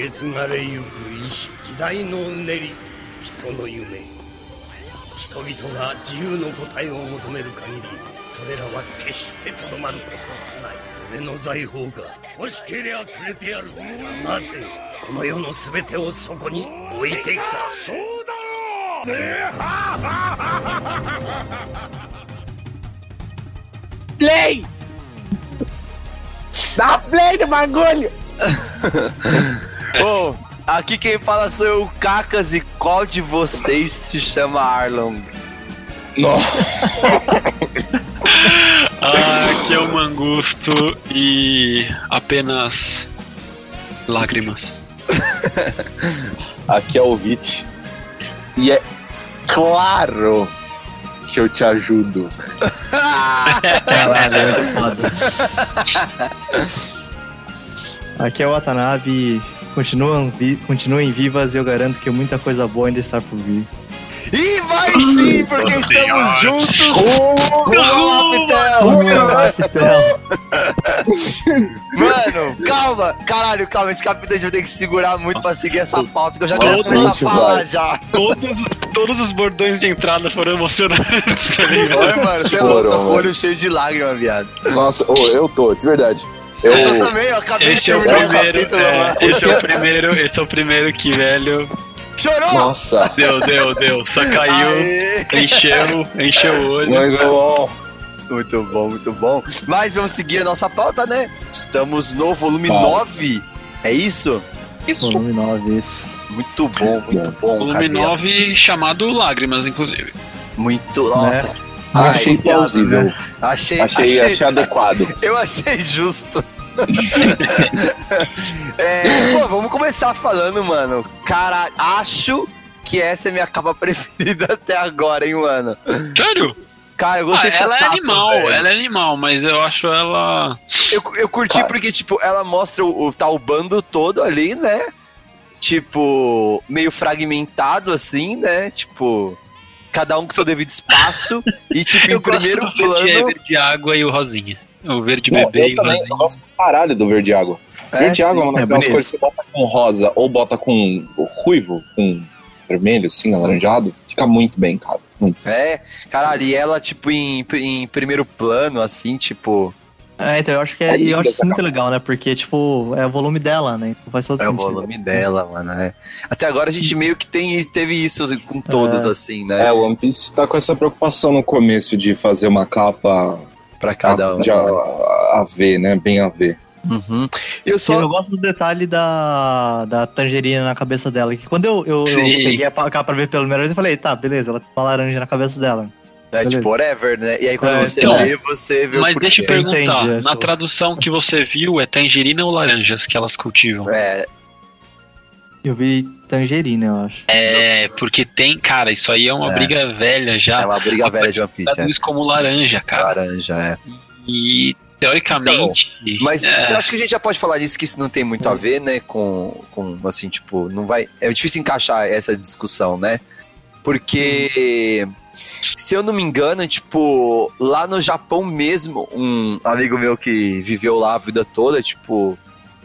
受け継がれゆく意志時代のうねり人の夢人々が自由の答えを求める限りそれらは決してとどまることはない俺の財宝が欲しけりゃくれてやるなぜこの世の全てをそこに置いてきたそうだろうぜ Play! Dá play no bagulho! Bom, aqui quem fala sou eu, Cacas, e qual de vocês se chama Arlong? Ah, aqui é o Mangusto e apenas lágrimas. Aqui é o Vit. E é claro que eu te ajudo. Caralho, é muito foda. Aqui é o Watanabe. Continuam, vi continuem vivas e eu garanto que muita coisa boa ainda está por vir. E vai sim, porque Nossa estamos Senhora. juntos com o! Mano, calma, caralho, calma, esse capítulo a gente vai ter que segurar muito pra seguir essa pauta que eu já quero começar a falar já. Todos, os- todos os bordões de entrada foram emocionantes, tá ligado? Oi, mano, você Foram, louco, tô com o mano. olho cheio de lágrimas, viado. Nossa, ô, eu tô, de verdade. Eu, Eu tô também, eu acabei de Esse é o terminar o primeiro, capítulo, é, esse é o primeiro, esse é o primeiro que, velho, Chorou! Nossa, deu, deu, deu, só caiu, Aê. encheu, encheu o olho. muito bom. Muito bom, muito bom. Mas vamos seguir a nossa pauta, né? Estamos no volume Tá. 9. É isso? Isso. Volume 9, isso. Muito bom, muito bom. Volume cadê? 9 chamado Lágrimas, inclusive. Muito, nossa. Né? Ai, achei plausível. né? Achei, Achei, achei adequado. Eu achei justo. é, pô, vamos começar falando, mano. Cara, acho que essa é minha capa preferida até agora, hein, mano. Sério? Cara, eu Ah, gostei dessa ela é capa. animal, velho. ela é animal, mas eu acho ela. Eu, eu curti Cara. porque, tipo, ela mostra o, o tal bando todo ali, né? Tipo, meio fragmentado, assim, né? Tipo, cada um com seu devido espaço. e, tipo, em primeiro verde, plano. verde água e o rosinha. O verde Não, bebê eu e o também rosinha. eu gosto caralho do verde água. É, verde sim. água é uma é daquelas bonito. cores que você bota com rosa ou bota com ruivo, com vermelho, assim, alaranjado. Fica muito bem, cara. Muito. É, caralho, e ela, tipo, em, em primeiro plano, assim, tipo. É, então eu acho que é, e eu acho isso muito legal, né? Porque, tipo, é o volume dela, né? Então faz todo É o sentido. volume dela, mano, né? Até agora a gente meio que tem, teve isso com todos, É. assim, né? É, o One Piece tá com essa preocupação no começo de fazer uma capa Pra cada um. de a, a ver, né? Bem a ver. Uhum. Eu só. Eu gosto do detalhe da, da tangerina na cabeça dela. Que quando eu, eu, eu peguei a capa pra ver primeira vez, eu falei, tá, beleza, ela tem uma laranja na cabeça dela. É tipo, whatever, né? E aí quando É, você então, vê, você vê Mas o deixa eu perguntar, entende, na tradução que você viu, é tangerina ou laranjas que elas cultivam? É, Eu vi tangerina, eu acho. É, porque tem, cara, isso aí é uma É. briga velha já. é uma briga velha de One Piece. É. Traduz como laranja, cara. Laranja, é. E teoricamente. Mas é, eu acho que a gente já pode falar disso, que isso não tem muito a ver, né? Com, com assim, tipo, não vai. É difícil encaixar essa discussão, né? Porque. Se eu não me engano, tipo, lá no Japão mesmo, um amigo meu que viveu lá a vida toda, tipo,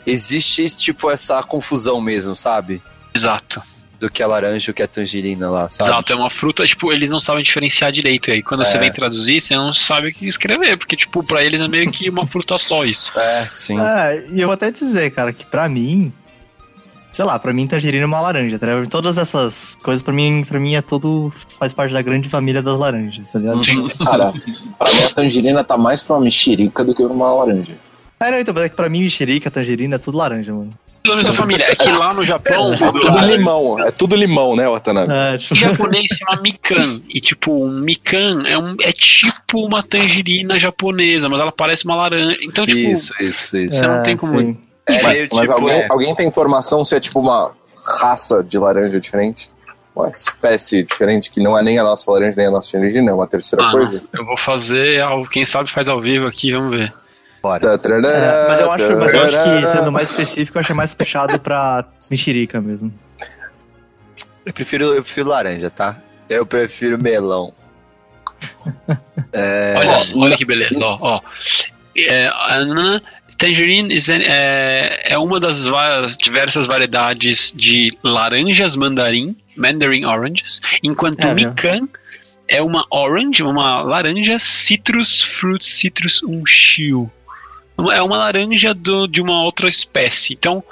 existe, tipo, essa confusão mesmo, sabe? Exato. Do que é laranja o que é tangerina lá, sabe? Exato, é uma fruta, tipo, eles não sabem diferenciar direito. E aí quando você É. vem traduzir, você não sabe o que escrever, porque, tipo, pra eles é meio que uma fruta só isso. É, sim. É, e eu vou até dizer, cara, que pra mim, sei lá, pra mim tangerina é uma laranja, tá ligado? Todas essas coisas pra mim, pra mim é tudo faz parte da grande família das laranjas, tá ligado? Sim. Cara, pra mim a tangerina tá mais pra uma mexerica do que uma laranja. É, não, então, mas é que pra mim mexerica, tangerina é tudo laranja, mano. Mesma família. É que lá no Japão, É tudo limão, é tudo limão, né, Watanabe? É, o tipo, japonês chama mikan. E, tipo, um mikan é, um, é tipo uma tangerina japonesa, mas ela parece uma laranja. Então, tipo, Isso, isso, isso. Você não tem como- sim. É mas meio mas tipo. alguém, é. alguém tem informação se é tipo uma raça de laranja diferente? Uma espécie diferente que não é nem a nossa laranja nem a nossa tangerina, é uma terceira Ah, coisa? eu vou fazer, ao- quem sabe faz ao vivo aqui, vamos ver. Bora. Tá, É, mas eu acho, mas eu acho que sendo mais específico, eu achei mais puxado pra mexerica mesmo. Eu prefiro, eu prefiro laranja, tá? Eu prefiro melão. É, Olha, olha que beleza, ó. ó. É, a Ana Tangerine is an- é, é uma das va- diversas variedades de laranjas mandarim, mandarin oranges, enquanto É, viu? mikan é uma orange, uma laranja citrus fruit citrus um shio. É uma laranja do- de uma outra espécie. Então,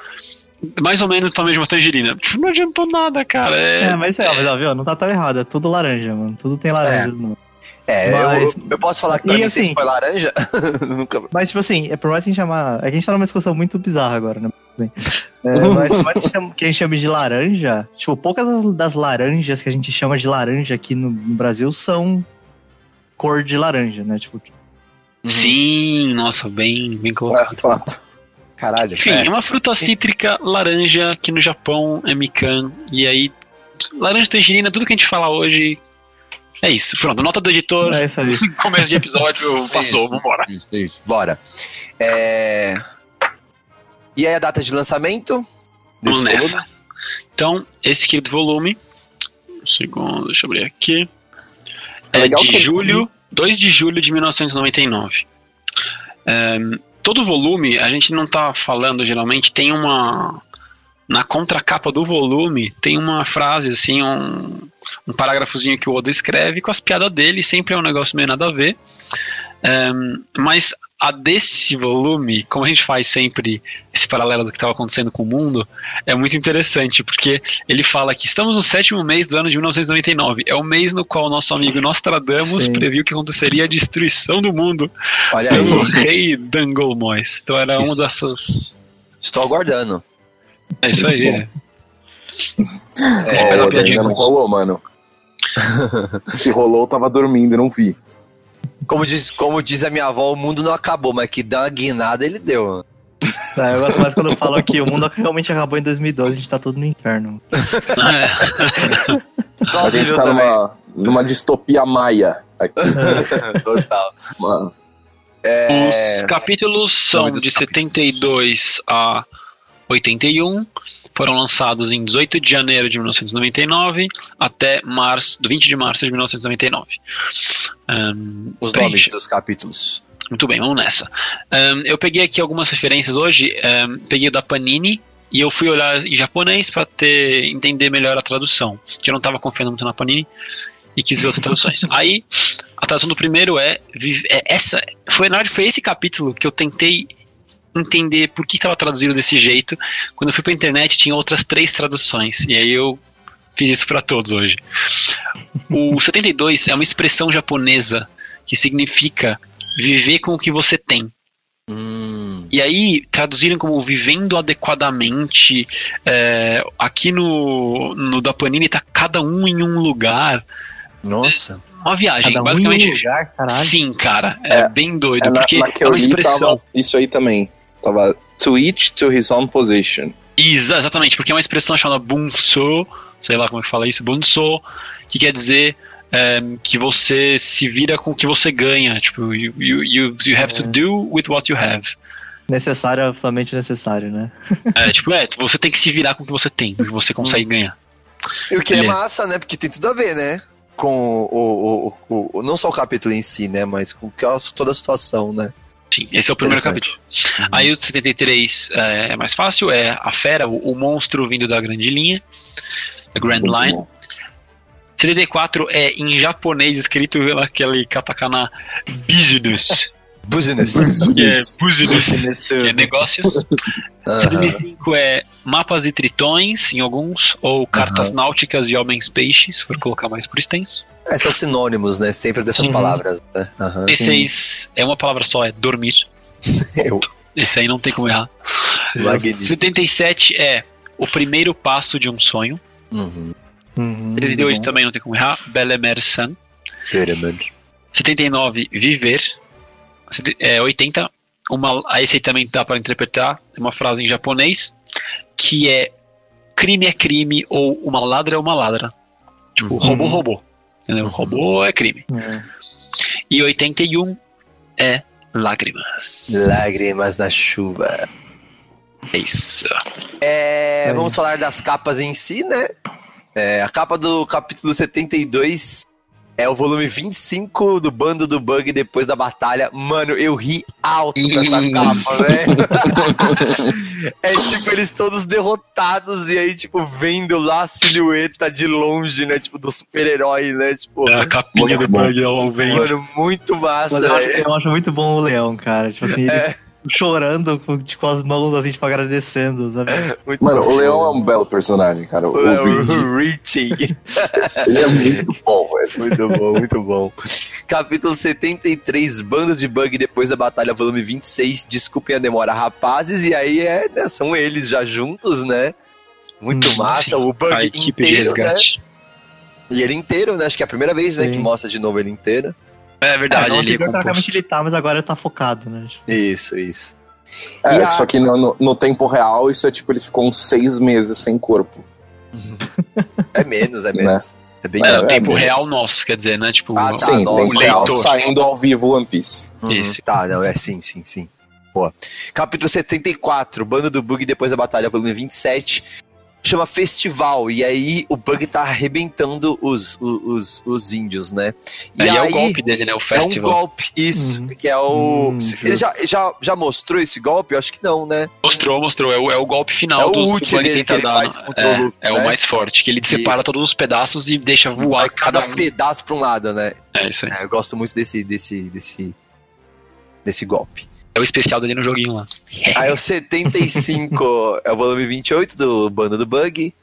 mais ou menos talvez uma tangerina. Tipo, não adiantou nada, cara. É, É, mas é, mas ó, viu? Não tá tão errado, é tudo laranja, mano. Tudo tem laranja. É. no- É, Mas- eu, eu posso falar que pra E mim assim- foi laranja? Nunca. Mas, tipo assim, é por mais que a gente chamar. É a gente tá numa discussão muito bizarra agora, né? Bem, é, mas por mais que, chama- que a gente chame de laranja, tipo, poucas das- laranjas que a gente chama de laranja aqui no, no Brasil são cor de laranja, né? Tipo, Sim, nossa, bem, bem colocado. É fato. Caralho. Enfim, é. uma fruta cítrica laranja que no Japão é mikan. E aí, laranja tangerina, tudo que a gente fala hoje. É isso. Pronto, nota do editor. é isso aí. Começo de episódio passou, Isso, vambora. Isso, isso. Bora. É... E aí a data de lançamento? Vamos nessa. volume? Então, esse querido volume. Um segundo, deixa eu abrir aqui. É É de que- julho, 2 de julho de 1999. Ehm, todo volume, a gente não tá falando geralmente, tem uma. Na contracapa do volume, tem uma frase, assim, um, um parágrafozinho que o Oda escreve com as piadas dele, sempre é um negócio meio nada a ver. Ehm, mas a desse volume, como a gente faz sempre esse paralelo do que estava acontecendo com o mundo, é muito interessante, porque ele fala que estamos no sétimo mês do ano de 1999. É o mês no qual nosso amigo Nostradamus Sim. previu que aconteceria a destruição do mundo Olha pelo aí. rei Dangolmois. Então era Isso. uma dessas. Estou aguardando. É isso aí. Muito é. É, ainda não rolou, mano. Se rolou, eu tava dormindo e não vi. Como diz, como diz a minha avó, o mundo não acabou, mas que dá uma guinada ele deu. É, eu gosto mais quando falam que o mundo realmente acabou em 2012, a gente tá todo no inferno. É. A gente eu tá numa, numa distopia maia aqui. Total. Mano. É... Os capítulos são de capítulos. 72 a 81. Foram lançados em 18 de janeiro de 1999 até março, do 20 de março de 1999. Ahn, Os preenche. nomes dos capítulos. Muito bem, vamos nessa. Ahn, eu peguei aqui algumas referências hoje. ahn, peguei o da Panini e eu fui olhar em japonês para ter entender melhor a tradução, que eu não estava confiando muito na Panini e quis ver outras traduções. Aí, a tradução do primeiro é, é essa. Foi na verdade foi esse capítulo que eu tentei entender por que estava traduzido desse jeito. Quando eu fui para internet tinha outras três traduções e aí eu fiz isso para todos hoje. O 72 é uma expressão japonesa que significa viver com o que você tem. Hum. E aí, traduziram como vivendo adequadamente. é, aqui no, no da Panini tá cada um em um lugar. Nossa. Uma viagem, Cada um basicamente. em um lugar, caralho. Sim, cara. É, É, bem doido, É, na, porque na que é eu uma li expressão. tava isso aí também. Tava to each to his own position. Exa- exatamente, porque é uma expressão chamada bunso, sei lá como é que fala isso, bunso, que quer dizer é, que você se vira com o que você ganha. Tipo, you, you, you, you have to É. do with what you have. Necessário é absolutamente necessário, né? É, tipo, é, você tem que se virar com o que você tem, o que você consegue ganhar. E o que é é- massa, né? Porque tem tudo a ver, né? Com o, o, o, o- Não só o capítulo em si, né? Mas com toda a situação, né? Sim, esse é o primeiro capítulo. Aí o 73 é, é mais fácil, é a fera, o, o monstro vindo da grande linha, da Grand Muito Line. bom. 74 é em japonês, escrito naquele katakana business. Business. que é business, que é negócios. Aham. 75 é mapas de tritões, em alguns, ou cartas Aham. náuticas e homens peixes, se for colocar mais por extenso. É, são sinônimos, né? Sempre dessas Uhum. palavras, né? Aham. 36 é uma palavra só, é dormir. Eu. Esse aí não tem como errar. Magnífico. 77 é o primeiro passo de um sonho. Uhum. Uhum, 78 bom. também não tem como errar. Belemer San. Pyramid. 79, Viver. É, 80, uma, esse aí também dá para interpretar, é uma frase em japonês, que é crime é crime ou uma ladra é uma ladra. Tipo, Uhum. robô, robô. Entendeu? Robô é crime. É. E 81 é lágrimas. Lágrimas na chuva. É isso. É, vamos falar das capas em si, né? É, a capa do capítulo 72 É o volume 25 do Bando do Bug depois da batalha. Mano, eu ri alto com essa capa, velho. é tipo, eles todos derrotados e aí, tipo, vendo lá a silhueta de longe, né? Tipo, do super-herói, né? Tipo, É a capinha do bom. Bug ao vento. mano, muito massa, Mas eu acho, eu acho muito bom o leão, cara. Tipo assim, ele É. chorando com, com as mãos assim, tipo, agradecendo, sabe? Muito Mano, o. Leão é um belo personagem, cara. O, É, o Richie. Ele é muito bom, velho. Muito bom, muito bom. Capítulo 73, Bando de Bug depois da batalha, volume 26. Desculpem a demora, rapazes. E aí é, né, são eles já juntos, né? Muito Hum, massa. sim. O A Bug de inteiro, né? E ele inteiro, né? Acho que é a primeira vez, né, Sim. que mostra de novo ele inteiro. É verdade, ele é anterior, teoricamente ele tá, mas agora ele tá focado, né? Isso, isso. É, a- só que no, no- tempo real, isso é tipo, eles ficam uns seis meses sem corpo. É menos, é menos. É bem É, tempo menos. real nosso, quer dizer, né? Tipo, Ah, tá, sim, nossa. tempo real. Saindo ao vivo One Piece. Uhum. Esse. Tá, não, é sim, sim, sim. Boa. Capítulo 74, Bando do Bug depois da batalha, volume 27. Chama Festival. E aí o Bug tá arrebentando os, os, os, os índios, né? E Aí é aí o golpe dele, né? O É um festival. golpe, isso. Uhum. Que é o. Hum, Ele já, já, já mostrou esse golpe? Eu acho que não, né? Mostrou, mostrou. É o, é o golpe final É o do, ult dele que ele dar- faz contra o é, Luffy, É né? o mais forte, que ele separa Isso. todos os pedaços e deixa voar Vai cada um. pedaço pra um lado, né? É isso aí. É, eu gosto muito desse, desse, desse, desse golpe. É o especial dele no joguinho lá. Aí o 75 é o volume 28 do Bando do Bug.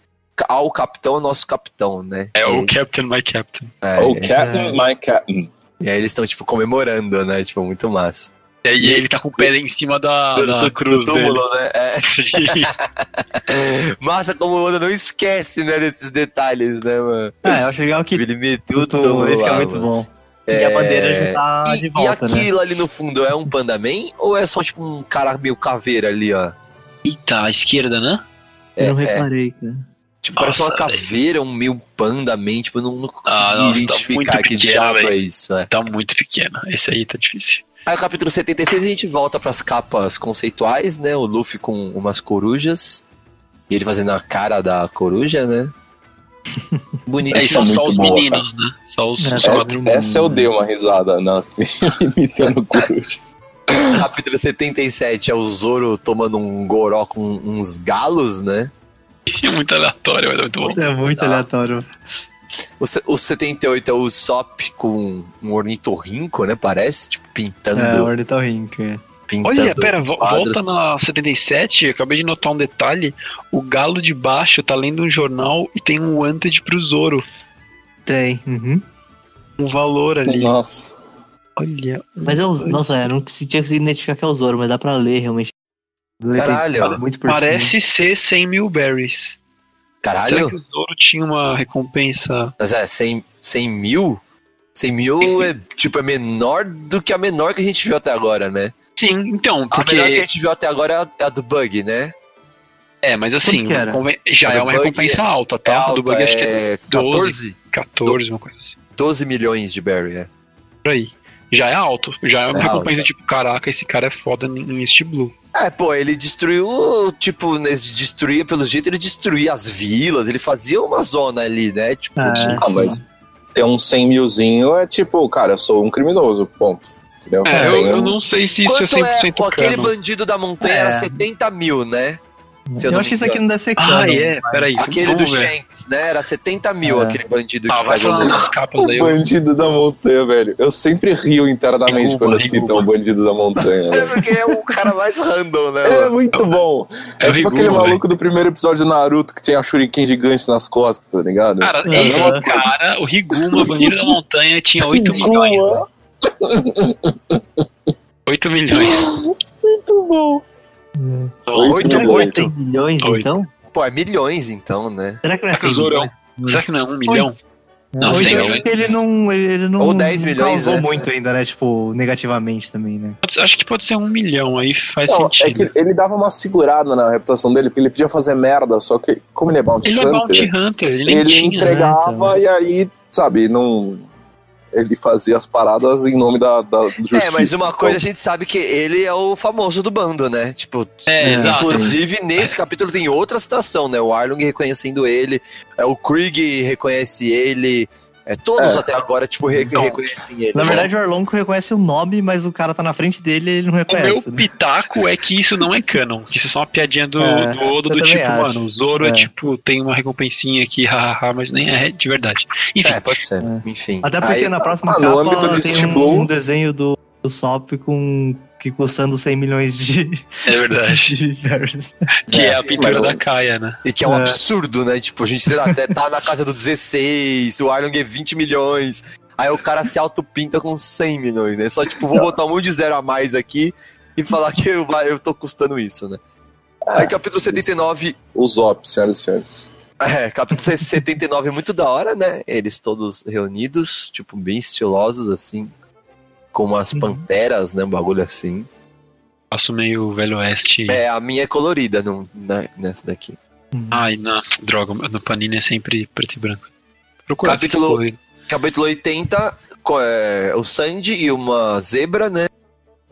Ao capitão, o nosso capitão, né? É o Captain My Captain. é, O Captain, my Captain. E aí eles estão, tipo, comemorando, né? Tipo, muito massa. E aí ele tá com o pé em cima da, Do, da do- cruz do túmulo, dele. né? É. Massa como o Oda não esquece, né, desses detalhes, né, mano? É, eu acho legal que Ele meteu tudo, tudo esse que é muito mano. bom. E a bandeira já tá E, de e volta, né? aquilo ali no fundo é um Pandaman ou é só tipo um cara meio caveira ali, ó? Eita, à esquerda, né? Eu não É, é. reparei, cara. Tipo, parece uma Nossa, caveira, um meio Pandaman, tipo, eu não, não consegui Ah, não, tá identificar muito que pequeno, diabo é isso, é. Tá muito pequeno. Esse aí tá difícil. Aí o capítulo 76 a gente volta pras capas conceituais, né? O Luffy com umas corujas. E ele fazendo a cara da coruja, né? Bonito. Aí Isso são é só muito os boa, meninos, né? Só os, É, os quatro. Essa eu dei uma risada na imitando coruja. Capítulo 77 é o Zoro tomando um goró com uns galos, né? É muito aleatório, mas é muito bom. É muito Tá. aleatório. O, o 78 é o Sop com um ornitorrinco, né? Parece, tipo, pintando. É, o ornitorrinco. é. Pintando Olha, pera, quadros. volta na 77, eu acabei de notar um detalhe. O galo de baixo tá lendo um jornal e tem um wanted pro Zoro. Tem. uhum. Um valor ali. Nossa. Olha. um Mas é wanted. Nossa, eu não se tinha conseguido identificar que é o Zoro, mas dá pra ler realmente. Caralho. muito por cima. Parece ser 100 mil berries. Será que Caralho? o Zoro tinha uma recompensa? Mas é, 100, 100 mil? 100 mil é, tipo, é menor do que a menor que a gente viu até agora, né? Sim, então, A menor que a porque. gente viu até agora é a, é do Bug, né? É, mas assim, já é do uma recompensa alta, É tá? A do alta, Bug acho que é é 12. 14? 14, uma coisa assim. 12 milhões de berry, é. Por aí. Já é alto. Já é uma É recompensa alto. tipo, caraca, esse cara é foda em em East Blue. É, pô, ele destruiu, tipo, né, destruía, pelo jeito, ele destruía as vilas, ele fazia uma zona ali, né? Tipo, É, Ah, mas ter um 100 milzinho é tipo, cara, eu sou um criminoso, ponto. Entendeu? É, eu, tenho- eu não sei se isso quanto é é, 100% pô, aquele cano. bandido da montanha É. era 70 mil, né? Se eu Eu, acho que isso aqui não deve ser Ah, cano. é, peraí. Aquele do ver. Shanks, né? Era 70 mil, É. aquele bandido Ah, que vai pegou falando no... das capas O daí. eu- bandido da montanha, velho. Eu sempre rio internamente quando citam o bandido da montanha. É porque é o cara mais random, né? É muito bom. É É, o tipo aquele maluco do primeiro episódio do Naruto que tem a shuriken gigante nas costas, tá ligado? Cara, É, esse é. cara, o Riguma, bandido da montanha, tinha 8 milhões. Riguma. 8 milhões. Muito bom. Oito, Será que não é oito. 100 milhões, Oito. então? Pô, é milhões então, né? Será que não é Será que o 100 Zoro é um- milhões? Será que não é 1 milhão? Não, Ou 100 então milhões. ele não, ele não Ou 10 milhões, causou né? muito ainda, né? Tipo, negativamente também, né? Acho que pode ser 1 milhão, aí faz Não, é sentido. que ele dava uma segurada na reputação dele, porque ele podia fazer merda, só que, como ele é Bounty Ele é Bounty Hunter, Hunter, ele ele tinha. entregava né, então. e aí, sabe, não. Ele fazia as paradas em nome da, da justiça. É, mas uma Então, coisa a gente sabe que ele é o famoso do bando, né? Tipo, É, exato. inclusive nesse capítulo tem outra situação, né? O Arlong reconhecendo ele, é, o Krieg reconhece ele, É, todos É. até agora, tipo, re- Não. reconhecem ele. Na né? verdade, o Arlong reconhece o nome, mas o cara tá na frente dele e ele não O reconhece. meu né? pitaco é que isso não é canon, que isso é só uma piadinha do, É, do Odo, do tipo, acho. mano, o Zoro é. É. tipo, tem uma recompensinha aqui, hahaha, mas nem é de verdade. Enfim, É, pode ser. Enfim. Até porque Aí- na próxima capa tem um, um desenho do, do Sop com que custando 100 milhões de, é verdade. de. Que é, É, a pintura mas- da Kaia, né? E que é um É. absurdo, né? Tipo, a gente, sei lá, até tá na casa do 16, o Arlong é 20 milhões. Aí o cara se autopinta com 100 milhões, né? Só, tipo, vou botar um monte de zero a mais aqui e falar que eu, eu tô custando isso, né? Aí capítulo 79, O Zop, senhoras e senhores. é, capítulo 79 é muito da hora, né? Eles todos reunidos, tipo, bem estilosos, assim, com umas Uhum. panteras, né? Um bagulho assim. Faço meio Velho Oeste. É, a minha é colorida não, né, nessa daqui. Ai, não, droga, no Panini é sempre preto e branco. Procura Capítulo-. Capítulo 80, co- é, o Sandy e uma zebra, né?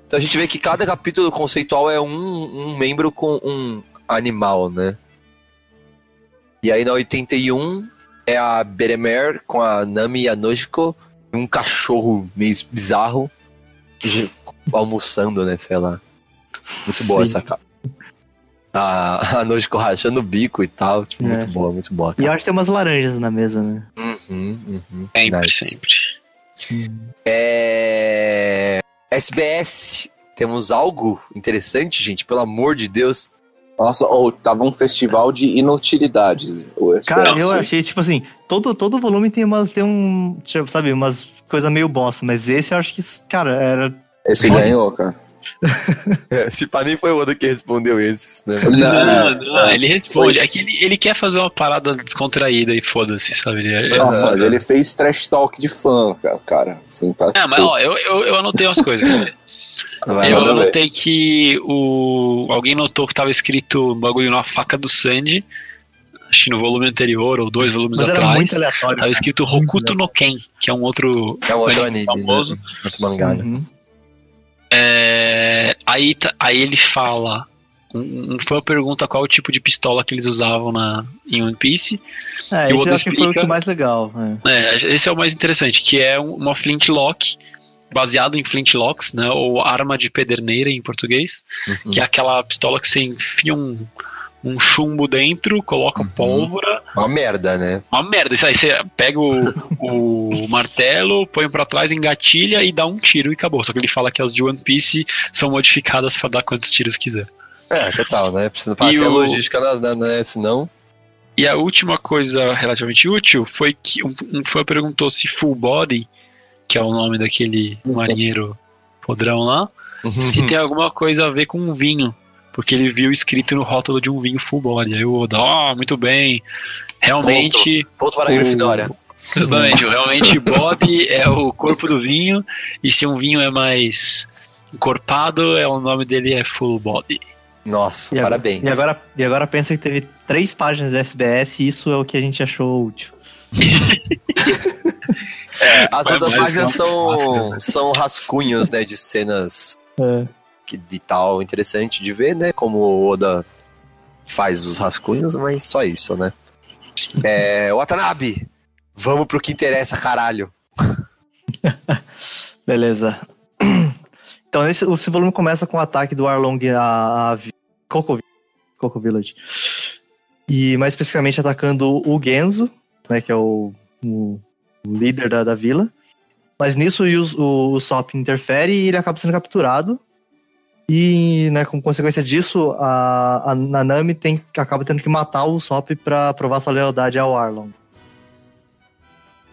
Então a gente vê que cada capítulo conceitual é um, um membro com um animal, né? E aí na 81 é a Beremer com a Nami e a Nojiko, um cachorro meio bizarro, almoçando, né? Sei lá. Muito boa Sim. essa capa. A, a Nojiko rachando o bico e tal. Tipo, É. muito boa, muito boa. E eu acho que tem umas laranjas na mesa, né? Uhum, uhum. Sempre, Nice. sempre. É... SBS, temos algo interessante, gente, pelo amor de Deus. Nossa, oh, tava um festival de inutilidades. O Cara, eu achei, tipo assim, todo, todo volume tem umas, tem um, tipo, sabe, umas coisas meio bosta, mas esse eu acho que, cara, era... Esse ganhou, cara. Se pá, nem foi o Oda que respondeu esses, né? Não, Não, não, ele responde. foi- É que ele, ele quer fazer uma parada descontraída e foda-se, sabe? Ele- é- Nossa, ele fez trash talk de fã, ca- cara. Assim, tá, Ah, mas ó, eu, eu, eu anotei umas coisas. Vai eu anotei que o alguém notou que tava escrito um bagulho na faca do Sandy, acho que no volume anterior ou dois volumes Mas era atrás. muito aleatório. Tava escrito Hokuto no Ken, que é um outro, É um outro anime anime, famoso. né? Outro mangá, né? Uhum. É, aí, tá- aí ele fala. Um, um fã pergunta qual o tipo de pistola que eles usavam na, em One Piece. É, E o esse eu acho que foi o mais legal. é. É, esse é o mais interessante, que é um- uma flintlock, baseado em flintlocks, né? Ou arma de pederneira em português. Uhum. Que é aquela pistola que você enfia um, um chumbo dentro, coloca Uhum. pólvora. Uma merda, né? Uma merda. Isso aí você pega o, o martelo, põe pra trás, engatilha e dá um tiro e acabou. Só que ele fala que as de One Piece são modificadas pra dar quantos tiros quiser. É, total, né? Precisa para ter o- logística, na- né? Senão. E a última coisa relativamente útil foi que um, um fã perguntou se Full Body, que é o nome daquele marinheiro podrão lá, se tem alguma coisa a ver com um vinho. Porque ele viu escrito no rótulo de um vinho Full Body. Aí o Oda, ó, muito bem. Realmente, Ponto para a Grifinória. exatamente, realmente body é o corpo do vinho. E se um vinho é mais encorpado, é, o nome dele é Full Body. Nossa, E agora- parabéns. E agora, e agora pensa que teve três páginas da SBS e isso é o que a gente achou útil. As Foi outras páginas são, são rascunhos, né? De cenas É. que, de tal interessante de ver, né? Como o Oda faz os rascunhos, mas só isso, né? É, Watanabe, vamos pro que interessa, caralho. Beleza. Então, esse, esse volume começa com o ataque do Arlong a, a Coco, Coco Village. E mais especificamente atacando o Genzo, né, que é o, o- líder da, da vila. Mas nisso o, o, o Sop interfere e ele acaba sendo capturado. E, né, como consequência disso, a, a Nanami tem, acaba tendo que matar o Sop para provar sua lealdade ao Arlong.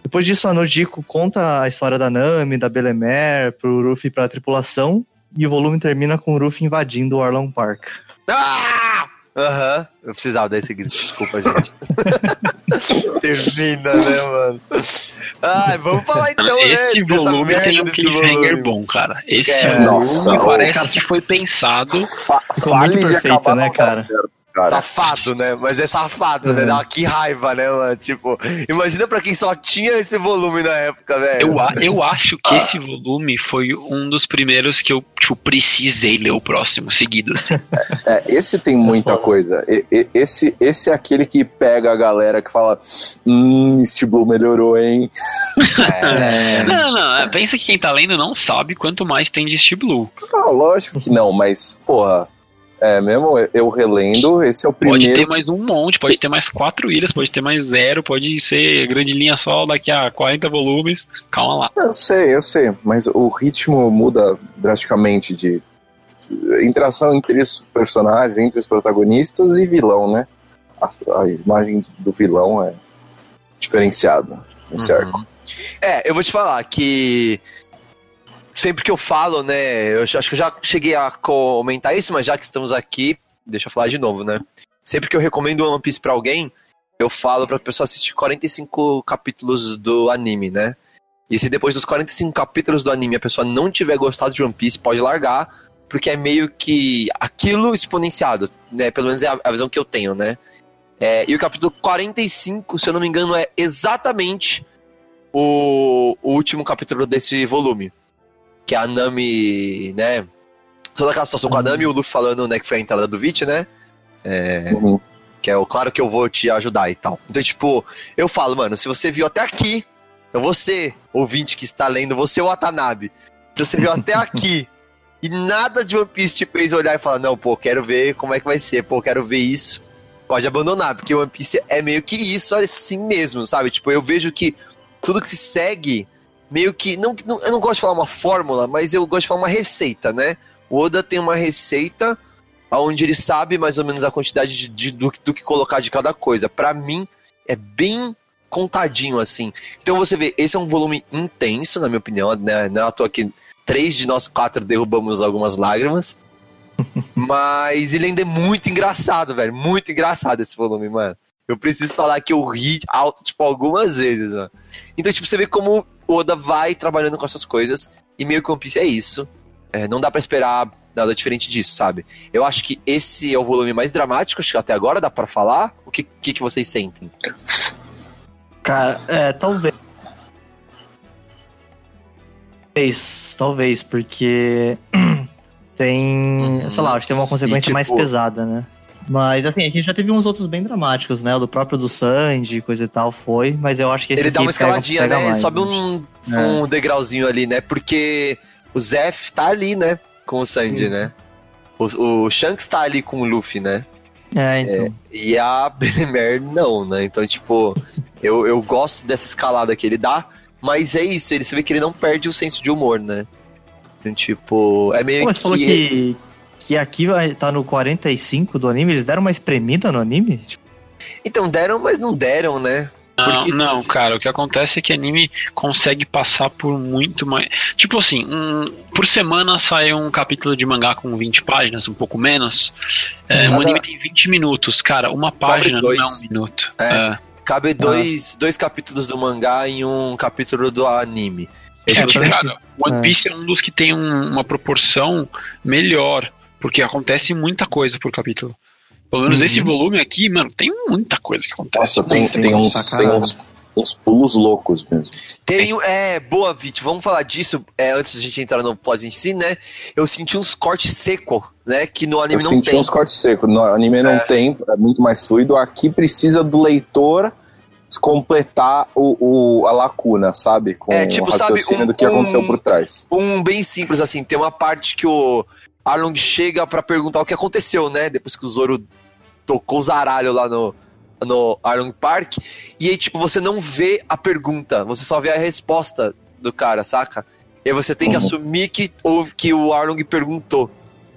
Depois disso, a Nojiko conta a história da Nami, da Belemer, pro Ruffy e pra tripulação. E o volume termina com o Ruffy invadindo o Arlong Park. Ah! Aham, eu precisava desse grito, desculpa, gente. Termina, né, mano? Ai, vamos falar então, né? Esse dessa volume tem um desse cliffhanger volume. bom, cara. Esse É, volume nossa, parece cara. que foi pensado. Fa fale perfeito, né, cara? Cara. Safado, né? Mas é safado, né? É. Dá que raiva, né, mano? Tipo, imagina pra quem só tinha esse volume na época, velho. Eu, eu acho que esse volume foi um dos primeiros que eu, tipo, precisei ler o próximo seguido, assim. É, esse tem muita coisa. E- e- esse, esse é aquele que pega a galera que fala: Hum, East Blue melhorou, hein? É, Não, não, é, pensa que quem tá lendo não sabe quanto mais tem de Steel Blue. Ah, lógico que não, mas, porra, é mesmo eu relendo, esse é o Pode primeiro. ter mais um monte, pode ter mais quatro ilhas, pode ter mais zero, pode ser grande linha só daqui a 40 volumes. Calma lá. Eu sei, eu sei, mas o ritmo muda drasticamente de interação entre os personagens, entre os protagonistas e vilão, né? A, a imagem do vilão é diferenciada nesse arco. Uhum. É, eu vou te falar que sempre que eu falo, né, eu acho que eu já cheguei a comentar isso, mas já que estamos aqui, deixa eu falar de novo, né? Sempre que eu recomendo One Piece pra alguém, eu falo pra pessoa assistir 45 capítulos do anime, né? E se depois dos 45 capítulos do anime a pessoa não tiver gostado de One Piece, pode largar, porque é meio que aquilo exponenciado, né? Pelo menos é a, visão que eu tenho, né? É, e o capítulo 45, se eu não me engano, é exatamente o, o último capítulo desse volume. Que é a Nami, né? Toda aquela situação com a Nami e o Luffy falando, né, que foi a entrada do Vich, né? Uhum. Que é o claro que eu vou te ajudar e tal. Então, tipo, eu falo, mano, se você viu até aqui, então você, ouvinte que está lendo, você o Watanabe, se você viu até aqui e nada de One Piece te fez olhar e falar, não, pô, quero ver como é que vai ser, pô, quero ver isso, pode abandonar, porque One Piece é meio que isso assim mesmo, sabe? Tipo, eu vejo que tudo que se segue, meio que. Não, não- eu não gosto de falar uma fórmula, mas eu gosto de falar uma receita, né? O Oda tem uma receita onde ele sabe mais ou menos a quantidade de, de- do, do que colocar de cada coisa. Pra mim, é bem contadinho assim. Então você vê, esse é um volume intenso, na minha opinião, né? Não é à toa que três de nós quatro derrubamos algumas lágrimas. Mas ele ainda é muito engraçado, velho. Muito engraçado esse volume, mano. Eu preciso falar que eu ri alto, tipo, algumas vezes, mano. Então, tipo, você vê como o Oda vai trabalhando com essas coisas. E meio que One Piece é isso. É, não dá pra esperar nada diferente disso, sabe? Eu acho que esse é o volume mais dramático, acho que até agora dá pra falar. O que, que, que vocês sentem? Cara, é, talvez. Talvez, talvez, porque tem, Uhum. sei lá, acho que tem uma consequência E, mais tipo- pesada, né? Mas assim, a gente já teve uns outros bem dramáticos, né? O do próprio do Sandy, coisa e tal, foi, mas eu acho que esse Ele dá uma pega- escaladinha, pega né? mais, Sobe né? um, É. um degrauzinho ali, né? Porque o Zef tá ali, né? Com o Sandy, Sim. né? O, o Shanks tá ali com o Luffy, né? É, então. E a Benemer não, né? Então, tipo, eu, eu gosto dessa escalada que ele dá, mas é isso, ele se vê que ele não perde o senso de humor, né? Então, tipo, é meio Pô, mas que. você falou que, que aqui vai tá no 45 do anime, eles deram uma espremida no anime? Tipo, Então, deram, mas não deram, né? Não, Porque- não, cara, o que acontece é que anime consegue passar por muito mais. Tipo assim, um- por semana sai um capítulo de mangá com 20 páginas, um pouco menos. É, um anime tem 20 minutos, cara, uma página não é um minuto. É. É. Cabe dois, dois capítulos do mangá em um capítulo do anime. E se É, você- cara, One É. Piece é um dos que tem um- uma proporção melhor, porque acontece muita coisa por capítulo. Pelo menos Uhum. esse volume aqui, mano, tem muita coisa que acontece. Nossa, tem, tem, pra uns, tem uns, uns pulos loucos mesmo. Tem, um- é, boa, Vit, vamos falar disso é, antes da gente entrar no pod em si, né? Eu senti uns cortes secos, né? Que no anime Eu não senti tem. uns cortes secos. No anime não É. tem, é muito mais fluido. Aqui precisa do leitor completar o, o- a lacuna, sabe? Com É, tipo, o sabe, raciocínio um- do que aconteceu um- por trás. Um bem simples, assim, tem uma parte que o Arlong chega pra perguntar o que aconteceu, né? Depois que o Zoro tocou o zaralho lá no, no Arlong Park. E aí, tipo, você não vê a pergunta, você só vê a resposta do cara, saca? E aí você tem que Uhum. assumir que, houve, que o Arlong perguntou,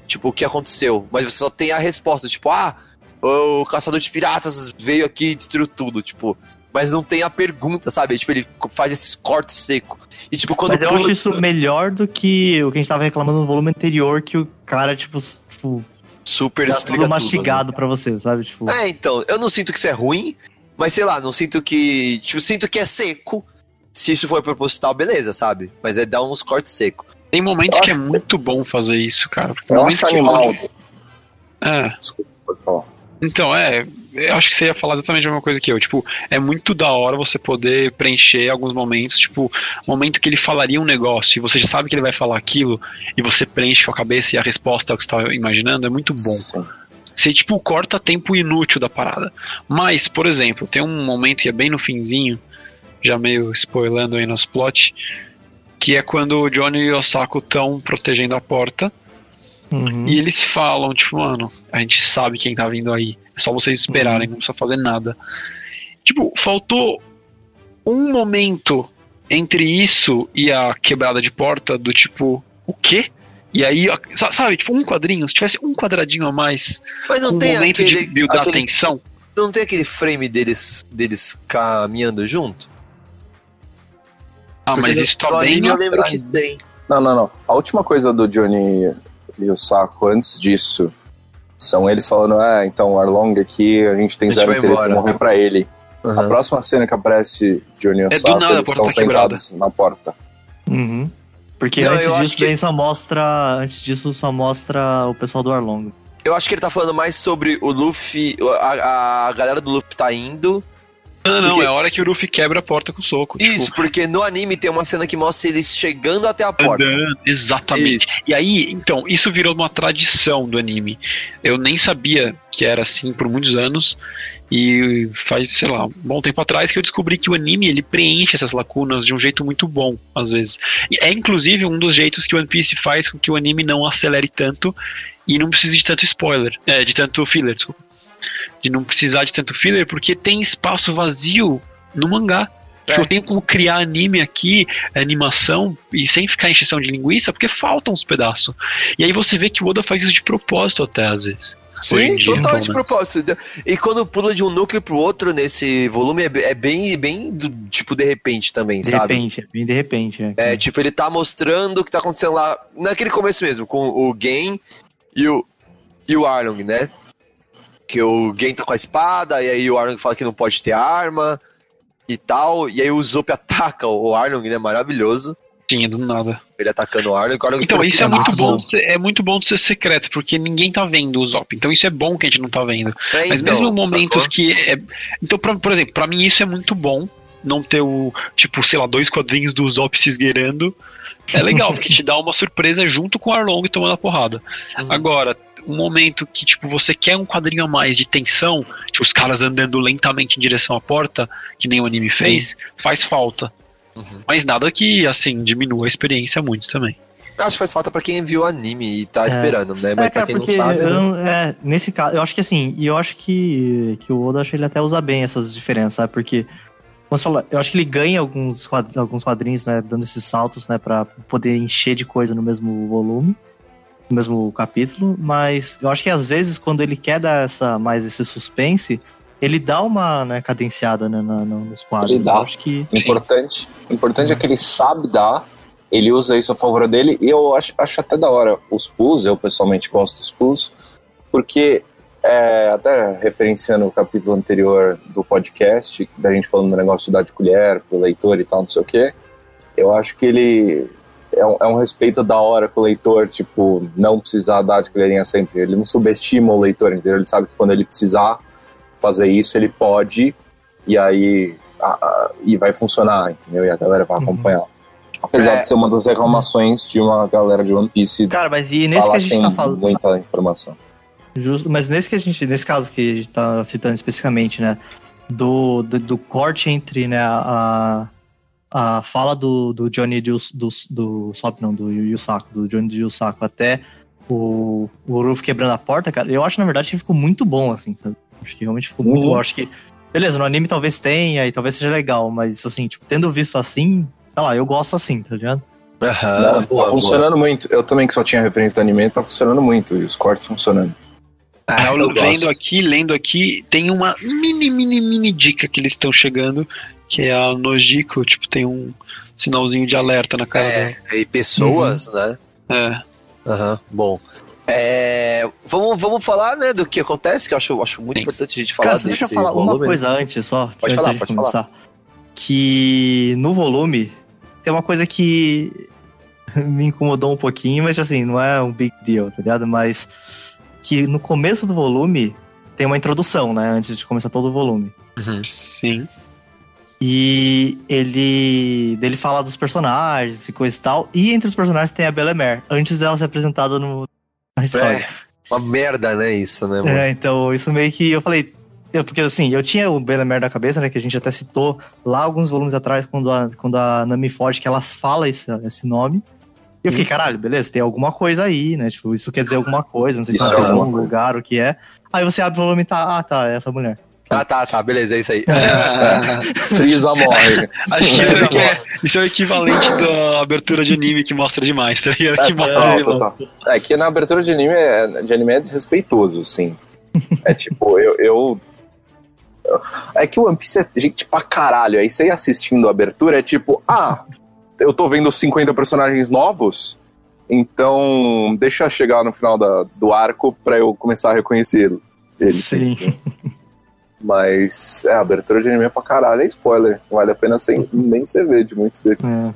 tipo, o que aconteceu. Mas você só tem a resposta, tipo, ah, o caçador de piratas veio aqui e destruiu tudo, tipo. Mas não tem a pergunta, sabe? Tipo, ele faz esses cortes secos. E tipo, quando mas eu pula- acho isso melhor do que o que a gente tava reclamando no volume anterior, que o cara, tipo, tipo super explica tudo tudo, mastigado pra você, sabe? Tipo, né? É, então, eu não sinto que isso é ruim, mas sei lá, não sinto que. Tipo, sinto que é seco. Se isso for proposital, beleza, sabe? Mas é dar uns cortes secos. Tem momentos Eu que é muito bom fazer isso, cara. porque Eu momentos acho que- animal. É, Desculpa, pode falar. Então, é, eu acho que você ia falar exatamente a mesma coisa que eu. Tipo, é muito da hora você poder preencher alguns momentos. Tipo, momento que ele falaria um negócio e você já sabe que ele vai falar aquilo e você preenche com a cabeça e a resposta é o que você estava imaginando, é muito bom. Sim. Você, tipo, corta tempo inútil da parada. Mas, por exemplo, tem um momento que é bem no finzinho, já meio spoilando aí nos plot, que é quando o Johnny e o Osako estão protegendo a porta. Uhum. E eles falam, tipo, mano, a gente sabe quem tá vindo aí. É só vocês esperarem, não precisa fazer nada. Tipo, faltou um momento entre isso e a quebrada de porta do tipo, o quê? E aí, sabe, tipo, um quadrinho, se tivesse um quadradinho a mais, Mas não um tem momento aquele, de buildar aquele atenção. não tem aquele frame deles deles caminhando junto? Ah, Porque mas isso tá bem eu lembro que tem. Não, não, não. A última coisa do Johnny e o Saco antes disso são eles falando: ah, então o Arlong aqui, a gente tem A gente zero interesse em embora." morrer pra ele. A Aham. próxima cena que aparece Johnny e o do Saco, nada, a eles estão tá quebrada. sentados na porta. Uhum. Porque Não, antes eu acho disso que- só mostra. Antes disso só mostra o pessoal do Arlong. Eu acho que ele tá falando mais sobre o Luffy. A, a galera do Luffy tá indo. Não, não, Porque- é a hora que o Luffy quebra a porta com o soco. Isso, tipo, porque no anime tem uma cena que mostra eles chegando até a porta. Andando, exatamente. E aí, então, isso virou uma tradição do anime. Eu nem sabia que era assim por muitos anos. E faz, sei lá, um bom tempo atrás que eu descobri que o anime ele preenche essas lacunas de um jeito muito bom, às vezes. E é inclusive um dos jeitos que o One Piece faz com que o anime não acelere tanto e não precise de tanto spoiler, é, de tanto filler, desculpa. De não precisar de tanto filler, porque tem espaço vazio no mangá. É. Eu tenho como criar anime aqui, animação, e sem ficar encheção de linguiça, porque faltam uns pedaços. E aí você vê que o Oda faz isso de propósito até, às vezes. Sim, dia, totalmente de né? propósito. E quando pula de um núcleo pro outro nesse volume, é é bem, bem do- tipo, de repente também, De sabe? repente, é bem de repente. É. É, tipo, ele tá mostrando o que tá acontecendo lá, naquele começo mesmo, com o Gen e o, e o Arlong, né? Que o Gen tá com a espada, e aí o Arlong fala que não pode ter arma e tal, e aí o Zop ataca o Arlong, né? Maravilhoso. Tinha do nada. Ele atacando o Arlong. o Arlong Então, isso é muito bom. É muito bom de ser secreto, porque ninguém tá vendo o Zop. Então isso é bom que a gente não tá vendo. É, Mas então, mesmo momentos sacou? que é. Então, pra- por exemplo, pra mim isso é muito bom. Não ter o, tipo, sei lá, dois quadrinhos do Zop se esgueirando. É legal, porque te dá uma surpresa junto com o Arlong tomando a porrada. Uhum. Agora, um momento que, tipo, você quer um quadrinho a mais de tensão, tipo, os caras andando lentamente em direção à porta, que nem o anime fez, faz falta. Uhum. Mas nada que, assim, diminua a experiência muito também. Acho que faz falta pra quem viu o anime e tá É. esperando, né? Mas é, pra cara, quem não sabe. eu né? é, nesse caso, eu acho que assim, e eu acho que, que o Oda acho que ele até usa bem essas diferenças, sabe? Porque, eu acho que ele ganha alguns, quad- alguns quadrinhos, né, dando esses saltos, né, pra poder encher de coisa no mesmo volume, no mesmo capítulo, mas eu acho que às vezes quando ele quer dar essa, mais esse suspense, ele dá uma né, cadenciada né, na- nos quadros. Ele dá. Eu acho que Sim. Importante. Importante é que ele sabe dar, ele usa isso a favor dele, e eu acho, acho até da hora os pulls, eu pessoalmente gosto dos pulls, porque, é, até referenciando o capítulo anterior do podcast, da gente falando do negócio de dar de colher pro leitor e tal, não sei o quê, eu acho que ele é um, é um respeito da hora com o leitor, tipo, não precisar dar de colherinha sempre. Ele não subestima o leitor, entendeu? Ele sabe que quando ele precisar fazer isso, ele pode, e aí a- a- e vai funcionar, entendeu? E a galera vai Uhum. acompanhar. Apesar É. de ser uma das reclamações de uma galera de One Piece Cara, mas e nesse que a que gente tem tá falando. muita informação. Justo, mas nesse que a gente, nesse caso que a gente tá citando especificamente, né, do, do, do corte entre, né, a, a fala do, do Johnny do, do, do Sop, não, do Yu Yu Saco, do Johnny do Yu Saco até o, o Ruff quebrando a porta, cara, eu acho na verdade que ficou muito bom, assim, sabe? Acho que realmente ficou muito Uhum. bom. Acho que, beleza, no anime talvez tenha e talvez seja legal, mas assim, tipo, tendo visto assim, sei lá, eu gosto assim, tá ligado? Aham, Não, Ah, boa, tá funcionando muito. Eu também que só tinha referência do anime, tá funcionando muito. E os cortes funcionando. boa. Ah, eu eu lendo gosto. aqui, lendo aqui, tem uma mini, mini, mini dica que eles estão chegando, que é a Nojiko, tipo, tem um sinalzinho de alerta na cara É, e pessoas, né? dela. É. Aham, bom. É, vamos, vamos falar, né, do que acontece, que eu acho, acho muito Sim. importante a gente falar Cara, desse deixa eu falar volume. uma coisa antes só. Pode antes falar, da gente pode começar. Que no volume tem uma coisa que me incomodou um pouquinho, mas assim, não é um big deal, tá ligado? Mas que no começo do volume tem uma introdução, né? Antes de começar todo o volume. Sim. E ele. ele fala dos personagens e coisa e tal. E entre os personagens tem a Belemer, antes dela ser apresentada no, na história. É, uma merda, né, isso, né, mano? É, então isso meio que eu falei. Eu, porque assim, eu tinha o Belemer na cabeça, né? Que a gente até citou lá alguns volumes atrás, quando a, quando a Nami foge, que ela fala esse, esse nome. E eu fiquei, caralho, beleza, tem alguma coisa aí, né? Tipo, isso quer dizer alguma coisa, não sei se Isso é um lugar, o que é. Aí você abre o volume e tá, ah, tá, é essa mulher. Ah, tá, tá, beleza, é isso aí. Frieza morre. Acho que isso, aqui é, isso é o equivalente da abertura de anime que mostra demais, tá ligado? É, que mostra total. É que na abertura de anime é, de anime é desrespeitoso, assim. É tipo, eu, eu. É que o One Piece é gente pra caralho. Aí você ir assistindo a abertura é tipo, ah, eu tô vendo 50 personagens novos, então deixa eu chegar no final da, do arco pra eu começar a reconhecê-lo. Ele. Sim. Mas é, a abertura de anime é pra caralho, é spoiler. Não vale a pena sem, nem você ver de muitos deles. É.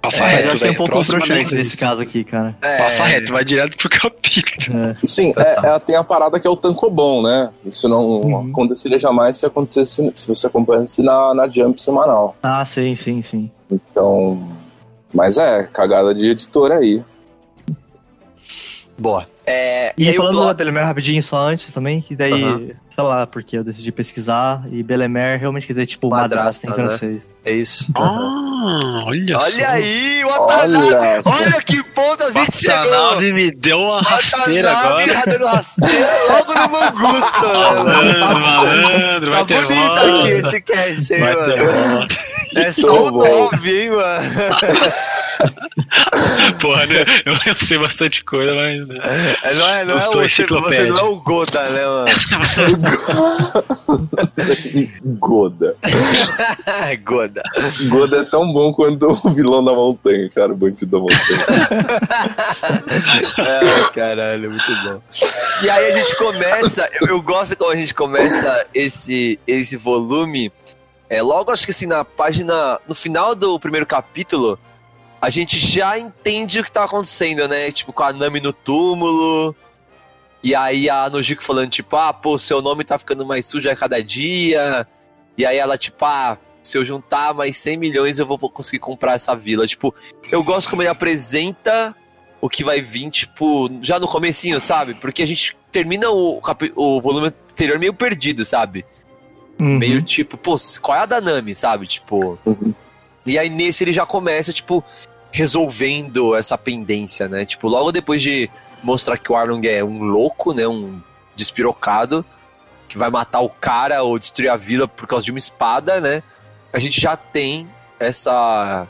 Passa É, reto, eu achei um pouco anime. nesse caso aqui, cara. É, Passa reto, vai direto pro capítulo. É. Sim, Tá, é, tá. é, tem a parada que é o tankobon, né? Isso não Uhum. aconteceria jamais se acontecesse se você acompanhasse na, na Jump semanal. Ah, sim, sim, sim. Então. Mas é, cagada de editor aí. Boa. É, E, aí o falando plot- da Belemer rapidinho só antes também, que daí, Aham. Sei lá, porque eu decidi pesquisar, e Belemer realmente quer dizer, tipo, Madrasta, madrasta em né? francês. É isso. Ah, olha, só. Olha aí, o Watanabe! Olha, só. Olha que ponto a gente chegou! Watanabe me deu uma rasteira Watanabe agora. dando rasteira logo no Mangusto, né, mano? Malandro, malandro, Tá vai ter bonito bola. aqui esse cast, hein, Vai mano? É só o Muito bom. 9, hein, mano? Porra, né? eu, eu sei bastante coisa, mas. né? É, Não é, não é você, você não é o Gota, né, mano? Goda. Goda. Goda é tão bom quanto o vilão da montanha, cara, o bandido da montanha. É, caralho, muito bom. E aí a gente começa, eu, eu gosto quando a gente começa esse, esse volume. É, logo, acho que assim, na página. No final do primeiro capítulo, a gente já entende o que tá acontecendo, né? Tipo, com a Nami no túmulo. E aí a Nojiko falando, tipo, ah, pô, seu nome tá ficando mais sujo a cada dia. E aí ela, tipo, ah, se eu juntar mais 100 milhões eu vou conseguir comprar essa vila. Tipo, eu gosto como ele apresenta o que vai vir, tipo, já no comecinho, sabe? Porque a gente termina o, o volume anterior meio perdido, sabe? Uhum. Meio tipo, pô, qual é a da Nami, sabe? Tipo. Uhum. E aí nesse ele já começa, tipo, resolvendo essa pendência, né? Tipo, logo depois de mostrar que o Arlong é um louco, né? Um despirocado, que vai matar o cara ou destruir a vila por causa de uma espada, né? A gente já tem essa.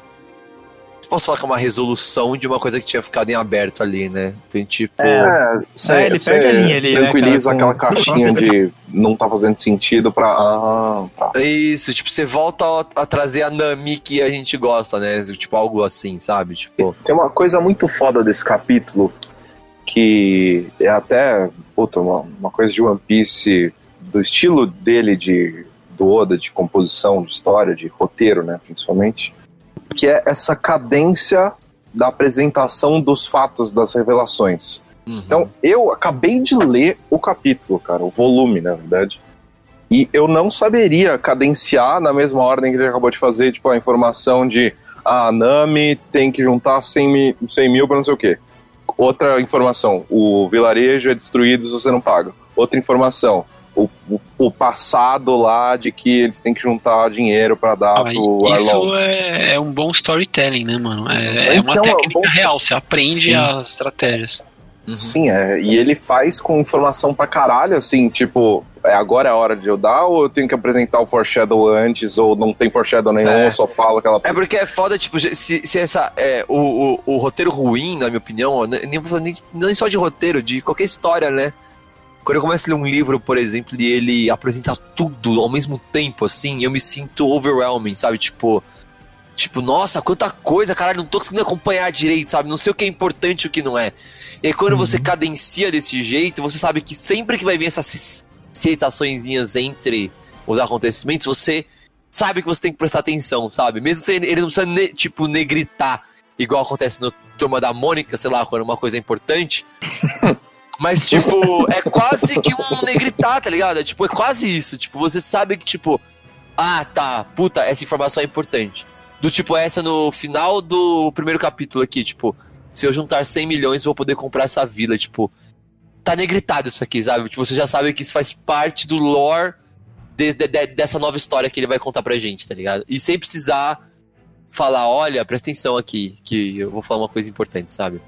Posso falar que é uma resolução de uma coisa que tinha ficado em aberto ali, né? Tem tipo. É, cê, É, ele cê perde a linha ali, né, tranquiliza cara, com- aquela caixinha de não tá fazendo sentido pra. Ah, tá. É Isso, tipo, você volta a, a trazer a Nami que a gente gosta, né? Tipo, algo assim, sabe? Tipo. Tem uma coisa muito foda desse capítulo que é até puta, uma, uma coisa de One Piece do estilo dele de do Oda de composição, de história, de roteiro, né, principalmente, que é essa cadência da apresentação dos fatos, das revelações. uhum. Então, eu acabei de ler o capítulo, cara, o volume, na verdade. E eu não saberia cadenciar na mesma ordem que ele acabou de fazer, tipo, a informação de ah, a Nami tem que juntar 100 mil, 100 mil pra não sei o quê. Outra informação, o vilarejo é destruído se você não paga. Outra informação, o, o, o passado lá de que eles têm que juntar dinheiro pra dar Ah, pro Arlong. isso é, é um bom storytelling, né, mano? É, é uma Então, é um técnica bom- real, você aprende Sim. as estratégias. Uhum. Sim, é. E ele faz com informação pra caralho, assim, tipo, é, agora é a hora de eu dar ou eu tenho que apresentar o foreshadow antes, ou não tem foreshadow nenhum, É. eu só falo aquela. É porque é foda, tipo, se, se essa. É, o, o, o roteiro ruim, na minha opinião, nem, nem, nem só de roteiro, de qualquer história, né? Quando eu começo a ler um livro, por exemplo, e ele apresenta tudo ao mesmo tempo, assim, eu me sinto overwhelming, sabe? Tipo. Tipo, nossa, quanta coisa, caralho, não tô conseguindo acompanhar direito, sabe? Não sei o que é importante e o que não é. E aí, quando você cadencia desse jeito, você sabe que sempre que vai vir essas citaçõezinhas entre os acontecimentos, você sabe que você tem que prestar atenção, sabe? Mesmo sem ele não precisa, ne- tipo, negritar, igual acontece no Turma da Mônica, sei lá, quando uma coisa é importante. Mas, tipo, é quase que um negritar, tá ligado? É, tipo, é quase isso. Tipo, você sabe que, tipo, ah, tá, puta, essa informação é importante. Do tipo, essa no final do primeiro capítulo aqui, tipo, se eu juntar 100 milhões, eu vou poder comprar essa vila, tipo. Tá negritado isso aqui, sabe? Tipo, você já sabe que isso faz parte do lore de- de- de- dessa nova história que ele vai contar pra gente, tá ligado? E sem precisar falar, olha, presta atenção aqui, que eu vou falar uma coisa importante, sabe?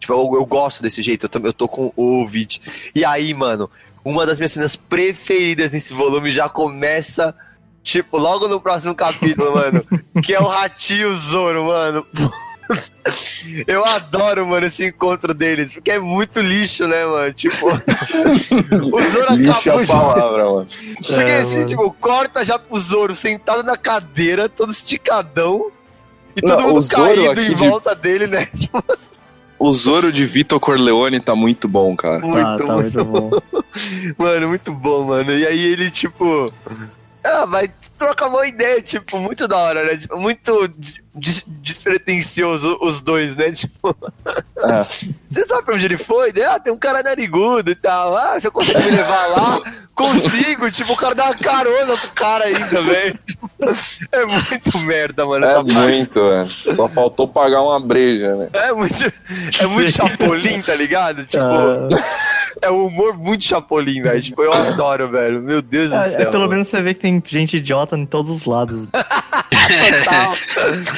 Tipo, eu, eu gosto desse jeito, eu, eu tô com o Ovid. E aí, mano, uma das minhas cenas preferidas nesse volume já começa, tipo, logo no próximo capítulo, mano. que é o Ratinho Zoro, mano. Eu adoro, mano, esse encontro deles, porque é muito lixo, né, mano? Tipo, o Zoro Lixa acabou a de palavra, mano. porque É, assim, mano. tipo, corta já pro Zoro sentado na cadeira, todo esticadão. E Não, todo o mundo Zoro caído em de- volta dele, né? O Zoro de Vitor Corleone tá muito bom, cara. Muito, tá, tá muito, muito bom. Mano, muito bom, mano. E aí ele, tipo. Ah, vai trocar uma ideia, tipo, muito da hora, né? Tipo, muito despretensioso os dois, né? Tipo, É. você sabe pra onde ele foi? Ah, tem um cara narigudo e tal. Ah, você consegue me levar lá? Consigo, tipo, o cara dá uma carona pro cara ainda, velho. É muito merda, mano. É muito, velho. Só faltou pagar uma breja, né? É muito, é muito chapolim, tá ligado? Tipo, Ah, é um humor muito chapolim, velho. Tipo, eu adoro, velho. Meu Deus do é, céu. é, pelo mano. menos você vê que tem gente idiota em todos os lados. Total.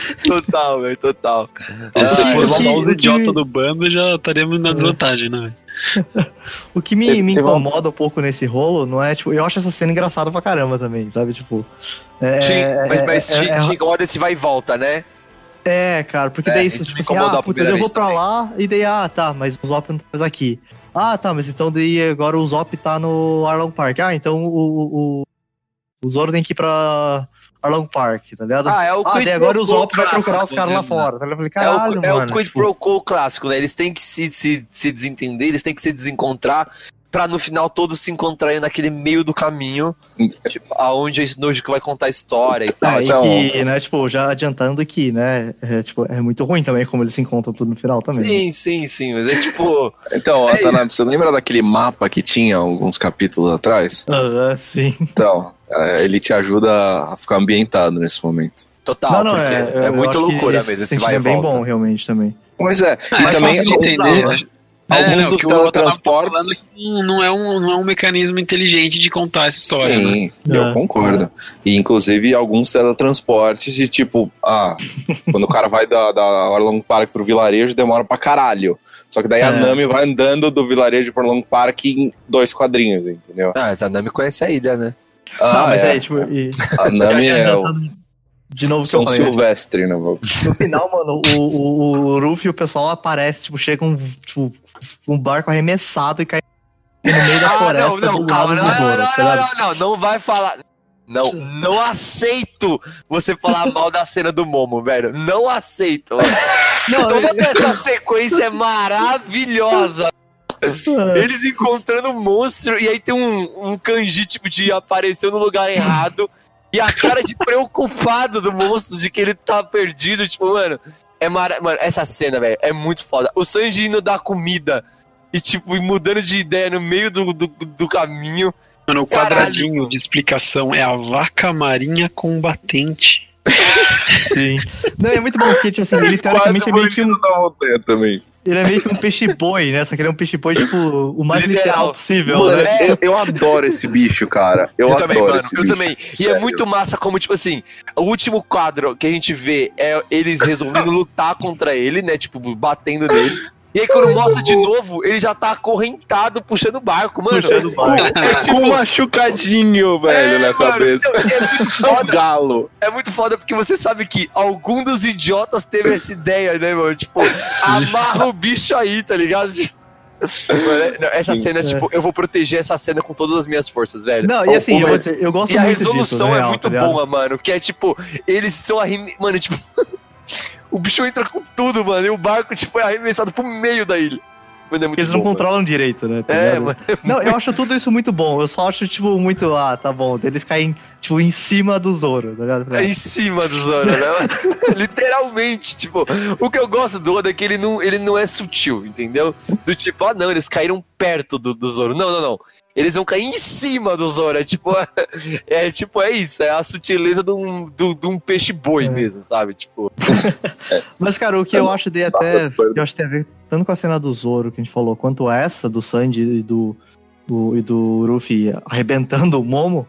Total, velho, total. É, se Ah, fosse que- só os que- idiotas do bando, já estaríamos na desvantagem, né? O que me, me uma- incomoda um pouco nesse rolo não é, tipo, eu acho essa cena engraçada pra caramba também, sabe? Tipo. É, Te- mas mas é- te, é- te incomoda esse vai e volta, né? É, cara, porque É, daí isso tipo assim, ah, puta, primeira eu vou pra também. lá e daí, ah, tá, mas o Zop não tá mais aqui. Ah, tá, mas então daí agora o Zop tá no Arlong Park. Ah, então o, o, o Zoro tem que ir pra Arlong Park, tá ligado? Ah, é o Ah, quid agora o quo Zop vai procurar os caras lá né, fora. Tá ligado? É caralho, o, é mano. o quid tipo, pro quo clássico, né? Eles têm que se, se, se desentender, eles têm que se desencontrar pra no final todos se encontrarem naquele meio do caminho, tipo, aonde a Snoji vai contar a história e tal. É, então- e que, né, tipo, já adiantando que, né, é, tipo, é muito ruim também como eles se encontram tudo no final também. Sim, sim, sim, mas é tipo. Então, É Atanabe, você lembra daquele mapa que tinha alguns capítulos atrás? Ah, sim. Então, é, ele te ajuda a ficar ambientado nesse momento. Total, não, não, porque é, é, muita loucura esse mesmo, esse vai e é bem volta. bom, realmente, também. Mas é, Ah, e é também de entender, alguns, né? Alguns É, dos o que o Otanabe tá teletransportes. é Não é, um, não é um mecanismo inteligente de contar essa história, né? Sim, eu É. concordo. E inclusive alguns teletransportes de tipo, ah, quando o cara vai da, da Orlong Park pro vilarejo, demora pra caralho. Só que daí a É. Nami vai andando do vilarejo pro Orlong Park em dois quadrinhos, entendeu? Ah, essa Nami conhece a ilha, né? Ah, não, mas é. aí, tipo, e, A Nami é o de novo São né? Silvestre, né? No final, mano, o, o, o Ruffy e o pessoal aparece, tipo, chega um, tipo, um barco arremessado e cai no meio da floresta Ah, não, não, do calma, lado não, Zoro, não, tá não, ligado? não, não, não vai falar. Não, não aceito você falar mal da cena do Momo, velho. Não aceito. Não, Toda essa sequência é maravilhosa. é- Eles encontrando um monstro e aí tem um, um kanji, tipo, de apareceu no lugar errado. E a cara de preocupado do monstro de que ele tá perdido, tipo, mano. É mara... Mano, essa cena, velho, é muito foda. O Sanji indo dar comida e, tipo, e mudando de ideia no meio do, do, do caminho. Mano, o Caralho. quadradinho de explicação é a vaca marinha combatente. Sim. Não, é muito bom, porque, tipo assim, ele teoricamente é meio que um, da montanha também. Ele é meio que um peixe-boi, né? Só que ele é um peixe-boi, tipo, o mais Literal. literal possível, Mano, né? eu, eu adoro esse bicho, cara. Eu, adoro também, mano, eu bicho. também. E é Sério. muito massa como, tipo assim, o último quadro que a gente vê é eles resolvendo lutar contra ele, né? Tipo, batendo nele. E aí, quando mostra de novo, ele já tá acorrentado, puxando o barco, mano. Puxando o barco. É tipo, um machucadinho, velho, É, na mano, cabeça. não, e é muito É foda. galo. É muito foda porque você sabe que algum dos idiotas teve essa ideia, né, mano? Tipo, amarra o bicho aí, tá ligado? Tipo, mano, é- essa Sim. cena, É. tipo, eu vou proteger essa cena com todas as minhas forças, velho. Não, e assim, o- eu, dizer, eu gosto E a muito resolução disso, é real, muito tá boa, mano. Que é tipo, eles são arremessados. Mano, tipo. o bicho entra com tudo, mano. E o barco, tipo, é arremessado pro meio da ilha. É Eles bom, não mano. controlam direito, né? tá É, mano. Não, eu acho tudo isso muito bom. Eu só acho, tipo, muito. Ah, tá bom. Eles caem tipo, em cima do Zoro, tá ligado? É em cima do Zoro, né? Literalmente, tipo, o que eu gosto do Oda é que ele não, ele não é sutil, entendeu? Do tipo, ah não, eles caíram perto do, do Zoro. Não, não, não. Eles vão cair em cima do Zoro. É tipo, é, tipo, é isso, é a sutileza de um, de, de um peixe boi É. mesmo, sabe? Tipo, Mas, cara, o que eu acho de até. que eu acho que tem a ver tanto com a cena do Zoro que a gente falou, quanto essa do Sanji e do, do- e do Ruffy arrebentando o Momo.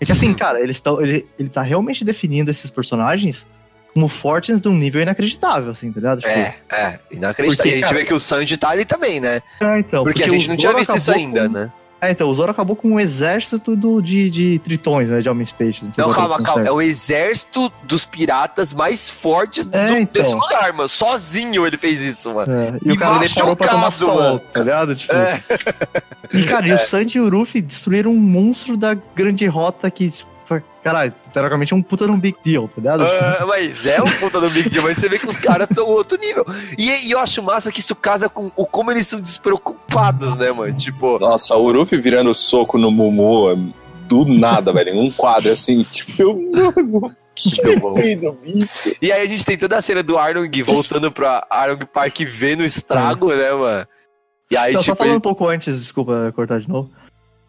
É que assim, cara, eles tão, ele, ele tá realmente definindo esses personagens como fortes de um nível inacreditável, assim, tá ligado? Tipo, é, é, inacreditável. Porque, E a gente cara, vê que o Sanji tá ali também, né? é, então, Porque, a o gente não tinha visto isso ainda, com- né? É, então, o Zoro acabou com um exército do, de, de tritões, né? De homens peixes. Não, tô calma, calma. É o exército dos piratas mais fortes do- É, então. desse lugar, mano. Sozinho ele fez isso, mano. É, E, E o cara dele parou pra tomar sol, mano. tá ligado? Tipo, É. E, cara, e o Sanji e o Ruffy destruíram um monstro da grande rota que, caralho, teoricamente é um puta de um big deal, tá ligado? Ah, mas é um puta do Big Deal, mas você vê que os caras estão outro nível. E, e eu acho massa que isso casa com o como eles são despreocupados, né, mano? Tipo, Nossa, o Ruffy virando soco no Mumu é do nada, velho. em Um quadro assim, tipo, eu, mano, que bom. E aí a gente tem toda a cena do Arlong voltando pra Arlong Park vendo o estrago, né, mano? E aí, Então, só tipo, falando ele- um pouco antes, desculpa cortar de novo.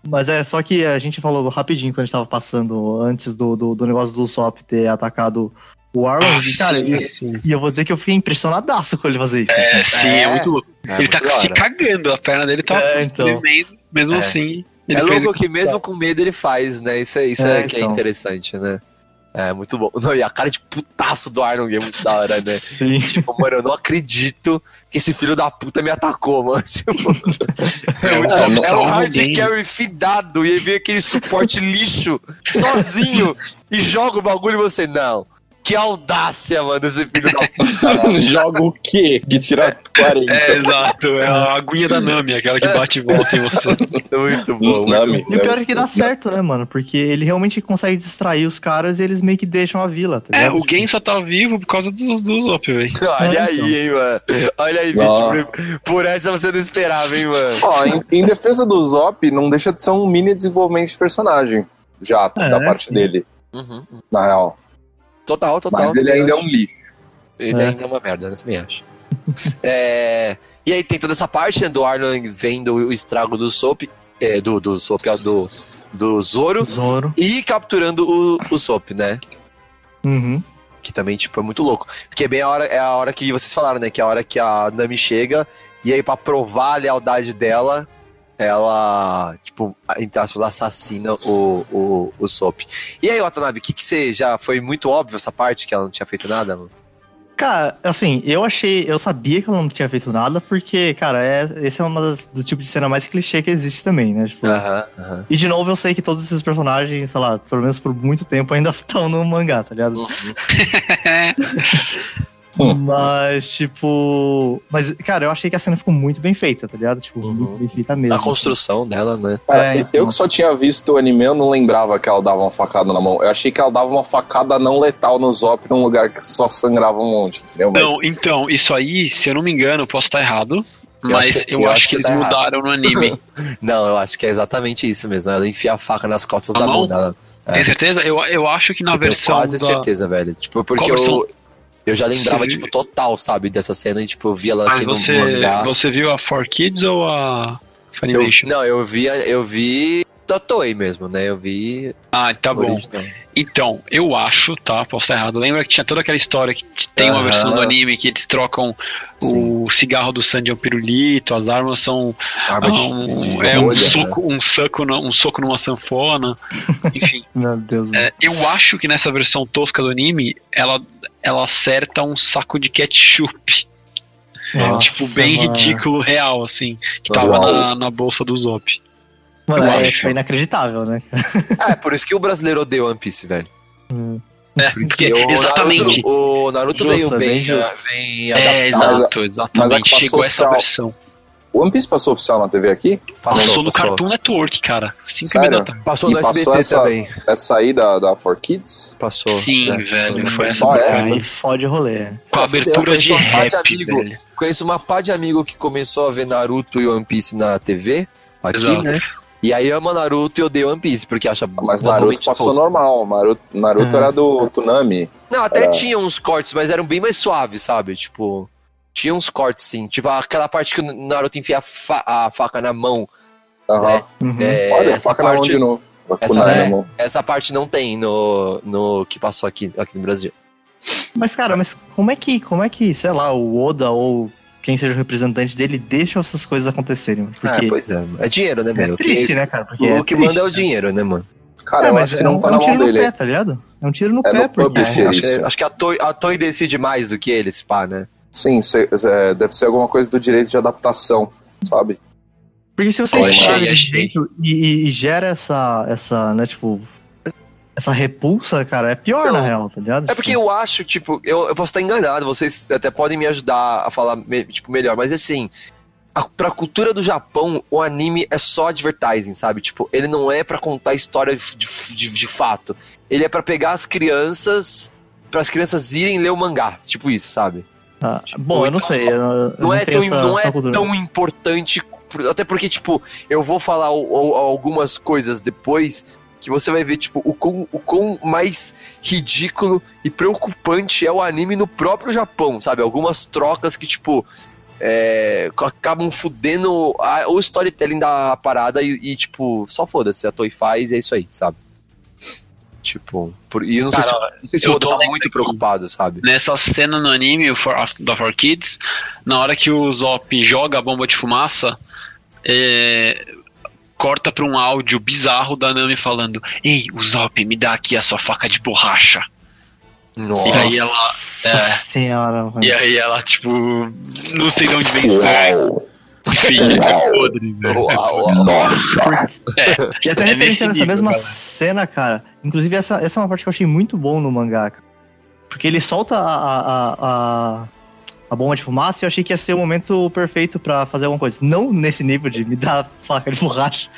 Mas é só que a gente falou rapidinho quando a gente tava passando antes do, do, do negócio do Sop ter atacado o Arlong. e, cara, sim, e, sim. e eu vou dizer que eu fiquei impressionadaço com ele fazer isso. É, assim. sim, é, É. muito louco. É, ele tá se cagando, a perna dele tá É, então. tremendo, mesmo É. assim. Ele é fez louco o que mesmo com medo ele faz, né? Isso é, isso é, É, que é então. interessante, né? É, muito bom. Não, e a cara de putaço do Arlong é muito da hora, né? Sim. Tipo, mano, eu não acredito que esse filho da puta me atacou, mano. Tipo, é, muito, não, é não, um não, hard ninguém. carry fidado e aí vem aquele suporte lixo sozinho e joga o bagulho e você, não. Que audácia, mano, esse filho da puta. Joga o quê? Que tira 40. É, exato. É a aguinha da Nami, aquela que bate e volta em você. Muito bom. Nami, E o pior é que dá certo, né, mano? Porque ele realmente consegue distrair os caras e eles meio que deixam a vila, tá É, o Gen só tá vivo por causa do, do Zop, velho. Olha É, aí, então. hein, mano. Olha aí, Não. Mitch. Por essa você não esperava, hein, mano. Ó, em, em defesa do Zop, não deixa de ser um mini desenvolvimento de personagem. Já, É, da parte sim. dele, Uhum. na real. Total, total. Mas ele ainda é um lixo. Ele É. ainda é uma merda, né? Também acho. É, E aí tem toda essa parte né, do Arlong vendo o estrago do Soap, é, do, do Soap, ó, do, do Zoro, Zoro. e capturando o, o Soap, né? Uhum. Que também, tipo, é muito louco. Porque é bem a hora, é a hora que vocês falaram, né? Que é a hora que a Nami chega, e aí pra provar a lealdade dela, ela, tipo, entre aspas, assassina o, o, o Soap. E aí, Watanabe, o que, que você já. Foi muito óbvio essa parte que ela não tinha feito nada, mano? Cara, assim, eu achei. Eu sabia que ela não tinha feito nada, porque, cara, é, esse é uma das, do tipo de cena mais clichê que existe também, né? Tipo, Aham, aham. E de novo eu sei que todos esses personagens, sei lá, pelo menos por muito tempo ainda estão no mangá, tá ligado? Uhum. Hum. Mas, tipo. Mas, cara, eu achei que a cena ficou muito bem feita, tá ligado? Tipo, Uhum. muito bem feita mesmo. A construção dela, né? Cara, É, então. eu que só tinha visto o anime, eu não lembrava que ela dava uma facada na mão. Eu achei que ela dava uma facada não letal no Zop num lugar que só sangrava um monte, entendeu? Mas Não, então, isso aí, se eu não me engano, eu posso estar errado. Mas acho- eu, eu acho, acho que que eles tá errado. mudaram no anime. Não, eu acho que é exatamente isso mesmo. Ela enfia a faca nas costas A da mão mão? dela. É. Tem certeza? Eu, eu acho que na Eu tenho versão. quase da- certeza, velho. Tipo, porque Qual eu, versão? Eu já lembrava, Você- tipo, total, sabe, dessa cena. E, tipo, eu vi ela Mas aqui no você, mangá. você viu a 4Kids ou a Eu, Funimation? não, eu vi, eu vi da Toei mesmo, né? Eu vi Ah, tá bom. original. Então, eu acho, tá? Posso estar errado. Lembra que tinha toda aquela história que tem uma Aham. versão do anime que eles trocam o cigarro do Sandy é um pirulito, as armas são Arma de- um, de é, um, rolha, né? soco, um, soco, um soco numa sanfona. Enfim, Meu Deus. é, eu acho que nessa versão tosca do anime, ela, ela acerta um saco de ketchup. Nossa, tipo, bem mano. ridículo, real, assim. Que tava na, na bolsa do Zop. Mano, é, é inacreditável, né? É, por isso que o brasileiro odeia One Piece, velho. É, porque, o exatamente. Naruto, o Naruto Justo, veio é bem, bem justo. vem É, adaptado. exato, exatamente. Chegou essa oficial- One Piece passou oficial na TV aqui? Passou no passou. Cartoon Network, cara. 5 Sério? da. Passou no passou SBT essa- também. Essa aí da, da 4Kids? Passou. Sim, É. velho. Foi essa Só desgraça. essa? Aí fode rolê. Com a Ah, abertura de conheço uma pá rap, de amigo. velho. Conheço uma pá de amigo que começou a ver Naruto e One Piece na TV, aqui, Exato. né? E aí ama Naruto e odeia One Piece, porque acha Mas totalmente Naruto passou tosco. normal. Naruto, Naruto Uhum. era do Tsunami. Não, até Era- tinha uns cortes, mas eram bem mais suaves, sabe? Tipo, tinha uns cortes, sim. Tipo, aquela parte que o Naruto enfia a, fa- a faca na mão. Aham. Uhum. É, Olha, essa faca na mão parte- de novo. Essa, é- na mão. essa parte não tem no, no que passou aqui, aqui no Brasil. Mas, cara, mas como é que, como é que, sei lá, o Oda ou quem seja o representante dele deixam essas coisas acontecerem? Ah, Porque pois é. É dinheiro, né, é meu? triste, Que- né, cara? Porque o é que triste, manda é o né? dinheiro, né, mano? Cara, É, eu mas acho que é não um, tá é um na mão tiro no dele. pé, tá ligado? É um tiro no É pé, no porque... publisher. acho, que, acho que a Toy, a Toy decide mais do que eles, pá, né? Sim, cê- cê- deve ser alguma coisa do direito de adaptação, sabe? Porque se você estraga de achei. jeito e, e- gera essa, essa, né, tipo, essa repulsa, cara, é pior Não. na real, tá ligado? É porque eu acho, tipo, eu, eu posso estar enganado, vocês até podem me ajudar a falar me- tipo, melhor, mas assim, a, pra cultura do Japão, o anime é só advertising, sabe? Tipo, ele não é pra contar história de, de, de fato. Ele é pra pegar as crianças, para as crianças irem ler o mangá, tipo isso, sabe? Ah, bom, eu não sei. Eu, eu Não, é, tão, essa- não é tão importante, por- até porque, tipo, eu vou falar o- o- algumas coisas depois que você vai ver, tipo, o quão, o quão mais ridículo e preocupante é o anime no próprio Japão, sabe? Algumas trocas que, tipo, é, acabam fudendo a- o storytelling da parada e, e, tipo, só foda-se, a Toei faz e é isso aí, sabe? Tipo, por, e eu não sei se, Cara, não sei se eu tô tá muito aqui. preocupado, sabe? Nessa cena no anime, o For, da For Kids, na hora que o Zop joga a bomba de fumaça, é, corta pra um áudio bizarro da Nami falando: Ei, o Zop, me dá aqui a sua faca de borracha. Nossa. E aí ela- é. senhora. E aí ela, tipo, não sei de onde vem sangue. Enfim, é podre, velho. Uau, uau. Nossa! E até É referência nessa nível, mesma cena, cara. Inclusive, essa, essa é uma parte que eu achei muito bom no mangá. cara. Porque ele solta a, a, a, a, a bomba de fumaça e eu achei que ia ser o momento perfeito pra fazer alguma coisa. Não nesse nível de me dar faca de borracha,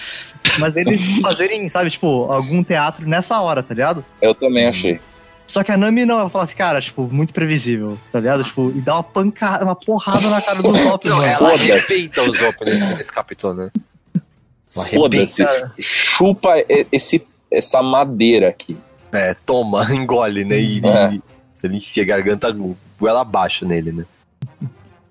mas eles fazerem, sabe, tipo, algum teatro nessa hora, tá ligado? Eu também achei. Só que a Nami não, ela fala assim, cara, tipo, muito previsível, tá ligado? Tipo, e dá uma pancada, uma porrada na cara do Zop, Não, ela arrebenta o Zop nesse, nesse capítulo, né? Ela Foda-se. Chupa esse, essa madeira aqui. É, toma, engole, né? E É. e- ele enfia a garganta goela abaixo nele, né?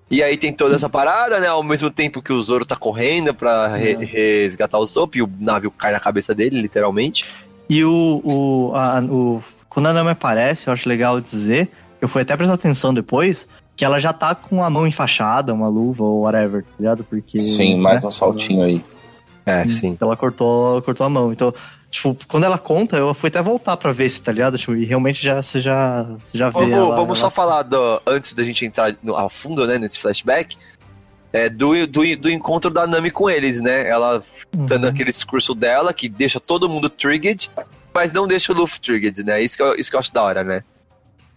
E aí tem toda essa parada, né? Ao mesmo tempo que o Zoro tá correndo pra re- resgatar o Zop e o navio cai na cabeça dele, literalmente. E o, o, a- o. Quando a Nami aparece, eu acho legal dizer, que eu fui até prestar atenção depois, que ela já tá com a mão enfaixada, uma luva ou whatever, tá ligado? Porque. Sim, mais né, um saltinho aí. É, Hum, sim. Ela cortou, cortou a mão. Então, tipo, quando ela conta, eu fui até voltar pra ver se, tá ligado? Tipo, e realmente já, você já, você já vê. Vamos, ela- vamos só ela- falar do- antes da gente entrar no- a fundo, né, nesse flashback. É, do, do, do encontro da Nami com eles, né? Ela Uhum. dando aquele discurso dela que deixa todo mundo triggered, mas não deixa o Luffy triggered, né? Isso que eu, isso que eu acho da hora, né?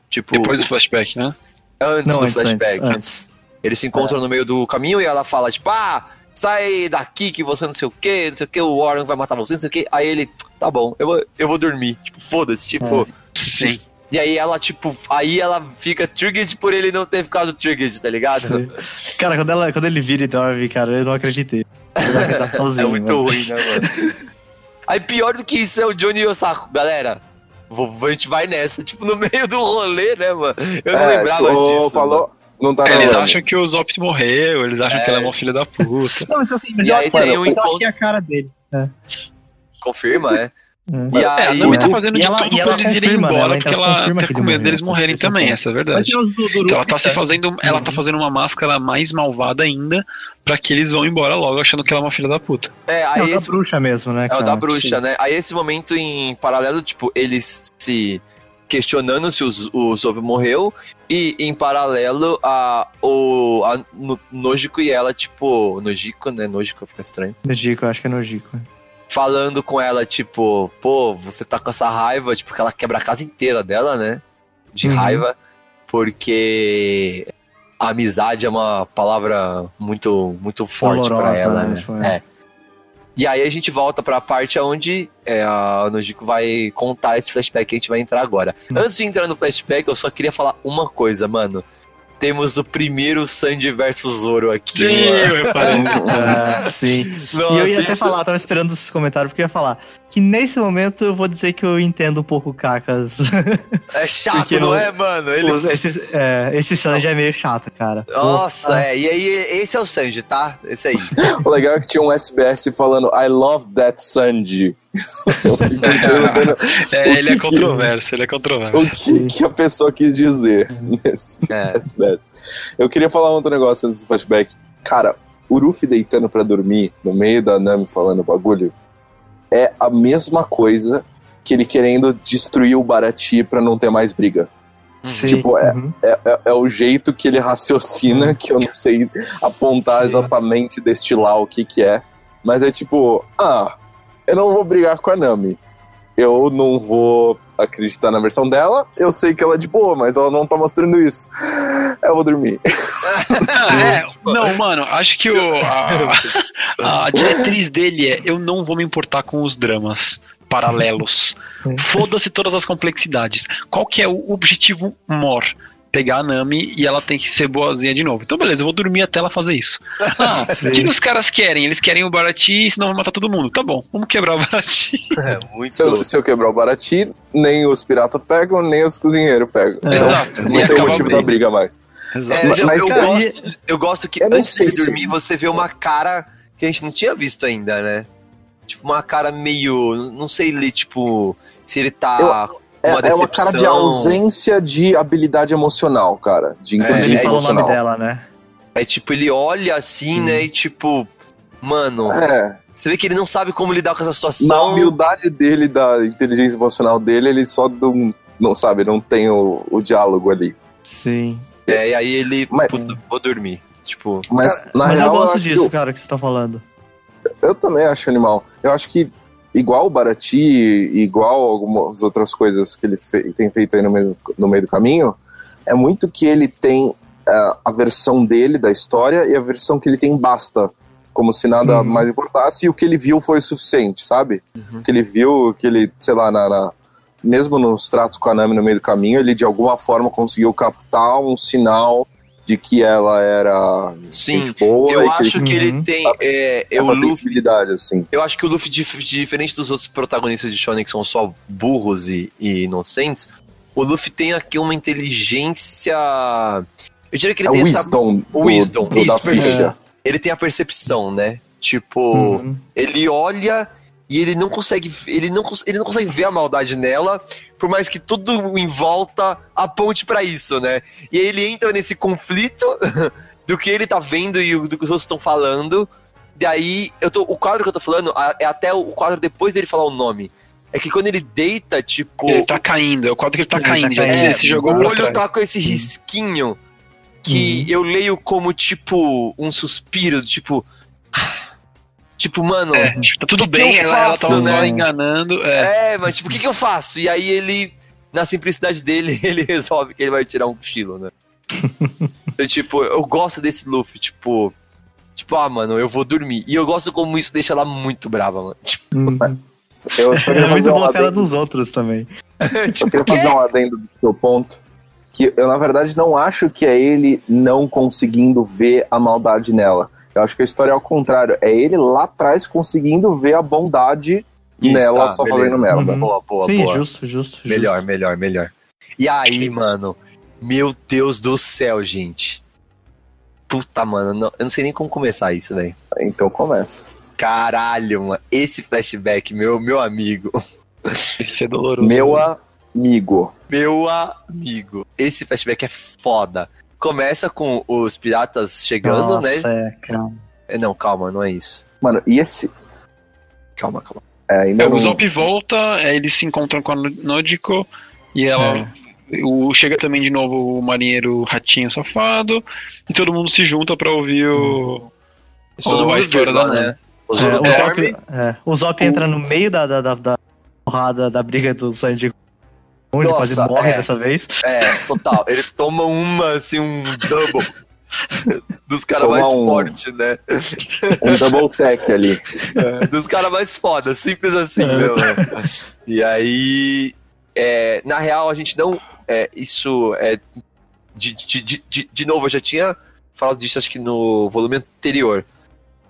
Tipo, Depois do flashback, né? antes Não, do antes, flashback. antes, antes. Eles se encontram no meio do caminho e ela fala, tipo, ah, sai daqui que você não sei o que, não sei o que, o Warren vai matar você, não sei o que. Aí ele, tá bom, eu vou, eu vou dormir. Tipo, foda-se, tipo. Sim. E aí ela, tipo, aí ela fica triggered por ele não ter ficado triggered, tá ligado? Sim. Cara, quando, ela, quando ele vira e dorme, cara, eu não acreditei. Ele tá É sozinho, muito mano. ruim, né, mano? Aí pior do que isso é o Johnny Osako. Galera, vou- a gente vai nessa. Tipo, no meio do rolê, né, mano? Eu não É, lembrava tipo, disso. Falou, não tá Eles acham que o Zop morreu, eles acham É. que ela é uma filha da puta. Não, mas assim, mas E eu, aí acho, tem eu um acho que é a cara dele. mano. Confirma, é? É. E É, a Nami tá né? fazendo de ela- tudo ela pra eles irem confirma, né? embora, Ela porque ela confirma tá com medo deles morrerem Isso é também, essa é a verdade. Então ela tá se fazendo, ela tá fazendo uma máscara mais malvada ainda pra que eles vão embora logo achando que ela é uma filha da puta. é, É aí o da esse bruxa mesmo, né, É cara? o da bruxa, Sim. né? Aí esse momento em paralelo, tipo, eles se questionando se o, Z- o Zop morreu e em paralelo a o a no, Nojiko e ela, tipo, Nojiko, né? Nojiko fica estranho. Nojico, eu acho que é Nojico. Falando com ela, tipo, pô, você tá com essa raiva, tipo, que ela quebra a casa inteira dela, né? De Uhum. raiva, porque a amizade é uma palavra muito muito forte pra Valorosa, ela, né? né? Tipo, é. É. E aí a gente volta pra parte onde é, a Nojiko vai contar esse flashback que a gente vai entrar agora. Hum. Antes de entrar no flashback, eu só queria falar uma coisa, mano. Temos o primeiro Sandy versus Zoro aqui. Sim, eu reparei. Ah, sim. Nossa, e eu ia até isso- falar, tava esperando esses comentários, porque eu ia falar que nesse momento eu vou dizer que eu entendo um pouco o Cacas. É chato, Porque não o- é, mano? Ele... esse, é, esse Sanji é meio chato, cara. Nossa, é. E aí, esse é o Sanji, tá? Esse aí. O legal é que tinha um SBS falando I love that Sanji. Eu É, ele é controverso, ele é controverso. o que, que a pessoa quis dizer nesse É. SBS. Eu queria falar um outro negócio antes do flashback. Cara, o Ruffy deitando pra dormir no meio da Nami falando bagulho é a mesma coisa que ele querendo destruir o Barati pra não ter mais briga. Sim. Tipo, é- Uhum. É, é- é o jeito que ele raciocina, que eu não sei apontar Sim. exatamente, destilar o que que é. Mas é tipo, ah, eu não vou brigar com a Nami. Eu não vou acreditar na versão dela. Eu sei que ela é de boa, mas ela não tá mostrando isso. Eu vou dormir. É, não, mano, acho que o, a, a diretriz dele é: eu não vou me importar com os dramas paralelos. Foda-se todas as complexidades. Qual que é o objetivo mor? Pegar a Nami e ela tem que ser boazinha de novo. Então, beleza, eu vou dormir até ela fazer isso. Ah, o que, os caras querem? Eles querem o Barati, senão vai matar todo mundo. Tá bom, vamos quebrar o Barati. É, muito. Se eu, se eu quebrar o Barati, nem os piratas pegam, nem os cozinheiros pegam. É. Exato. Não tem motivo briga. da briga mais. Exato. É, mas eu, Mas, eu cara, gosto, eu gosto que eu antes sei de se- dormir você vê uma cara que a gente não tinha visto ainda, né? Tipo, uma cara meio. Não sei ler, tipo, se ele tá. É, uma é uma cara de ausência de habilidade emocional, cara. De Quando inteligência ele fala o nome emocional. dela, né? É tipo, ele olha assim, né? E tipo. Mano, É, você vê que ele não sabe como lidar com essa na situação. humildade dele, da inteligência emocional dele, ele só não, não sabe, não tem o, o diálogo ali. Sim. É, e aí ele. Mas- puta, vou dormir. Tipo. Mas na Mas real, eu gosto que disso, eu- cara, que você tá falando. Eu também acho animal. Eu acho que, igual o Barati, igual algumas outras coisas que ele fe- tem feito aí no meio, no meio do caminho, é muito que ele tem é, a versão dele da história e a versão que ele tem basta. Como se nada Uhum. mais importasse e o que ele viu foi o suficiente, sabe? O que ele viu, o que ele, sei lá, na, na- mesmo nos tratos com a Nami no meio do caminho, ele de alguma forma conseguiu captar um sinal de que ela era Sim. gente boa Eu e que acho que ele Uhum. tem. É, ele eu, essa Luffy, sensibilidade, assim. eu acho que o Luffy, dif- diferente dos outros protagonistas de Shonen que são só burros e, e inocentes, o Luffy tem aqui uma inteligência. Eu diria que ele É tem o essa. wisdom, do, Wisdom, do- da isso, perfeito. ficha. Ele tem a percepção, né? Tipo, Uhum. ele olha e ele não consegue. Ele não, ele não consegue ver a maldade nela, por mais que tudo em volta aponte pra isso, né? E aí ele entra nesse conflito do que ele tá vendo e o- do que os outros estão falando. E aí, eu tô, o quadro que eu tô falando é até o quadro depois dele falar o nome. É que quando ele deita, tipo. Ele tá caindo, é o quadro que ele tá Ele tá caindo, já caindo. É, se jogou o olho trás. tá com esse risquinho que eu leio como, tipo, um suspiro, tipo. Tipo, mano. É, tá tudo que que bem, eu ela, ela faço, tava né? enganando. É. É, mas tipo, o que, que eu faço? E aí ele, na simplicidade dele, ele resolve que ele vai tirar um cochilo, né? então, tipo, eu gosto desse Luffy, tipo. Tipo, ah, mano, eu vou dormir. E eu gosto como isso deixa ela muito brava, mano. Tipo, Uhum. Eu só É muito um bom a cara dos outros também. tipo queria fazer um adendo do seu ponto. Que eu, na verdade, não acho que é ele não conseguindo ver a maldade nela. Eu acho que a história é ao contrário. É ele lá atrás conseguindo ver a bondade Isso, nela tá, só beleza. fazendo merda. Uhum. boa, boa, Sim, boa. justo, justo, justo. Melhor, melhor, melhor. E aí, mano, meu Deus do céu, gente. Puta, mano, não- eu não sei nem como começar isso, velho. Então começa. Caralho, mano. Esse flashback, meu, meu amigo. Isso é doloroso. Meu amigo. Meu amigo. Esse flashback é foda. Começa com os piratas chegando, Nossa, né? é, calma. É, Não, calma, não é isso. Mano, e esse. Calma, calma. É, ainda É, não... o Zop volta, é, eles se encontram com a Nodiko e ela. O, chega também de novo o marinheiro ratinho safado e todo mundo se junta pra ouvir o. Todo vai mundo fora da né? O É, o. Zop, é, o Zop entra no meio da, da, da, da porrada da briga do Sanji. Nossa, quase morre é. dessa vez. É, total. Ele toma uma, assim, um double. Dos caras mais um- fortes, né? um double tech ali. É, dos caras mais foda, simples assim, É. meu. E aí, é, na real, a gente não. é, isso é de, de, de, de, de novo, eu já tinha falado disso acho que no volume anterior.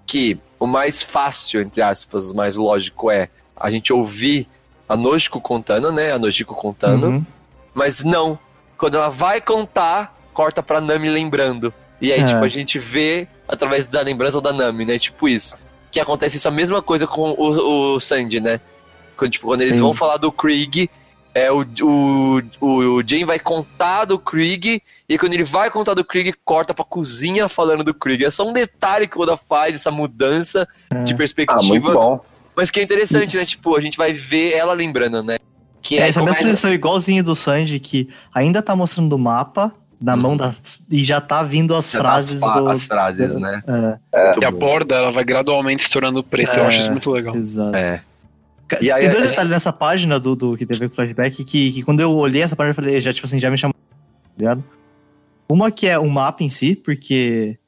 Que o mais fácil, entre aspas, o mais lógico é a gente ouvir a Nojiko contando, né? A Nojiko contando. Uhum. Mas não. Quando ela vai contar, corta pra Nami lembrando. E aí, É. tipo, a gente vê através da lembrança da Nami, né? Tipo isso. Que acontece isso a mesma coisa com o, o Sandy, né? Quando, tipo, quando eles Sim. vão falar do Krieg, é, o, o, o, o Jane vai contar do Krieg, e quando ele vai contar do Krieg, corta pra cozinha falando do Krieg. É só um detalhe que o Oda faz, essa mudança de Ah, perspectiva. muito bom. Mas que é interessante, né? Tipo, a gente vai ver ela lembrando, né? Que É, essa mesma começa- posição igualzinho do Sanji, que ainda tá mostrando o mapa na Uhum. mão das. E já tá vindo as já frases as, fa- do. as frases, né? É, Muito E a borda, ela vai gradualmente se tornando preta. Eu É. acho isso muito legal. exato. É. E aí- Tem dois é- detalhes nessa página do, do que teve com o flashback que, que quando eu olhei essa página eu falei, já, tipo assim, já me chamou. tá ligado? Uma que é o mapa em si, porque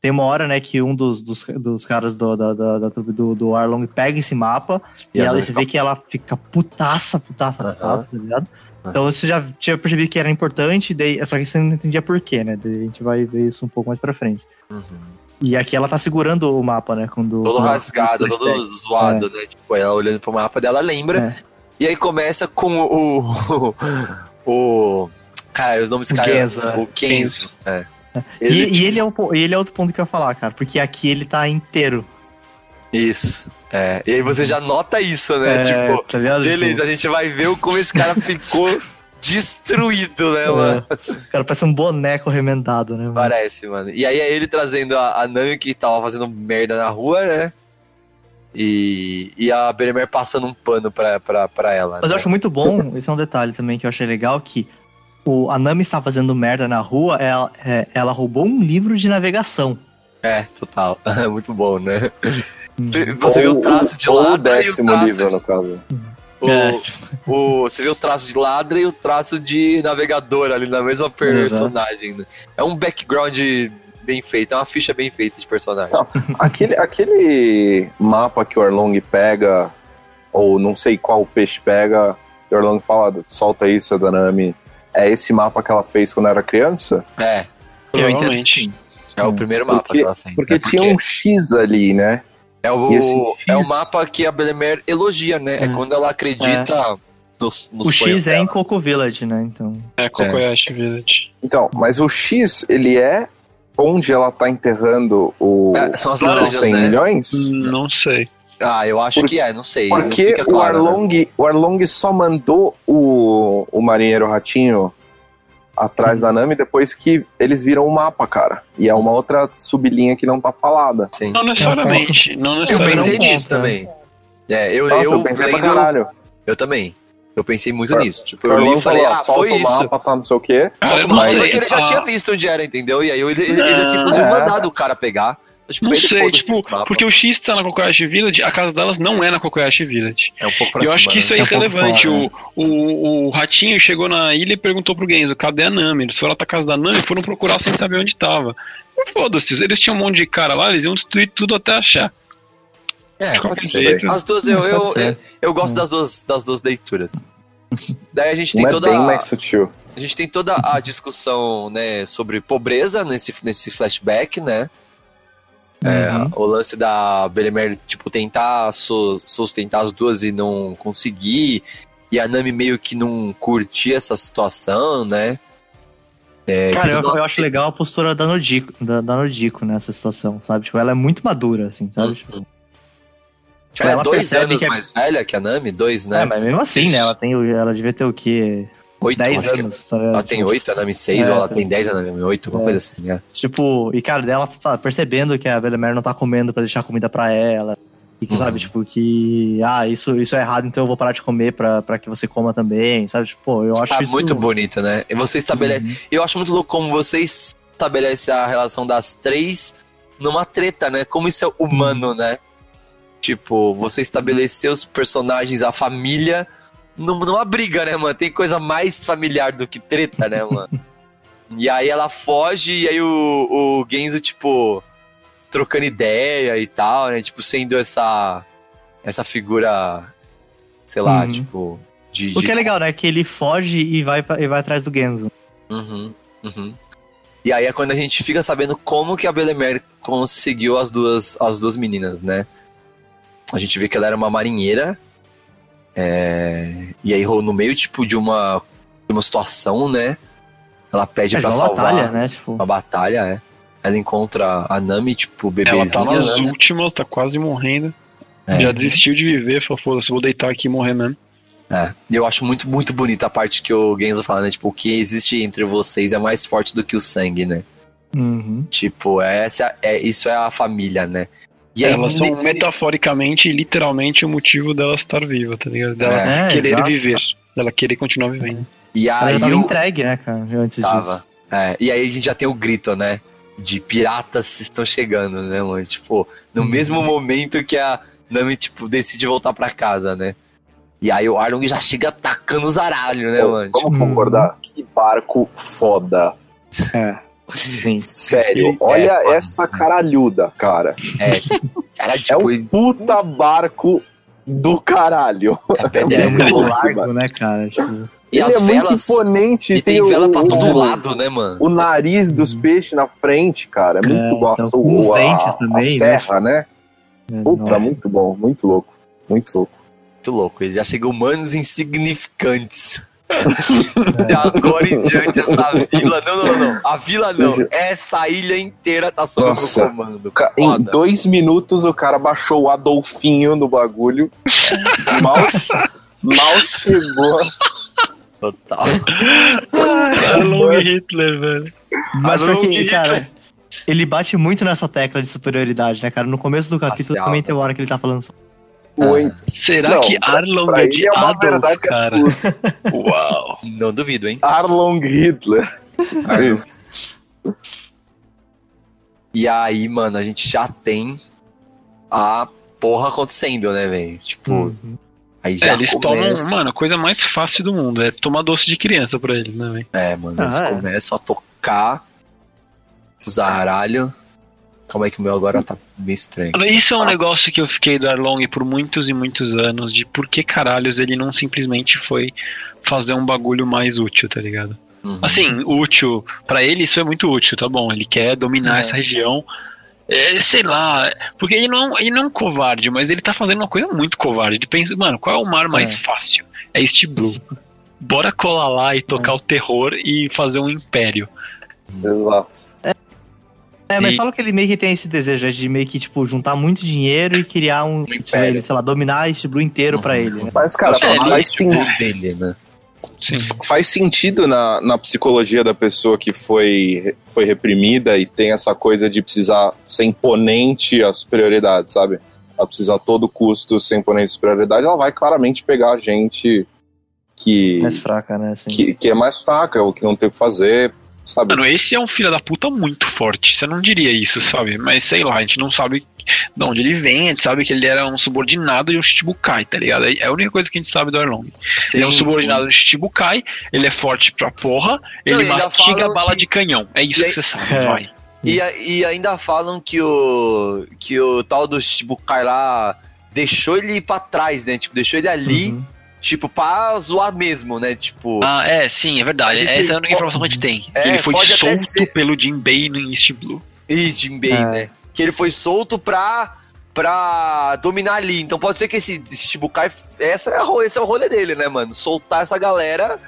tem uma hora, né, que um dos, dos, dos caras do, da, da, da trupe do, do Arlong pega esse mapa e, E ela, você vê que ela fica putaça, putaça, putaça, tá ligado? Então você já tinha percebido que era importante, daí, só que você não entendia por quê, né? Daí a gente vai ver isso um pouco mais pra frente. Uhum. E aqui ela tá segurando o mapa, né? Quando, Todo rasgado, todo zoado, né? Tipo, ela olhando pro mapa dela lembra. É. E aí começa com o. O. o cara, os nomes O caem. O Kenzo. É. E, Ele, e tipo, ele, é o, ele é outro ponto que eu ia falar, cara, porque aqui ele tá inteiro. Isso. É. E aí você já nota isso, né? É, Tipo, tá beleza, a gente vai ver o- como esse cara ficou destruído, né, Tipo, mano? é, cara, parece um boneco remendado, né? mano? Parece, mano. E aí é ele trazendo a, a Nami que tava fazendo merda na rua, né? E, e a Beremer passando um pano pra, pra, pra ela. Mas né? eu acho muito bom, esse é um detalhe também que eu achei legal, que o, a Nami está fazendo merda na rua, ela, é, ela roubou um livro de navegação. É, total. muito bom, né? Hum. Você viu o traço de ladra o e o décimo traço livro, de- no caso. o- É, o- você viu o traço de ladra e o traço de navegador ali na mesma personagem. né? É um background bem feito, é uma ficha bem feita de personagem. Não. Aquele, aquele mapa que o Arlong pega, ou não sei qual peixe pega, e o Arlong fala, solta isso, é da Nami. É esse mapa que ela fez quando era criança? É, eu entendo Provavelmente. que sim. é o primeiro mapa Porque- que ela fez. Porque né? tinha um X ali, né? É o, é o mapa que a Belemer elogia, né? É, É. quando ela acredita no, no O sonho X é em. Coco Village, né? Então. É, Kokoyashi Village. Então, mas o X, ele é onde ela tá enterrando o É, são as os laranjas, 100 né? milhões? Não sei. Ah, eu acho Por- que é, não sei. não Porque fica o, claro, né? Arlong, o Arlong só mandou o, o marinheiro ratinho atrás da Nami depois que eles viram o mapa, cara. E é uma outra sublinha que não tá falada. Sim. Não necessariamente. Não Eu necessariamente. pensei não nisso também. É, eu, Nossa, eu, eu, pensei pra lendo- caralho. eu também. Eu pensei muito O- nisso. Tipo, O eu li e falei, ah, solta foi o isso. mapa, tá não sei o quê. Cara, Solta eu o não mapa, sei. porque ele já Ah, tinha visto onde era, entendeu? E aí ele, ele, ele já tinha inclusive É. mandado o cara pegar. Tipo, Não sei, tipo, porque o X tá na Kokoyashi Village, a casa delas não é na Kokoyashi Village. É um pouco pra E eu cima, acho que isso né? é É um irrelevante. fora, o, o, o Ratinho chegou na ilha e perguntou pro Genzo, cadê a Nami? Eles foram até a casa da Nami e foram procurar sem saber onde tava. Foda-se, eles tinham um monte de cara lá, eles iam destruir tudo até achar. É, De pode ser. As duas, eu, eu, Pode eu, ser. eu gosto Hum. das duas, das duas leituras. Daí a gente tem é toda bem a, mais sutil. a gente tem toda a discussão, né, sobre pobreza nesse, nesse flashback, né? É, Uhum. o lance da Belemer, tipo, tentar su- sustentar as duas e não conseguir. E a Nami meio que não curtir essa situação, né? É, Cara, eu, eu acho legal a postura da Nodico, da, da Nodico nessa situação, sabe? Tipo, ela é muito madura, assim, sabe? Tipo, Ela é dois anos que é- mais velha que a Nami? Dois, né? É, mas mesmo assim, né? Ela, tem, ela devia ter o quê? Oito, 10 acho que- anos, tá ligado? Ela tem Tipo, oito, a Nami seis, É, ou ela tá. tem dez, a Nami oito, uma É. coisa assim, né? Tipo, e cara, dela tá percebendo que a Belemer não tá comendo pra deixar comida pra ela. E que, Uhum. sabe, tipo, que. Ah, isso, isso é errado, então eu vou parar de comer pra, pra que você coma também, sabe? Tipo, eu acho Tá isso. muito bonito, né? E você estabelece. Uhum. Eu acho muito louco como você estabelece a relação das três numa treta, né? Como isso é humano, né? Tipo, você estabelecer os personagens, a família, numa briga, né, mano? Tem coisa mais familiar do que treta, né, mano? e aí ela foge e aí o, o Genzo, tipo, trocando ideia e tal, né? Tipo, sendo essa, essa figura, sei lá, Uhum. tipo... De, O de- que é legal, né? Que ele foge e vai, e vai atrás do Genzo. Uhum, Uhum. E aí é quando a gente fica sabendo como que a Belemer conseguiu as duas, as duas meninas, né? A gente vê que ela era uma marinheira. É, E aí, no meio, tipo, de uma, de uma situação, né? Ela pede É, pra salvar batalha, né? Tipo, uma batalha, é. Ela encontra a Nami, tipo, Ela tá bebezinha. nas né? últimas, tá quase morrendo. É. Já desistiu de viver, falou, foda-se, vou deitar aqui e morrer mesmo. É. Eu acho muito, muito bonita a parte que o Genzo fala, né? Tipo, o que existe entre vocês é mais forte do que o sangue, né? uhum. Tipo, essa é, isso é a família, né? E aí, Elas são metaforicamente e literalmente o motivo dela estar viva, tá ligado? Dela É, querer exato. viver. Dela querer continuar vivendo. e Ela aí já tava eu entregue, né, cara? Antes tava. disso. É, e aí a gente já tem o grito, né? De piratas estão chegando, né, mano? Tipo, no Uhum. mesmo momento que a Nami, tipo, decide voltar pra casa, né? E aí o Arlong já chega atacando os aralhos, né, Pô, mano? Vamos Tipo, concordar? Que barco foda. É. Sim. Sério, É, olha foda. essa caralhuda, cara. É, cara, É tipo, um puta barco do caralho. é É pedestre, muito louco, largo, né, cara? Tipo, E Ele as é muito velas. imponente. E tem o- vela pra o- todo o- lado, né, mano? O nariz dos peixes na frente, cara. É muito É, bom. então, A- os a- dentes a também, né? serra, né? é, Puta, muito bom. Muito louco. Muito louco. Muito louco. Ele já chegou humanos insignificantes. De agora em diante, essa vila. Não, não, não. A vila não. Essa ilha inteira tá sob o Nossa. meu comando. Ca- Em Foda. dois minutos o cara baixou o Adolfinho no bagulho. mal, mal chegou. Total. Long Hitler, velho. Mas porque, cara, ele bate muito nessa tecla de superioridade, né, cara? No começo do capítulo também né? tem uma hora que ele tá falando sobre Muito. Será Não, que Arlong pra é de é uma Adolf, verdade cara? Uau. Não duvido, hein? Arlong Hitler. Isso. E aí, mano, a gente já tem a porra acontecendo, né, velho? Tipo, Uhum. aí já É, eles começa... tomam, mano, a coisa mais fácil do mundo é tomar doce de criança pra eles, né, velho? É, mano, eles Ah, é. começam a tocar os aralhos. Calma aí que o meu agora tá bem estranho. Isso é um negócio que eu fiquei do Arlong por muitos e muitos anos, de por que caralhos ele não simplesmente foi fazer um bagulho mais útil, tá ligado? Uhum. Assim, útil, pra ele isso é muito útil, tá bom? Ele quer dominar É. essa região. É, sei lá, porque ele não, ele não é um covarde, mas ele tá fazendo uma coisa muito covarde. Ele pensa, mano, qual é o mar mais É. fácil? É este Blue. Bora colar lá e tocar o terror e fazer um império. Exato. É, mas E- fala que ele meio que tem esse desejo né, de meio que, tipo, juntar muito dinheiro e criar um, sei lá, império. ele, sei lá, dominar esse Blue inteiro pra ele, né? Mas, cara, É, faz, é sim- o dele, né? Sim. faz sentido na, na psicologia da pessoa que foi, foi reprimida e tem essa coisa de precisar ser imponente à superioridade, sabe? Ela precisa a todo custo ser imponente à superioridade, ela vai claramente pegar a gente que, Mais fraca, né? Assim. que, que é mais fraca, ou que não tem o que fazer, sabe? Mano, esse é um filho da puta muito forte. Você não diria isso, sabe? Mas sei lá, a gente não sabe de onde ele vem, a gente sabe que ele era um subordinado de um Shichibukai, tá ligado? É a única coisa que a gente sabe do Arlong. ele é um Sim, subordinado de Shichibukai, ele é forte pra porra, ele Não, e mastiga bala que- de canhão. É isso E que você sabe, É. vai. E, e ainda falam que o que o tal do Shibukai lá deixou ele pra trás, né? Tipo, deixou ele ali, Uhum. Tipo, pra zoar mesmo, né? Tipo, Ah, é, sim, é verdade. Gente- Essa é a única informação que a gente tem. É, ele foi solto ser- pelo Jinbei no East Blue. isso, Jinbei, É. né? Que ele foi solto pra, pra dominar ali. Então pode ser que esse, esse Shibukai, essa é a, esse é o rolê dele, né, mano? Soltar essa galera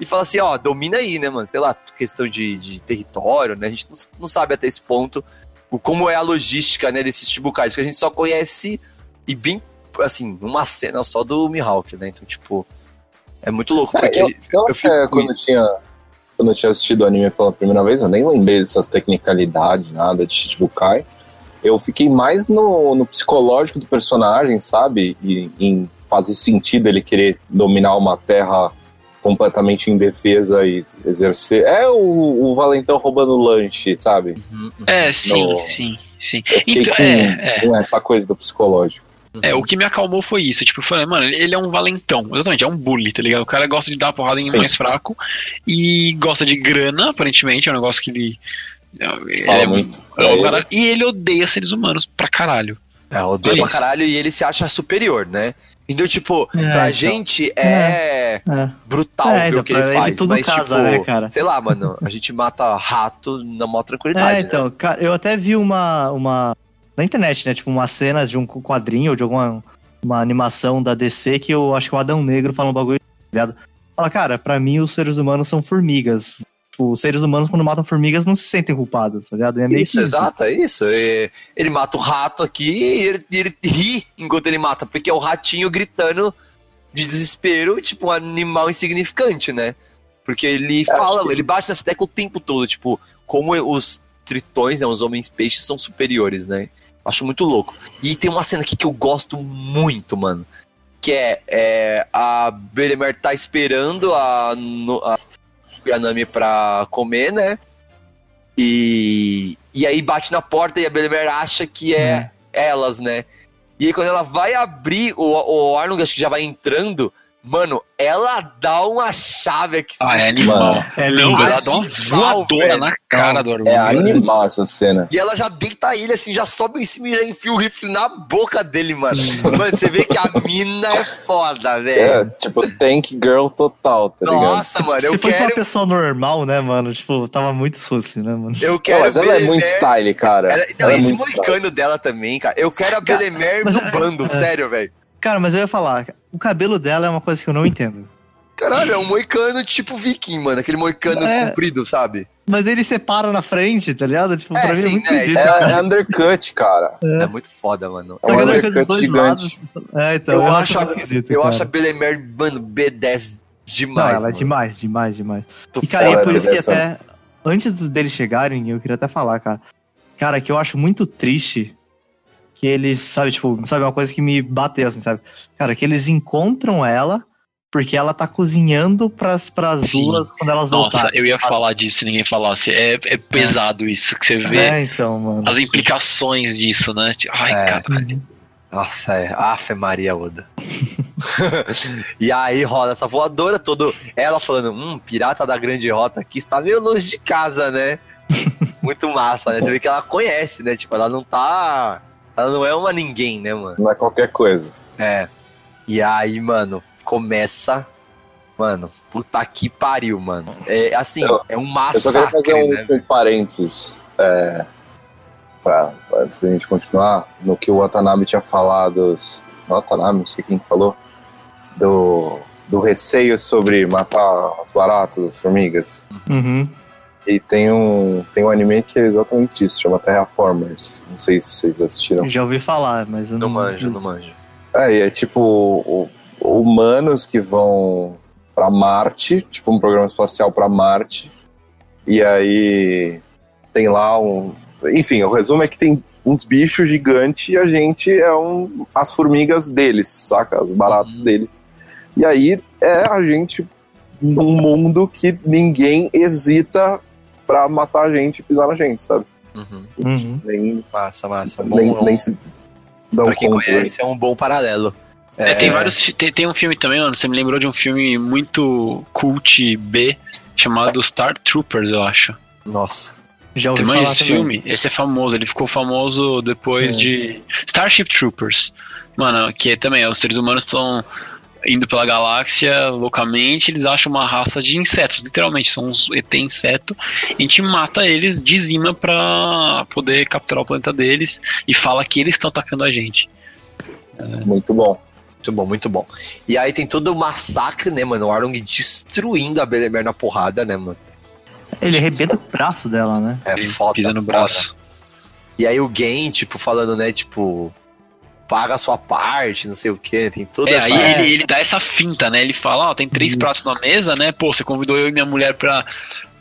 e falar assim, ó, domina aí, né, mano? Sei lá, questão de, de território, né? A gente não, não sabe até esse ponto o, como é a logística, né, desses Shibukais, que a gente só conhece e bem, assim, uma cena só do Mihawk, né? Então, tipo, é muito louco, É, porque eu, eu eu fico com quando eu tinha quando eu tinha assistido o anime pela primeira vez, eu nem lembrei dessas tecnicalidades, nada de Shichibukai. Eu fiquei mais no, no psicológico do personagem, sabe? E em fazer sentido ele querer dominar uma terra completamente indefesa e exercer. É o, o Valentão roubando lanche, sabe? Uhum, uhum. É, sim, No- sim, sim. Eu fiquei Então, com, é, é. com essa coisa do psicológico. É, o que me acalmou foi isso. Tipo, eu falei, mano, ele é um valentão. Exatamente, é um bully, tá ligado? O cara gosta de dar porrada em Sim. mais fraco e gosta de grana, aparentemente. É um negócio que ele. ele Fala é muito. é um É, cara- e ele odeia seres humanos pra caralho. É, odeia Sim. pra caralho e ele se acha superior, né? Então, tipo, É, pra então. gente é, É. brutal É, ver então, o que ele faz. tudo mas, casa, tipo, né, cara? sei lá, mano, a gente mata rato na maior tranquilidade. É, né? então, cara, eu até vi uma, uma. Na internet, né? Tipo, umas cenas de um quadrinho ou de alguma uma animação da DC que eu acho que o Adão Negro fala um bagulho. Ligado? Fala, cara, pra mim os seres humanos são formigas. Tipo, os seres humanos, quando matam formigas, não se sentem culpados, tá ligado? É meio Isso, que exato, é isso. É, ele mata o rato aqui e ele, ele ri enquanto ele mata, porque é o ratinho gritando de desespero, tipo um animal insignificante, né? Porque ele fala, ele bate nessa tecla o tempo todo, tipo, como os tritões, né, os homens peixes são superiores, né? Acho muito louco. E tem uma cena aqui que eu gosto muito, mano. Que é, é a Belemer tá esperando a, a Yanami pra comer, né? E, e aí bate na porta e a Belemer acha que é elas, né? E aí quando ela vai abrir, o, o Arnold acho que já vai entrando, mano, ela dá uma chave aqui. Ah, é animal. Mano, É Não, lindo. ela dá uma animal, voadora velho. na cara do é Arnold. animal essa cena. E ela já deita ele assim, já sobe em cima e já enfia o rifle na boca dele, mano. mano, você vê que a mina é foda, É, velho. tipo, tank girl total, tá ligado? Nossa, mano, eu Se fosse uma quero. pessoa normal, né, mano? Tipo, tava muito suci, né, mano? Eu Pô, quero mas ela é muito style, cara. Ela- não, Ela é esse muito style. moicano dela também, cara. Eu quero a Cara, Belemer mas no é- bando, é. sério, velho. Cara, mas eu ia falar, o cabelo dela é uma coisa que eu não entendo. Caralho, é um moicano tipo viking, mano. Aquele moicano É. comprido, sabe? Mas ele separa na frente, tá ligado? Tipo, É, pra mim é sim, muito né, isso É, é undercut, cara. É, muito foda, mano. É um undercut gigante. lados- É, então, Eu eu, acho acho esquisito. Eu cara. acho a Belemer, mano, B10 Não, demais. ela é demais, demais, demais. Tô E, cara, e é por isso que até. Antes dos- deles chegarem, eu queria até falar, cara. Cara, que eu acho muito triste que eles, sabe, tipo, sabe, uma coisa que me bateu, assim, sabe? Cara, que eles encontram ela porque ela tá cozinhando pras, pras Sim. duas quando elas Nossa, voltarem. eu ia falar disso se ninguém falasse. É, é pesado isso, que você vê É, então, mano. as implicações disso, né? Tipo, Ai, É. caralho. Nossa, é. Afe Maria Oda. e aí rola essa voadora, todo. Ela falando, hum, pirata da grande rota aqui está meio longe de casa, né? Muito massa, né? Você vê que ela conhece, né? Tipo, ela não tá. Ela não é uma ninguém, né, mano? Não é qualquer coisa. É. E aí, mano, começa. Mano, puta que pariu, mano. É assim, Eu- é um Eu só queria massacre, fazer um, né? um parênteses. É, pra, antes da gente continuar, no que o Watanabe tinha falado. O Watanabe, não sei quem que falou. Do, do receio sobre matar as baratas, as formigas. Uhum. E tem um, tem um anime que é exatamente isso, chama Terraformers. Não sei se vocês assistiram. Já ouvi falar, mas eu não. Não manjo, não manjo. É, e é tipo o- humanos que vão pra Marte, tipo um programa espacial pra Marte. E aí tem lá um. Enfim, o resumo é que tem uns bichos gigantes e a gente é um, as formigas deles, saca? As baratas Uhum. deles. E aí é a gente num mundo que ninguém hesita pra matar a gente e pisar na gente, sabe? Uhum. Uhum. Nem, Massa, massa. Bom, nem, é um- nem se dão pra quem conta. né? conhece, é um bom paralelo. É, tem vários. Tem, tem um filme também, mano. Você me lembrou de um filme muito cult B chamado Star Troopers, eu acho. Nossa. Já ouvi Você falar esse também. filme? Esse é famoso, ele ficou famoso depois É. de Starship Troopers. Mano, que é também, os seres humanos estão indo pela galáxia loucamente, eles acham uma raça de insetos, literalmente, são uns ET inseto. A gente mata eles, dizima pra poder capturar o planeta deles e fala que eles estão atacando a gente. Muito bom. Muito bom, muito bom. E aí tem todo o massacre, né, mano? O Arlong destruindo a Belemer na porrada, né, mano? Ele arrebenta o braço dela, né? É Ele foda. pisa no braço. E aí o Gen, tipo, falando, né, tipo, paga a sua parte, não sei o quê. Tem toda É, essa. aí ele, ele dá essa finta, né? Ele fala, ó, tem três Isso. pratos na mesa, né? Pô, você convidou eu e minha mulher pra,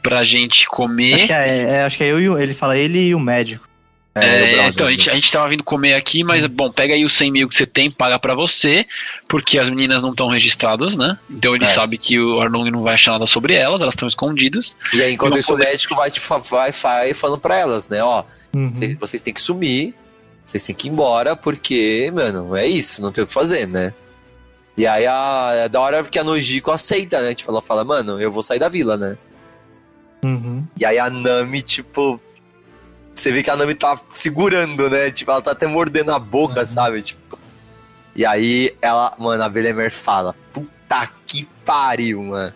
pra gente comer. Acho que é, é, acho que é eu e o, ele fala ele e o médico. É, É, o então, a gente, a gente tava vindo comer aqui, mas, bom, pega aí os 100 mil que você tem, paga pra você, porque as meninas não estão registradas, né? Então ele É. sabe que o Arlong não vai achar nada sobre elas, elas estão escondidas. E aí, enquanto isso, o coisa- médico vai, tipo, vai, vai falando pra elas, né, ó, Uhum. cê- vocês têm que sumir, vocês têm que ir embora, porque, mano, é isso, não tem o que fazer, né? E aí, a, é da hora que a Nojiko aceita, né? Tipo, ela fala, mano, eu vou sair da vila, né? Uhum. E aí a Nami, tipo. Você vê que a Nami tá segurando, né? Tipo, ela tá até mordendo a boca, sabe? Tipo. E aí ela, mano, a Belemer fala: Puta que pariu, mano.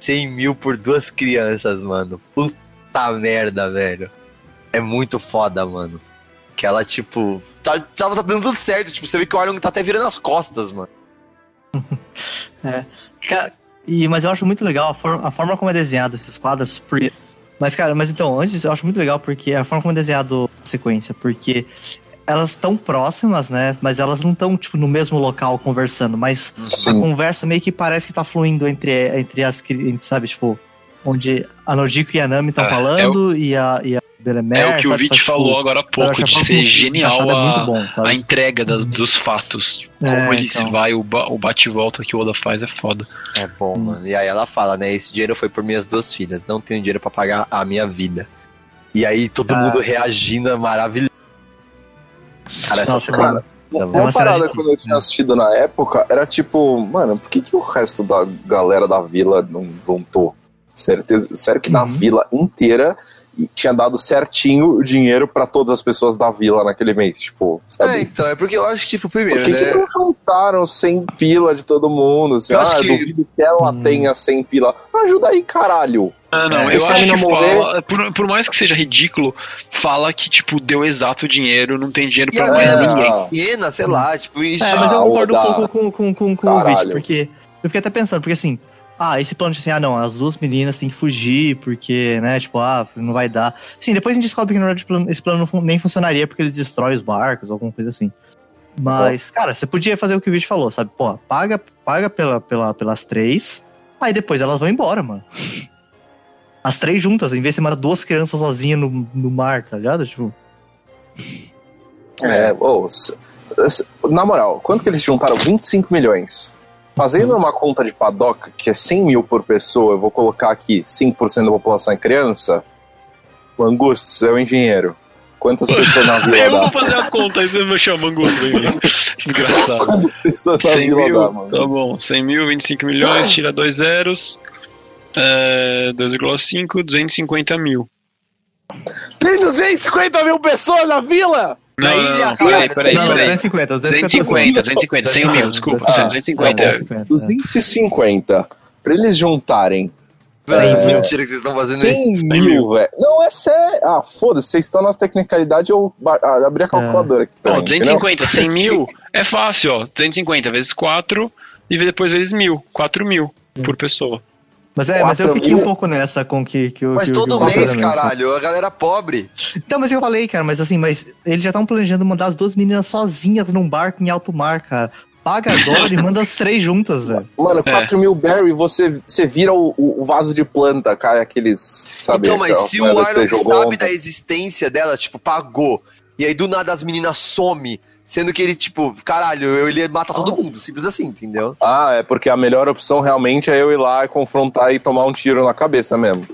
100 mil por duas crianças, mano. Puta merda, velho. É muito foda, mano. Que ela, tipo. Tá, tava tá dando tudo certo. Tipo, você vê que o Arlong tá até virando as costas, mano. Cara, e, mas eu acho muito legal a, for- a forma como é desenhado esses quadros. Porque, mas, cara, mas então, antes eu acho muito legal porque a forma como é desenhado a sequência, porque elas estão próximas, né? Mas elas não estão, tipo, no mesmo local conversando, mas a Sim. conversa meio que parece que tá fluindo entre, entre as crianças, sabe? Tipo, onde a Nojiko e a Nami estão É, falando e a, e a Belemer. É o que o sabe? Vit falou agora há pouco, de que ser genial é muito a, bom, sabe? a entrega das, dos fatos. Como É, ele então. vai, o, ba- o bate-volta que o Oda faz é foda. É bom, mano. E aí ela fala, né? Esse dinheiro foi por minhas duas filhas. Não tenho dinheiro pra pagar a minha vida. E aí todo Ah. mundo reagindo é maravilhoso. Cara, essa Nossa, semana. mano. Tá Uma parada de- quando eu tinha assistido na época era tipo, mano, por que, que o resto da galera da vila não juntou? Certeza, sério que na Uhum. vila inteira e tinha dado certinho o dinheiro pra todas as pessoas da vila naquele mês, tipo, É, sabe? então, é porque eu acho que, tipo, Por primeiro, que, que né? não juntaram 100 pila de todo mundo? Assim, Eu ah, acho que- duvido que ela Hum. tenha 100 pila. Ajuda aí, caralho. Ah, não, É, eu acho que fala, por, por mais que seja ridículo, fala que, tipo, deu exato dinheiro, não tem dinheiro E pra mais ninguém. pequena, sei lá, tipo, isso. É, mas eu Ah, concordo Oda. um pouco com, com, com, com o. Vit, porque eu fiquei até pensando, porque assim, ah, esse plano de assim, ah, não, as duas meninas têm que fugir, porque, né, tipo, ah, não vai dar. Sim, depois a gente descobre que na verdade esse plano não nem funcionaria porque eles destroem os barcos, alguma coisa assim. Mas, cara, você podia fazer o que o Vit falou, sabe? Pô, paga, paga pela, pela, pelas três, aí depois elas vão embora, mano. As três juntas, em vez de você mandar duas crianças sozinhas no, no mar, tá ligado? Tipo, É, s- s- na moral, quanto que eles juntaram? 25 milhões. Fazendo uma conta de padoca, que é 100 mil por pessoa, eu vou colocar aqui 5% da população é criança. O Angus é o engenheiro. Quantas pessoas na vila Eu dá? vou fazer a conta, aí você me chama Angusto aí. Desgraçado. Quantas pessoas na 100 vila mil, dá, mano? tá bom. 100 mil, 25 milhões, tira dois zeros. É, 2,5, 250 mil. Tem 250 mil pessoas na vila? Não, Na não, ilha, não, peraí, peraí, não, não, peraí. 250, 250, 250, 100 mil, desculpa, Ah, 250. é, 250. 250. Pra eles juntarem Não, Cem é mil. mentira que vocês estão fazendo 100 isso. mil, velho. Não, é sério. Ah, foda-se, vocês estão nas tecnicalidades, eu ah, abri a calculadora aqui também. entendeu? 250, 100 mil é fácil, ó. 250 vezes 4 e depois vezes mil. 4 mil por pessoa. Mas, é, mas eu fiquei um mil. pouco nessa com que, que o Mas que todo que o mês, mesmo. caralho, a galera pobre. Então, mas eu falei, cara, mas assim, mas eles já estão planejando mandar as duas meninas sozinhas num barco em alto mar, cara. Paga agora e manda as três juntas, velho. Mano, É. 4 mil berry, você, você vira o, o- vaso de planta, cai aqueles. Sabe, então, mas se o Arnold sabe ontem. da existência dela, tipo, pagou, e aí do nada as meninas some, sendo que ele, tipo, caralho, ele mata todo mundo, simples assim, entendeu? Ah, é porque a melhor opção realmente é eu ir lá e confrontar e tomar um tiro na cabeça mesmo.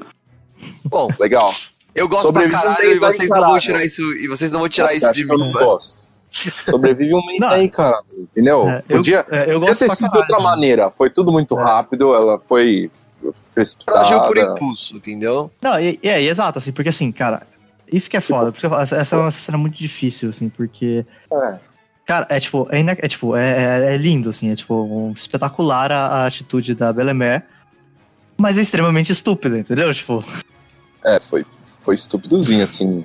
Bom, Legal. eu gosto Sobrevive pra um caralho mês e vocês não vão tirar isso, e vocês não vão tirar Você isso de que eu mim. não gosto? Sobrevive um mês aí, cara. Entendeu? É, eu, Podia, é, eu podia gosto ter pra sido de outra maneira. Foi tudo muito É. rápido, ela foi Ela precipitada. agiu por impulso, entendeu? Não, e, é, e exato, assim, porque assim, cara, isso que é Tipo, foda. Eu essa, essa é uma cena muito difícil, assim, porque. É. Cara, é tipo, é, é, tipo, é, é- é lindo, assim, é tipo, um espetacular a, a atitude da Belemer, mas é extremamente estúpida, entendeu? Tipo, É, foi, foi estupidozinho, assim.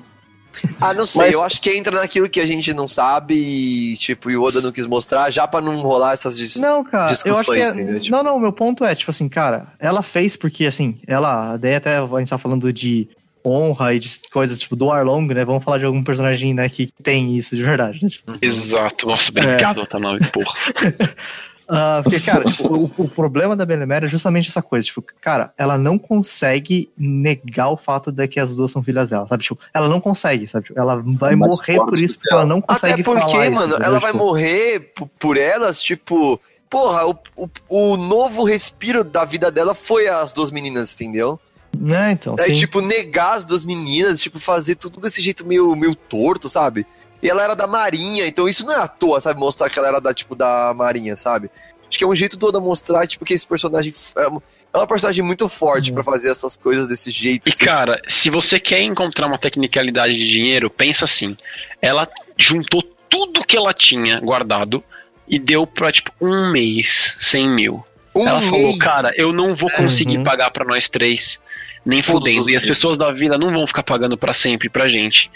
Ah, não sei, Mas- eu acho que entra naquilo que a gente não sabe e, tipo, e o Oda não quis mostrar, já pra não rolar essas dis... Não, cara, eu acho que discussões, é, entendeu? Tipo- Não, não, meu ponto é, tipo assim, cara, ela fez porque, assim, ela, daí até a gente tá falando de honra e de coisas, tipo, do Arlong, né, vamos falar de algum personagem, né, que tem isso de verdade, né, tipo, Exato. Nossa, obrigado, Watanabe, porra. ah, porque, cara, tipo, o, o problema da Belemere é justamente essa coisa, tipo, cara, ela não consegue negar o fato de que as duas são filhas dela, sabe, tipo, ela não consegue, sabe, tipo, ela vai É mais morrer por isso, que porque ela não consegue Até porque, falar isso, mano, entendeu? ela vai Tipo, morrer por elas, tipo. Porra, o, o, o novo respiro da vida dela foi as duas meninas, entendeu? Né, então, Daí, sim. tipo, negar as duas meninas, tipo, fazer tudo desse jeito meio, meio torto, sabe? E ela era da Marinha, então isso não é à toa, sabe? Mostrar que ela era da, tipo, da Marinha, sabe? Acho que é um jeito do Oda mostrar, tipo, que esse personagem é uma, é uma personagem muito forte Uhum. pra fazer essas coisas desse jeito. E vocês- cara, se você quer encontrar uma tecnicalidade de dinheiro, pensa assim: ela juntou tudo que ela tinha guardado e deu pra, tipo, um mês, 100 mil. Um Ela falou, mês. cara, eu não vou conseguir Uhum. pagar pra nós três, nem Todos fudendo. E as pessoas da vila não vão ficar pagando pra sempre pra gente.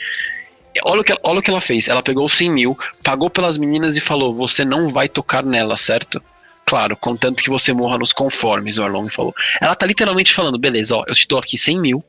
Olha o, que, olha o que ela fez. Ela pegou os 100 mil, pagou pelas meninas e falou: Você não vai tocar nela, certo? Claro, contanto que você morra nos conformes, o Arlong falou. Ela tá literalmente falando: Beleza, ó, eu te dou aqui 100 mil,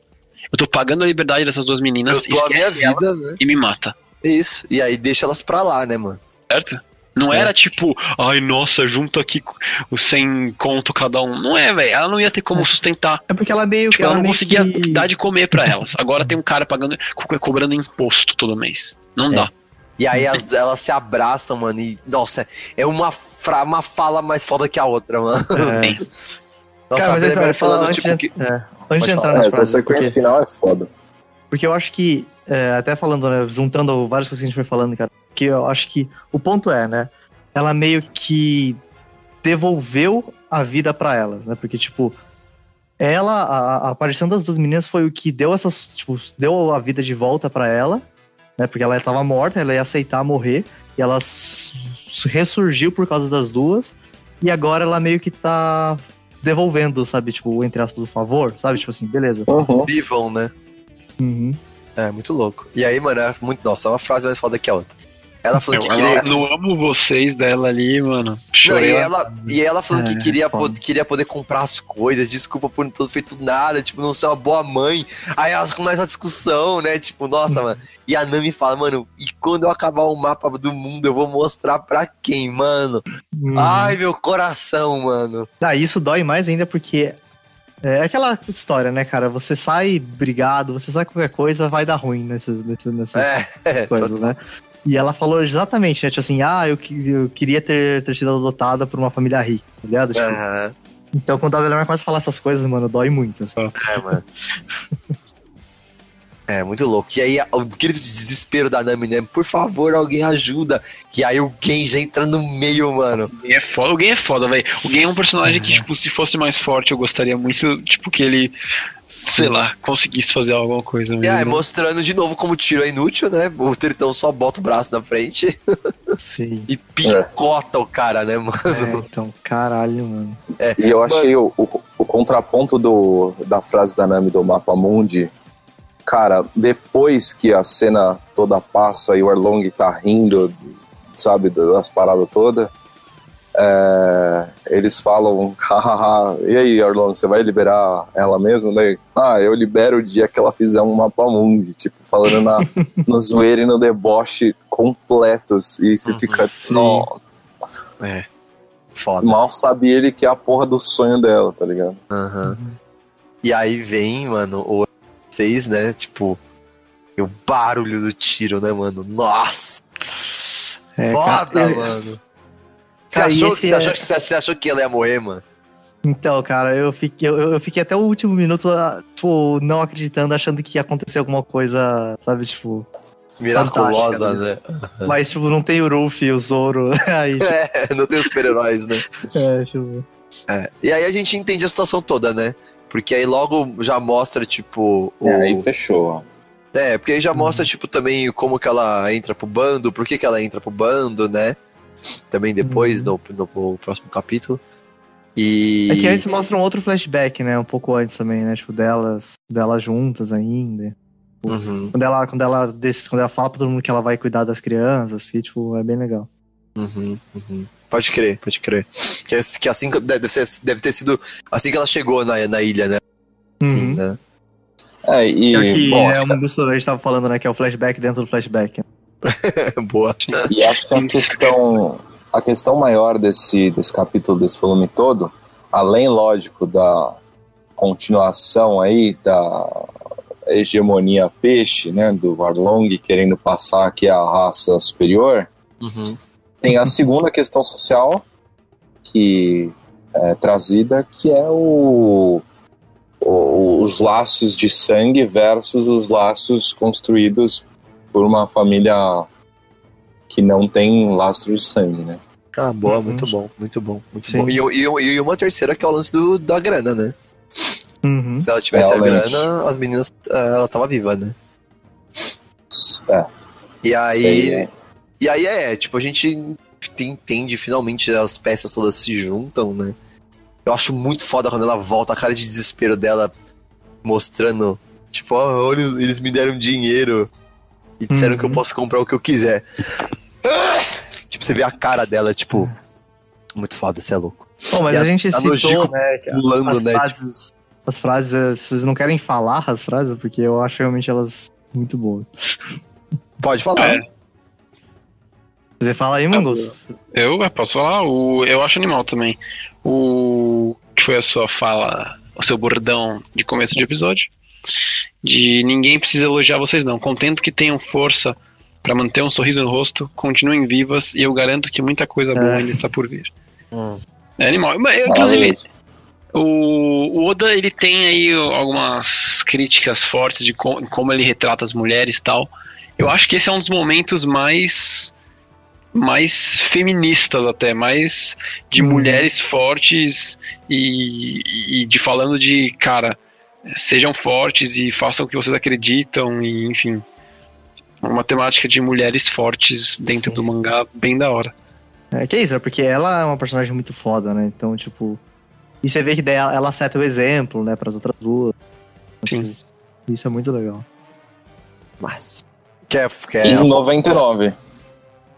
eu tô pagando a liberdade dessas duas meninas, dou a minha esquece vida, né? e me mata, Isso. E aí deixa elas pra lá, né, mano? certo? Não É. era tipo, ai nossa, junto aqui os 100 conto cada um. Não é, velho. Ela não ia ter como sustentar. É porque ela meio Tipo, que. ela não meio conseguia que- dar de comer pra elas. Agora tem um cara pagando, co- cobrando imposto todo mês. Não É. dá. E aí as- elas se abraçam, mano. E, nossa, é uma, fra- uma fala mais foda que a outra, mano. É. Nossa, Cara, mas a Bremer falando tipo, de, que... é, antes de entrar falar. É, essa frases, sequência porque, final é foda. Porque eu acho que, é, até falando, né, juntando várias coisas que a gente foi falando, cara, que eu acho que o ponto é, né, ela meio que devolveu a vida pra elas, né, porque, tipo, ela, a, a aparição das duas meninas foi o que deu essas, tipo, deu a vida de volta pra ela, né, porque ela tava morta, ela ia aceitar morrer, e ela ressurgiu por causa das duas, e agora ela meio que tá devolvendo, sabe, tipo, entre aspas, o favor, sabe, tipo assim, beleza. Uhum. vivam, né? Uhum. É, muito louco. E aí, mano, é muito. Nossa, é uma frase mais foda que a outra. Ela falou que Eu, queria. não amo vocês dela ali, mano. Não, e, ela, e ela falando É, que queria, pod- queria poder comprar as coisas, desculpa por não ter feito nada, tipo, não ser uma boa mãe. Aí elas começam a discussão, né? Tipo, nossa, mano. E a Nami fala, mano, e quando eu acabar o mapa do mundo, eu vou mostrar pra quem, mano? Uhum. Ai, meu coração, mano. Ah, isso dói mais ainda porque é aquela história, né, cara? Você sai brigado, você sai qualquer coisa, vai dar ruim nessas, nessas, nessas É, é coisas, né? E ela falou exatamente, né? Tipo assim, ah, eu, eu queria ter, ter sido adotada por uma família rica, tá ligado? Tipo, Aham, Então quando a Velhor começa a falar essas coisas, mano, dói muito. Assim. é, mano. É, muito louco. E aí, o grito de desespero da Nami, né? Por favor, alguém ajuda. E aí o Genji entra no meio, mano. O Gen é foda, o Gen é foda, velho. O Gen é um personagem que, tipo, se fosse mais forte, eu gostaria muito, tipo, que ele, sei lá, conseguisse fazer alguma coisa. E mesmo. aí, mostrando de novo como o tiro é inútil, né? O Tritão só bota o braço na frente Sim. e picota o cara, né, mano? É, então, caralho, mano. E eu achei o, o, o contraponto do, da frase da Nami do Mapa Mundi. Cara, depois que a cena toda passa e o Arlong tá rindo, sabe, das paradas todas, é, eles falam, hahaha, e aí, Arlong, você vai liberar ela mesmo? Daí, ah, eu libero o dia que ela fizer um Mapa Mundi, tipo, falando na, no zoeiro e no deboche completos, e você Uhum. fica, Sim. nossa, Foda. mal sabe ele que é a porra do sonho dela, tá ligado? Aham. E aí vem, mano, o 6, né? Tipo, o barulho do tiro, né, mano? Nossa! É, foda, cara, mano. Você Cara, achou, você, é- achou, você achou que ela ia morrer, mano? Então, cara, eu fiquei, eu, eu fiquei até o último minuto, tipo, não acreditando, achando que ia acontecer alguma coisa, sabe, tipo. Miraculosa, Fantástica, né? Mas, tipo, não tem o Ruffy o Zoro. Aí, tipo, É, não tem os super-heróis, né? é, tipo. É. E aí a gente entende a situação toda, né? Porque aí logo já mostra, tipo. O... É, aí fechou. É, porque aí já mostra, tipo, também como que ela entra pro bando, por que que ela entra pro bando, né? Também depois, no, no, no próximo capítulo. E. É que antes mostra um outro flashback, né? Um pouco antes também, né? Tipo, delas, delas juntas ainda. Uhum, Quando ela, quando ela, desse, quando ela fala pra todo mundo que ela vai cuidar das crianças, assim, tipo, é bem legal. Uhum, uhum. Pode crer, pode crer. Que, que assim que- deve, ser, deve ter sido assim que ela chegou na, na ilha, né? Sim, Uhum. né? É, e, Que é bom, é um dos que a gente tava falando, né? Que é o flashback dentro do flashback. Boa. E acho que a questão, a questão maior desse, desse capítulo, desse volume todo, além, lógico, da continuação aí da hegemonia peixe, né, do Arlong querendo passar aqui a raça superior, Uhum. Tem a segunda questão social que é trazida, que é o, o- os laços de sangue versus os laços construídos por uma família que não tem lastro de sangue, né? Ah, boa, Uhum. muito bom, muito bom, muito Sim. bom. E, e, e uma terceira que é o lance do, da grana, né? Uhum. Se ela tivesse a Realmente. grana, as meninas, eh, ela tava viva, né? É, E aí, é- e aí é, tipo, a gente entende, finalmente as peças todas se juntam, né? Eu acho muito foda quando ela volta, a cara de desespero dela mostrando, tipo, ó, olha, eles me deram dinheiro e disseram Uhum. que eu posso comprar o que eu quiser. tipo, você vê a cara dela, tipo, muito foda, você é louco. Bom, mas a a- gente a citou, né, que pulando, as né, frases, as frases, eh, vocês não querem falar as frases, porque eu acho realmente elas muito boas. Pode falar. É. Você fala aí, Mangos? Eu é, posso falar? O, eu acho animal também. O que foi a sua fala, o seu bordão de começo de episódio? De ninguém precisa elogiar vocês não. Contento que tenham força pra manter um sorriso no rosto, continuem vivas e eu garanto que muita coisa boa É. ainda está por vir. Hum. É animal. Mas, eu, Inclusive, o, o Oda ele tem aí algumas críticas fortes de co- como ele retrata as mulheres e tal. Eu acho que esse é um dos momentos mais mais feministas até, mais de Uhum. mulheres fortes e, e de falando de cara, sejam fortes e façam o que vocês acreditam e enfim, uma temática de mulheres fortes dentro Sim. do mangá bem da hora. É, que isso, é porque ela é uma personagem muito foda, né? Então, tipo. E você vê que daí ela ela seta o exemplo, né, pras outras duas. Sim. Isso é muito legal. Mas. Quer, quer, Em 99.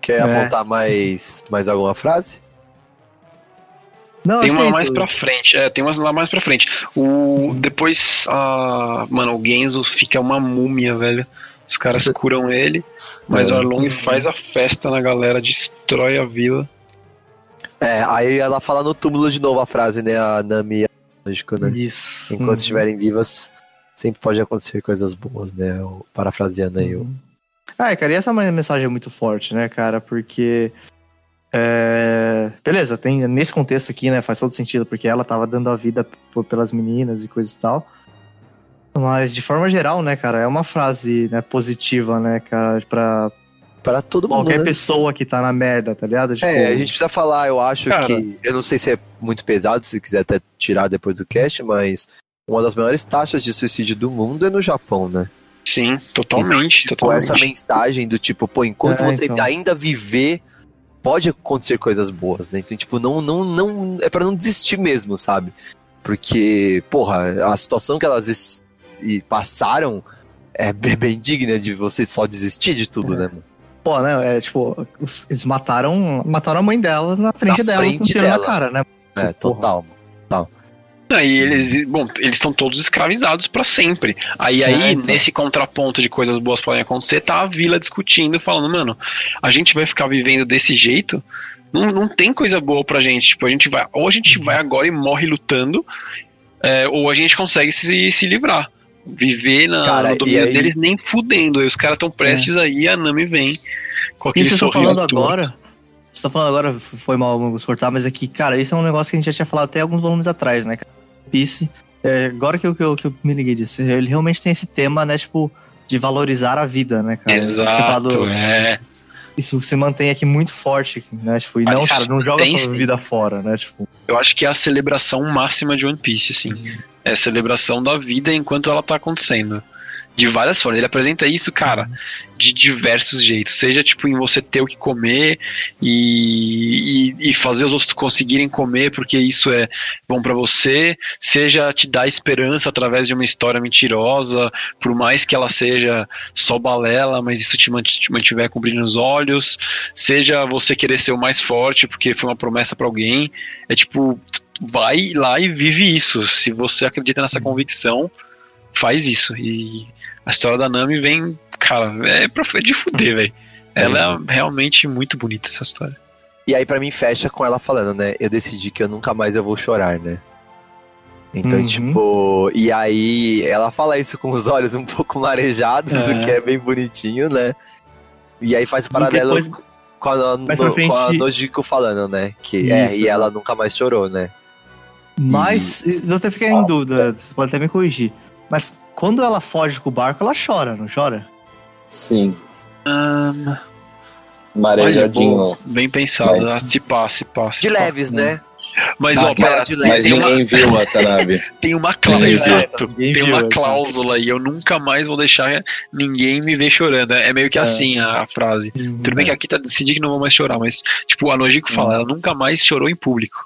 Quer É. apontar mais, mais alguma frase? Não, Tem uma é mais pra frente, é, tem umas lá mais pra frente. O, depois, a, mano, o Genzo fica uma múmia, velho. Os caras curam ele, mas É. o Arlong faz a festa na galera, destrói a vila. É, aí ela fala no túmulo de novo a frase, né? A Nami e a Lógico, né? Isso. Enquanto Uhum. estiverem vivas, sempre pode acontecer coisas boas, né? Eu- Parafraseando aí. o Ah, cara, e essa é uma mensagem muito forte, né, cara? Porque. é, Beleza, tem nesse contexto aqui, né? Faz todo sentido, porque ela tava dando a vida pelas meninas e coisa e tal. Mas, de forma geral, né, cara, é uma frase né, positiva, né, cara, pra Para todo mundo. qualquer né? pessoa que tá na merda, tá ligado? Tipo, É, a gente precisa falar, eu acho Cara. que. Eu não sei se é muito pesado, se quiser até tirar depois do cast, mas uma das maiores taxas de suicídio do mundo é no Japão, né? Sim, totalmente, Tipo, totalmente. essa mensagem do tipo, pô, enquanto É, você então. ainda viver, pode acontecer coisas boas, né? Então, tipo, não, não, não. É pra não desistir mesmo, sabe? Porque, porra, a situação que elas es- e passaram é bem, bem digna de você só desistir de tudo, né? mano? Pô, né? É tipo, os- eles mataram, mataram a mãe dela na frente Na dela com um frente tiro na dela. cara, né? É, Porra. total. Aí eles, bom, eles estão todos escravizados pra sempre. Aí, aí É, então. nesse contraponto de coisas boas podem acontecer, tá a vila discutindo, falando, mano, a gente vai ficar vivendo desse jeito? Não, não tem coisa boa pra gente. Tipo, a gente vai, ou a gente vai agora e morre lutando, é, ou a gente consegue se, se livrar. Viver na, Cara, e domínio aí- deles nem fudendo. Aí os caras tão prestes aí, a Nami vem com aquele Isso sorriso. falando torto. agora. Você tá falando agora, foi mal cortar, mas é que, cara, isso é um negócio que a gente já tinha falado até alguns volumes atrás, né? cara? Piece. é, agora que eu, que, eu, que eu me liguei disso, ele realmente tem esse tema, né, tipo, de valorizar a vida, né, cara? Tipo, Exato, é. Isso se mantém aqui muito forte, né? Tipo, e não, cara, não joga tem sua vida fora, né? Tipo, Eu acho que é a celebração máxima de One Piece, assim. É a celebração da vida enquanto ela tá acontecendo. De várias formas. Ele apresenta isso, cara, de diversos jeitos. Seja, tipo, em você ter o que comer e, e, e fazer os outros conseguirem comer porque isso é bom pra você. Seja te dar esperança através de uma história mentirosa, por mais que ela seja só balela, mas isso te mant- te mantiver com brilho nos olhos. Seja você querer ser o mais forte porque foi uma promessa pra alguém. É tipo, vai lá e vive isso. Se você acredita nessa convicção, faz isso. E a história da Nami vem, cara, é, pra, é de fuder, velho. Ela é realmente muito bonita essa história. E aí, pra mim, fecha com ela falando, né? Eu decidi que eu nunca mais eu vou chorar, né? Então, Uhum. tipo. E aí, ela fala isso com os olhos um pouco marejados, É. o que é bem bonitinho, né? E aí faz paralelo depois- com a, no, frente- com a Nojiko falando, né? Que é, Isso. e ela nunca mais chorou, né? Mas, eu até fiquei em dúvida, você pode até me corrigir. Mas quando ela foge com o barco, ela chora, não chora? Sim. Olha, Marejadinho. boa, bem pensado. Mas- né? Se passa, se passa. De leves, né? Mas, ó, pera, de leve. Mas tem uma, ninguém viu, Watanabe. tem uma cláusula. Ninguém. Ninguém Tem uma cláusula e eu nunca mais vou deixar ninguém me ver chorando. É meio que assim a, a frase. Tudo bem que aqui tá decidido que não vou mais chorar, mas, tipo, a Nojiko fala, ela nunca mais chorou em público.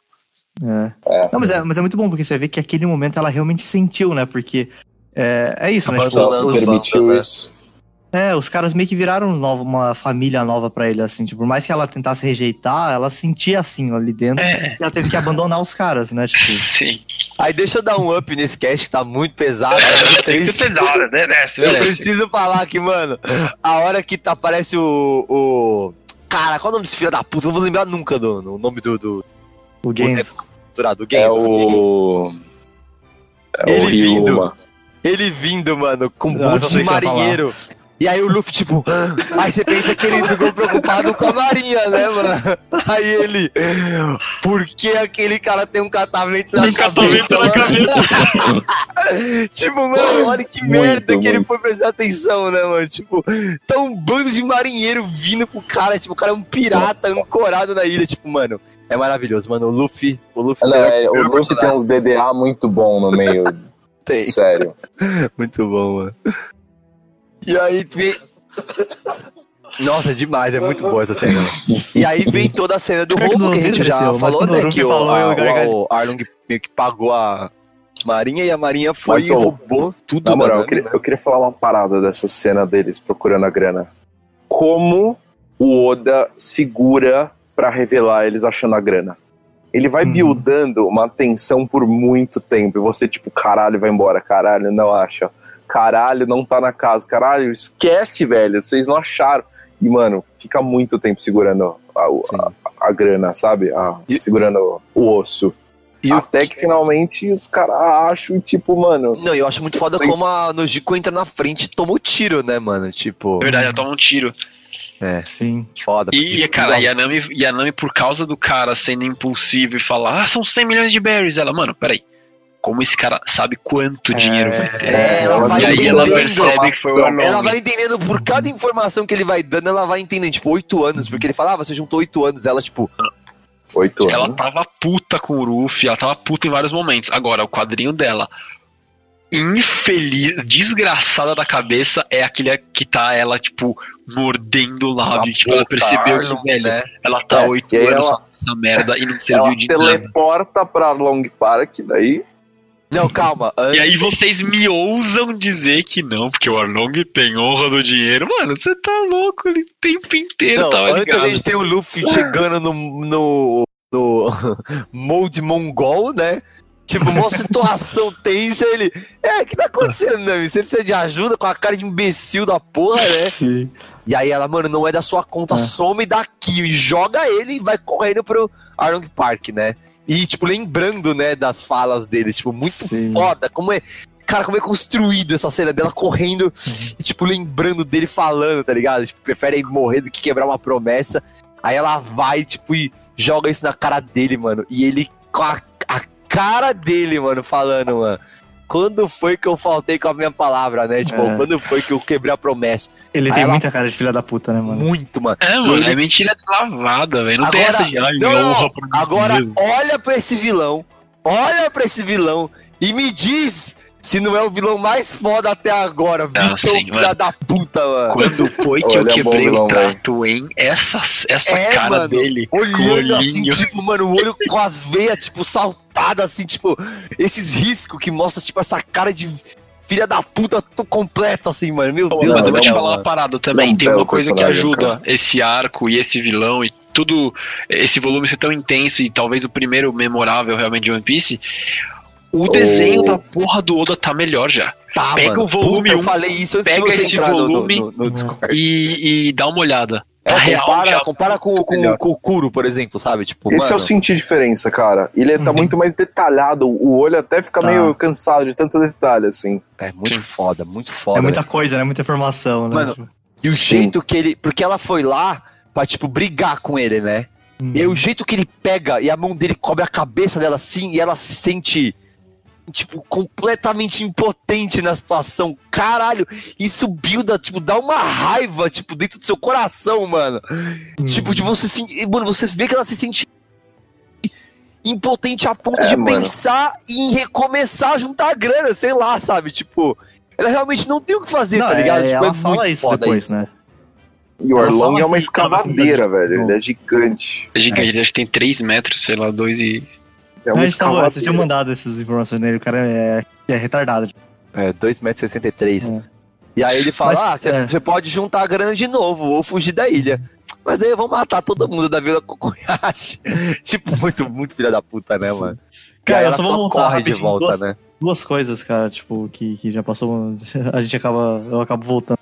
É. É. Não, mas é, mas é muito bom, porque você vê que aquele momento ela realmente sentiu, né? Porque é, é isso, né? Tipo, se os permitiu né? isso. é, os caras meio que viraram um nova, uma família nova pra ele, assim. Tipo, por mais que ela tentasse rejeitar, ela sentia assim ali dentro. É. E ela teve que abandonar os caras, né? Tipo, Sim. Aí deixa eu dar um up nesse cast que tá muito pesado. Tem que ser pesado, né? Merece, Eu preciso falar aqui, mano. A hora que tá, aparece o. o... Cara, qual é o nome desse filho da puta? Eu não vou lembrar nunca do, do nome do, do, o Gens. É Genzo. o. É o vindo. Ryuma. Ele vindo, mano, com um Ah, monte de marinheiro. E aí o Luffy, tipo, aí você pensa que ele ficou preocupado com a marinha, né, mano? Aí ele, por que aquele cara tem um catavento na Um catavento cabeça? na mano? tipo, mano, olha que Muito, merda que ele foi prestar atenção, né, mano? Tipo, tá um bando de marinheiro vindo pro cara, tipo, o cara é um pirata ancorado na ilha, tipo, mano, é maravilhoso, mano. O Luffy, o Luffy, Não, é, o Luffy tem uns DDA muito bom no meio. Tem. Sério. Muito bom, mano. E aí vem. Nossa, é demais, é muito boa essa cena. E aí vem toda a cena do roubo que a gente já falou, né? Que o, falou, a, o Arlong meio que pagou a Marinha e a Marinha foi Mas, e roubou tudo, Na moral, mano. eu queria, eu queria falar uma parada dessa cena deles procurando a grana. Como o Oda segura pra revelar eles achando a grana? Ele vai Uhum. buildando uma tensão por muito tempo. E você, tipo, caralho, vai embora, caralho, não acha. Caralho, não tá na casa. Caralho, esquece, velho. Vocês não acharam. E, mano, fica muito tempo segurando a, o- Sim. a- a grana, sabe? A- E- segurando o osso. E o- Até que finalmente os caras acham, tipo, mano. Não, eu acho muito foda Sim. como a Nojiko entra na frente e toma o tiro, né, mano? Tipo, É verdade, ela toma um tiro. Sim. foda. E, cara, e a, Nami, e a Nami, por causa do cara sendo impulsivo e falar, ah, são 100 milhões de berries. Ela, mano, peraí. Como esse cara sabe quanto dinheiro vai ter? É, ela Ela vai e aí ela entendendo. percebe que foi o Ela Arlong. vai entendendo por cada informação que ele vai dando, ela vai entendendo, tipo, oito anos, porque ele fala, ah, você juntou oito anos, ela, tipo, Oito Ela anos. tava puta com o Ruffy, ela tava puta em vários momentos. Agora, o quadrinho dela, infeliz, desgraçada da cabeça, é aquele que tá ela, tipo, mordendo o lábio. Tipo, ela percebeu que, velho, né? ela tá É, oito e aí anos ela- nessa merda e não serviu Ela de nada. teleporta pra Long Park, daí. Não, calma, E antes, aí vocês me ousam dizer que não, porque o Arlong tem honra do dinheiro. Mano, você tá louco, ele o tempo inteiro não, tava antes ligado. a gente tem o Luffy chegando no, no, no molde mongol, né? Tipo, uma situação tensa, ele. É, o que tá acontecendo, né? Você precisa de ajuda com a cara de imbecil da porra, né? Sim. E aí ela, mano, não é da sua conta, É. some daqui e joga ele e vai correndo pro Arlong Park, né? E, tipo, lembrando, né, das falas dele, tipo, muito Sim. foda. Como é. Cara, como é construído essa cena dela correndo e, tipo, lembrando dele falando, tá ligado? Tipo, prefere morrer do que quebrar uma promessa. Aí ela vai, tipo, e joga isso na cara dele, mano. E ele com a, a cara dele, mano, falando, mano. Quando foi que eu faltei com a minha palavra, né? Tipo, É. quando foi que eu quebrei a promessa? Ele Aí tem ela- muita cara de filha da puta, né, mano? Muito, mano. É, mano, Ele- é mentira lavada, velho. Não tem Agora- essa de ai, Não, não, Agora, mesmo. olha pra esse vilão. Olha pra esse vilão e me diz se não é o vilão mais foda até agora. Vitor, sim, filha mano. da puta, mano. Quando foi que Olha, eu é quebrei bom vilão, o trato, hein? Essa, essa É, cara mano. dele. Olhando assim, tipo, mano, o olho com as veias, tipo, saltadas, assim, tipo, esses riscos que mostra, tipo, essa cara de filha da puta completa, assim, mano. Meu Pô, Deus mas eu vou te falar uma mano. parada também. Não, Tem uma coisa que personagem, ajuda esse arco e esse vilão e tudo, esse volume ser tão intenso e talvez o primeiro memorável realmente de One Piece. O desenho da porra do Oda tá melhor já. Tá, Pega mano. o volume Puta, eu um, falei isso antes de pega você esse entrar no- no, volume no, no Discord. E, e dá uma olhada. É, Tá real, compara, já. compara com, com, Melhor. com o Kuro, por exemplo, sabe? Tipo, Esse é mano, eu senti diferença, cara. Ele tá Uhum. muito mais detalhado. O olho até fica Tá. meio cansado de tanto detalhe, assim. é muito Sim. foda, muito foda. É muita coisa, né? Muita informação, né? Mano, E o Sim. jeito que ele. Porque ela foi lá pra, tipo, brigar com ele, né? Hum. E aí o jeito que ele pega e a mão dele cobre a cabeça dela assim e ela se sente. Tipo, completamente impotente na situação. Caralho, isso builda, tipo, dá uma raiva, tipo, dentro do seu coração, mano. Hum. Tipo, de você sentir. Mano, você vê que ela se sente impotente a ponto É, de mano. pensar em recomeçar a juntar grana, sei lá, sabe? Tipo, ela realmente não tem o que fazer, Não, tá ligado? é, tipo, ela é fala muito isso foda depois, isso. né? E o fala é uma escavadeira, velho. Ele é gigante. É gigante, ele acho que tem 3 metros, sei lá, 2 e. É bom, vocês tinham escavadeira. mandado essas informações nele, o cara é, é retardado. É, 2,63m. É. E aí ele fala: Mas, ah, você é. você pode juntar a grana de novo ou fugir da ilha. Mas aí eu vou matar todo mundo da Vila Kokoyashi. tipo, muito, muito filha da puta, né, Sim. mano? Cara, eu só vou só voltar corre de volta, duas- né? Duas coisas, cara, tipo, que, que já passou. A gente acaba. Eu acabo voltando.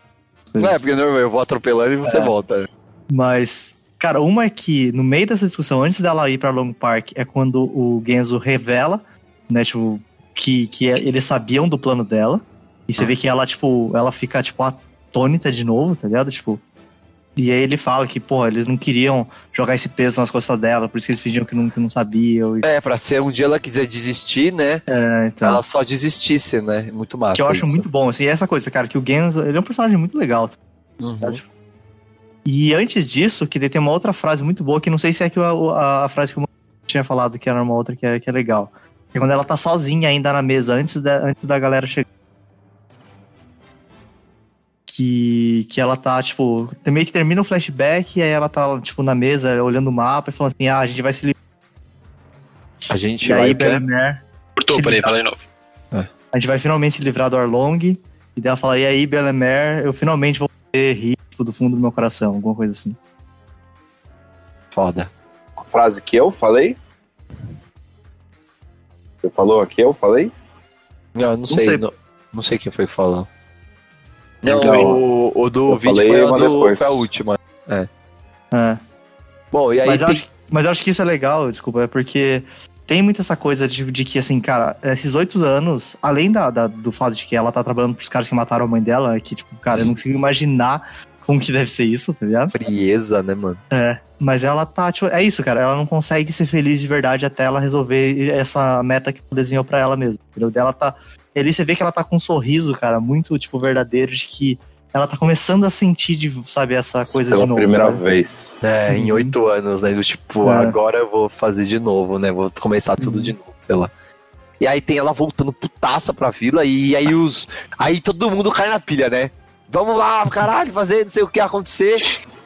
Não é, porque normal, eu vou atropelando e você É. volta. Mas, cara, uma é que no meio dessa discussão, antes dela ir pra Long Park, é quando o Genzo revela, né, tipo, que, que eles sabiam do plano dela. E você vê que ela, tipo, ela fica, tipo, atônita de novo, tá ligado? Tipo. E aí ele fala que, porra, eles não queriam jogar esse peso nas costas dela, por isso que eles fingiam que não, que não sabiam. E, É, pra se um dia ela quiser desistir, né? é, então. Ela só desistisse, né? Muito massa. que eu acho isso. muito bom, assim, essa coisa, cara, que o Genzo, ele é um personagem muito legal, Uhum. Tá, tipo, E antes disso, que tem uma outra frase muito boa, que não sei se é que a, a- a frase que eu tinha falado, que era uma outra que é, que é legal. Que é quando ela tá sozinha ainda na mesa, antes da, antes da galera chegar. Que, que ela tá, tipo, meio que termina o flashback, e aí ela tá, tipo, na mesa, olhando o mapa e falando assim, ah, a gente vai se livrar. A gente E vai. aí, Belmer, Cortou, peraí, fala de novo. a gente vai finalmente se livrar do Arlong. E daí ela fala, e aí, Belemer, eu finalmente vou ter risco do fundo do meu coração, alguma coisa assim. Foda. A frase que eu falei? Você falou aqui, eu falei? Não, eu não, sei. sei. Não, não sei quem foi que falou. Não, também. o, o do Eu 20 falei foi, a do, depois. foi a última. É. Bom, e aí Mas, eu tem... acho, mas eu acho que isso é legal, desculpa, é porque tem muito essa coisa de, de que, assim, cara, esses oito anos, além da, da- do fato de que ela tá trabalhando pros caras que mataram a mãe dela, é que, tipo, cara, eu não consigo imaginar como que deve ser isso, tá ligado? frieza, né, mano? É, mas ela tá, tipo, é isso, cara, ela não consegue ser feliz de verdade até ela resolver essa meta que ela desenhou pra ela mesma, entendeu? Dela tá, e ali você vê que ela tá com um sorriso, cara, muito, tipo, verdadeiro, de que ela tá começando a sentir, de, sabe, essa coisa Pela de novo. primeira sabe? vez. É, em Uhum. oito anos, né? Do tipo, É. agora eu vou fazer de novo, né? Vou começar tudo Uhum. de novo, sei lá. E aí tem ela voltando putaça pra vila e aí os. Aí todo mundo cai na pilha, né? Vamos lá, caralho, fazer não sei o que acontecer.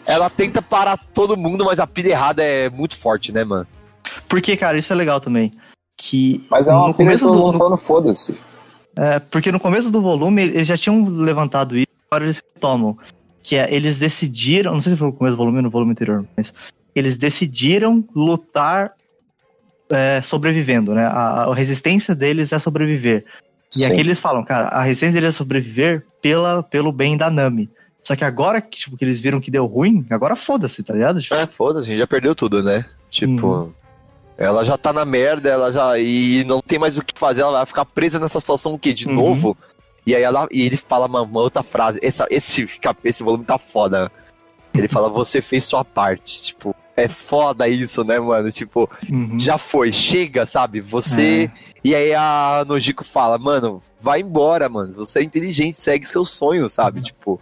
Ela tenta parar todo mundo, mas a pilha errada é muito forte, né, mano? Porque, cara, isso é legal também. Que Mas é uma no começo do, falando foda-se. é, porque no começo do volume eles já tinham levantado isso, agora eles retomam. Que é, eles decidiram, não sei se foi no começo do volume ou no volume anterior, mas eles decidiram lutar é, sobrevivendo, né? A, a resistência deles é sobreviver. E Sim. aqui eles falam, cara, a resistência deles é sobreviver pela, pelo bem da Nami. Só que agora que, tipo, que eles viram que deu ruim, agora foda-se, tá ligado? Tipo, É, foda-se, a gente já perdeu tudo, né? Tipo, Uhum. ela já tá na merda, ela já. E não tem mais o que fazer, ela vai ficar presa nessa situação o quê? De Uhum. novo? E aí ela, e ele fala uma, uma outra frase. Essa, esse, esse volume tá foda. Ele fala, você fez sua parte. Tipo, é foda isso, né, mano? Tipo, uhum. já foi, chega, sabe? Você. E aí a Nojiko fala, mano, vai embora, mano. Você é inteligente, segue seu sonho, sabe? Tipo.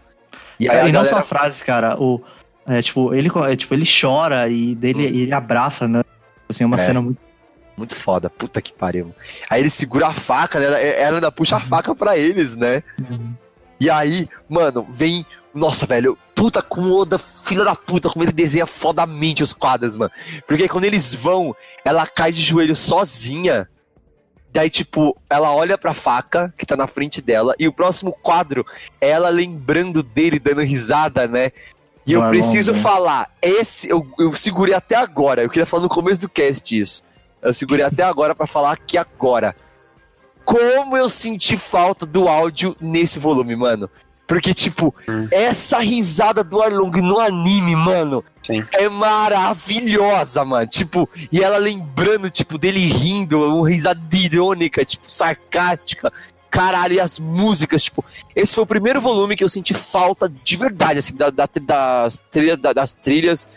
E aí Cara, a e não galera. só frases, cara. O, é, tipo, ele, é, tipo, ele chora e dele, ele abraça, né? Assim, é uma É. cena muito. Muito foda, puta que pariu. Aí ele segura a faca, né? Ela, ela ainda puxa a faca pra eles, né? E aí, mano, vem. Nossa, velho, puta com o Oda, filha da puta, como ele desenha fodamente os quadros, mano. Porque quando eles vão, ela cai de joelho sozinha. Daí, tipo, ela olha pra faca que tá na frente dela. E o próximo quadro é ela lembrando dele, dando risada, né? E eu Do preciso falar, esse eu, eu segurei até agora. Eu queria falar no começo do cast isso. Eu segurei até agora pra falar aqui agora. Como eu senti falta do áudio nesse volume, mano. Porque, tipo, Hum. essa risada do Arlong no anime, mano, Sim. é maravilhosa, mano. Tipo, e ela lembrando, tipo, dele rindo, uma risada irônica, tipo, sarcástica. Caralho, e as músicas, tipo, esse foi o primeiro volume que eu senti falta de verdade, assim, da, da- das trilhas, da- das trilhas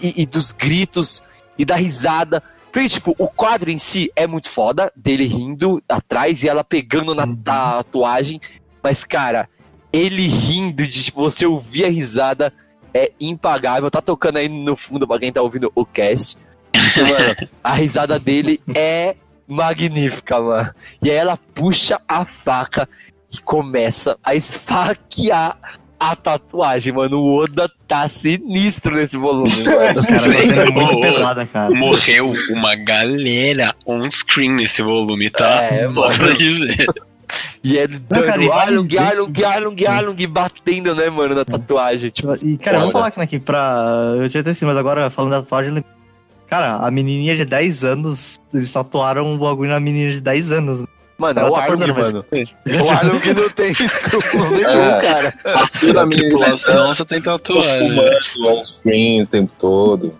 e, e dos gritos e da risada. Porque, tipo, o quadro em si é muito foda, dele rindo atrás e ela pegando na Uhum. tatuagem. Mas, cara, ele rindo de, tipo, você ouvir a risada é impagável. Tá tocando aí no fundo pra quem tá ouvindo o cast. Mano, a risada dele é magnífica, mano. E aí ela puxa a faca e começa a esfaquear a tatuagem, mano. O Oda tá sinistro nesse volume, mano. Cara, é muito pesada, cara. Morreu uma galera on-screen nesse volume, tá? É, Bora mano. dizer. E cara, dando Arlong, Arlong, Arlong, Arlong, batendo, né, mano, na tatuagem. Tipo, E, cara, vamos falar aqui, né, pra. Eu tinha até assim, mas agora falando da tatuagem. Cara, a menininha de 10 anos, eles tatuaram um bagulho na menina de 10 anos. mano, é o tá Arlong, acordando, mas- mano. O Arlong não tem escrúpulos nenhum, É. cara. Passou da Na menina tripulação você tem tatuagem. fumando on-screen o tempo todo.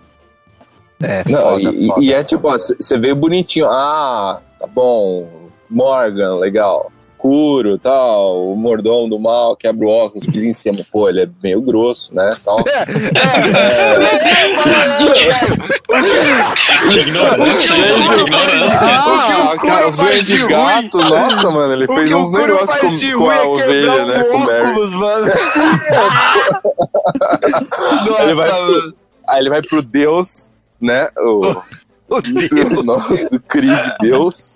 É, Não, foda, e, foda. e é tipo, você vê bonitinho. Ah, tá bom. Morgan, legal. Curo, tal. O mordomo do mal quebra o óculos, pisa em cima. Pô, ele é meio grosso, né? Tal. Ignorante, ignorante. Ah, o Curo cara, zoeira de gato, nossa, mano, ele O fez uns negócios com, com a é ovelha, né? Com óculos, mano. Nossa, Ele vai mano. Aí ele vai pro Deus, né? O, O Deus. Krieg Deus.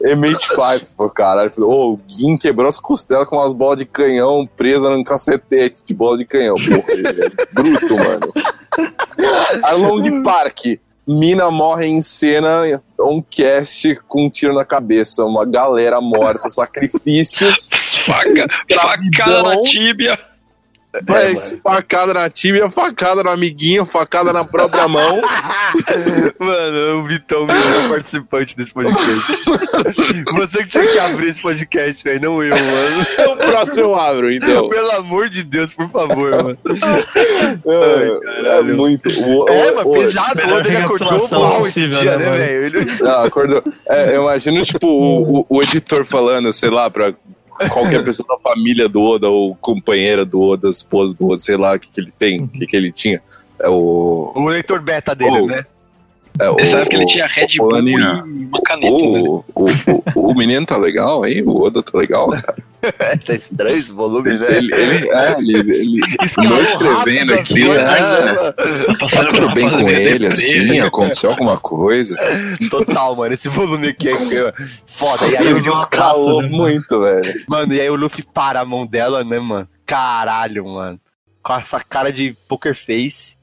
Emate Five, pô, cara. Ele falou, ô, o Gin quebrou as costelas com umas bolas de canhão presas num cacetete de bola de canhão. Porra, ele é bruto, mano. A Long Park. Mina morre em cena, um cast com um tiro na cabeça. Uma galera morta, sacrifícios. Faca, facada na tíbia. Vai, facada na tíbia, facada no amiguinho, facada na própria mão. Mano, o Vitão, melhor participante desse podcast. Você que tinha que abrir esse podcast, velho, não eu, mano. o próximo eu abro, então. Pelo amor de Deus, por favor, mano. É, é caralho. muito. O, É, o- mas o- pesado, quando ele acordou mal esse possível, dia, né, né, velho? Ele- Não, acordou. É, eu imagino, tipo, o, o- o editor falando, sei lá, pra qualquer pessoa da família do Oda, ou companheira do Oda, esposa do Oda, sei lá, o que, que ele tem, o que, que ele tinha. É o. O leitor beta dele, Oh. né? É, o Você sabe que ele tinha o- Red o Bull e Aninha. uma caneta, né? O, o, o, o menino tá legal aí? O Oda tá legal? cara? É, tá estranho esse volume, né? Ele, ele, é, ele, ele andou escrevendo aqui. é. né, mano? Tá tudo bem com ele, assim? Aconteceu alguma coisa? Total, mano. Esse volume aqui é é foda. E aí o Ele Luffy, escalou muito, velho. mano, e aí o Luffy para a mão dela, né, mano? Caralho, mano. Com essa cara de poker face.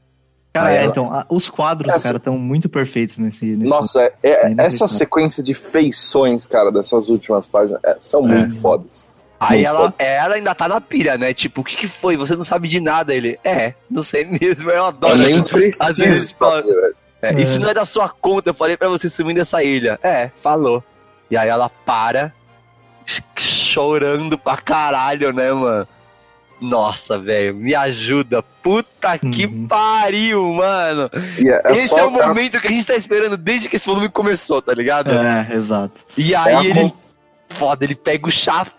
Cara, é, ela- então, a- os quadros, Essa- cara, estão muito perfeitos nesse. nesse Nossa, é- é- essa sequência de feições, cara, dessas últimas páginas, é, são muito fodas. Aí Muito ela, foda. ela ainda tá na pilha, né? Tipo, o que que foi? Você não sabe de nada. Ele, é, não sei mesmo. Eu Eu adoro. nem Às vezes preciso saber, velho. É, Isso não é da sua conta. Eu falei pra você sumir dessa ilha. É, falou. E aí ela para, ch- chorando pra caralho, né, mano? Nossa, velho, me ajuda. Puta que Uhum. pariu, mano. E é, é esse só é o momento que a gente tá esperando desde que esse volume começou, tá ligado? É, exato. E é aí a ele. Foda, ele pega o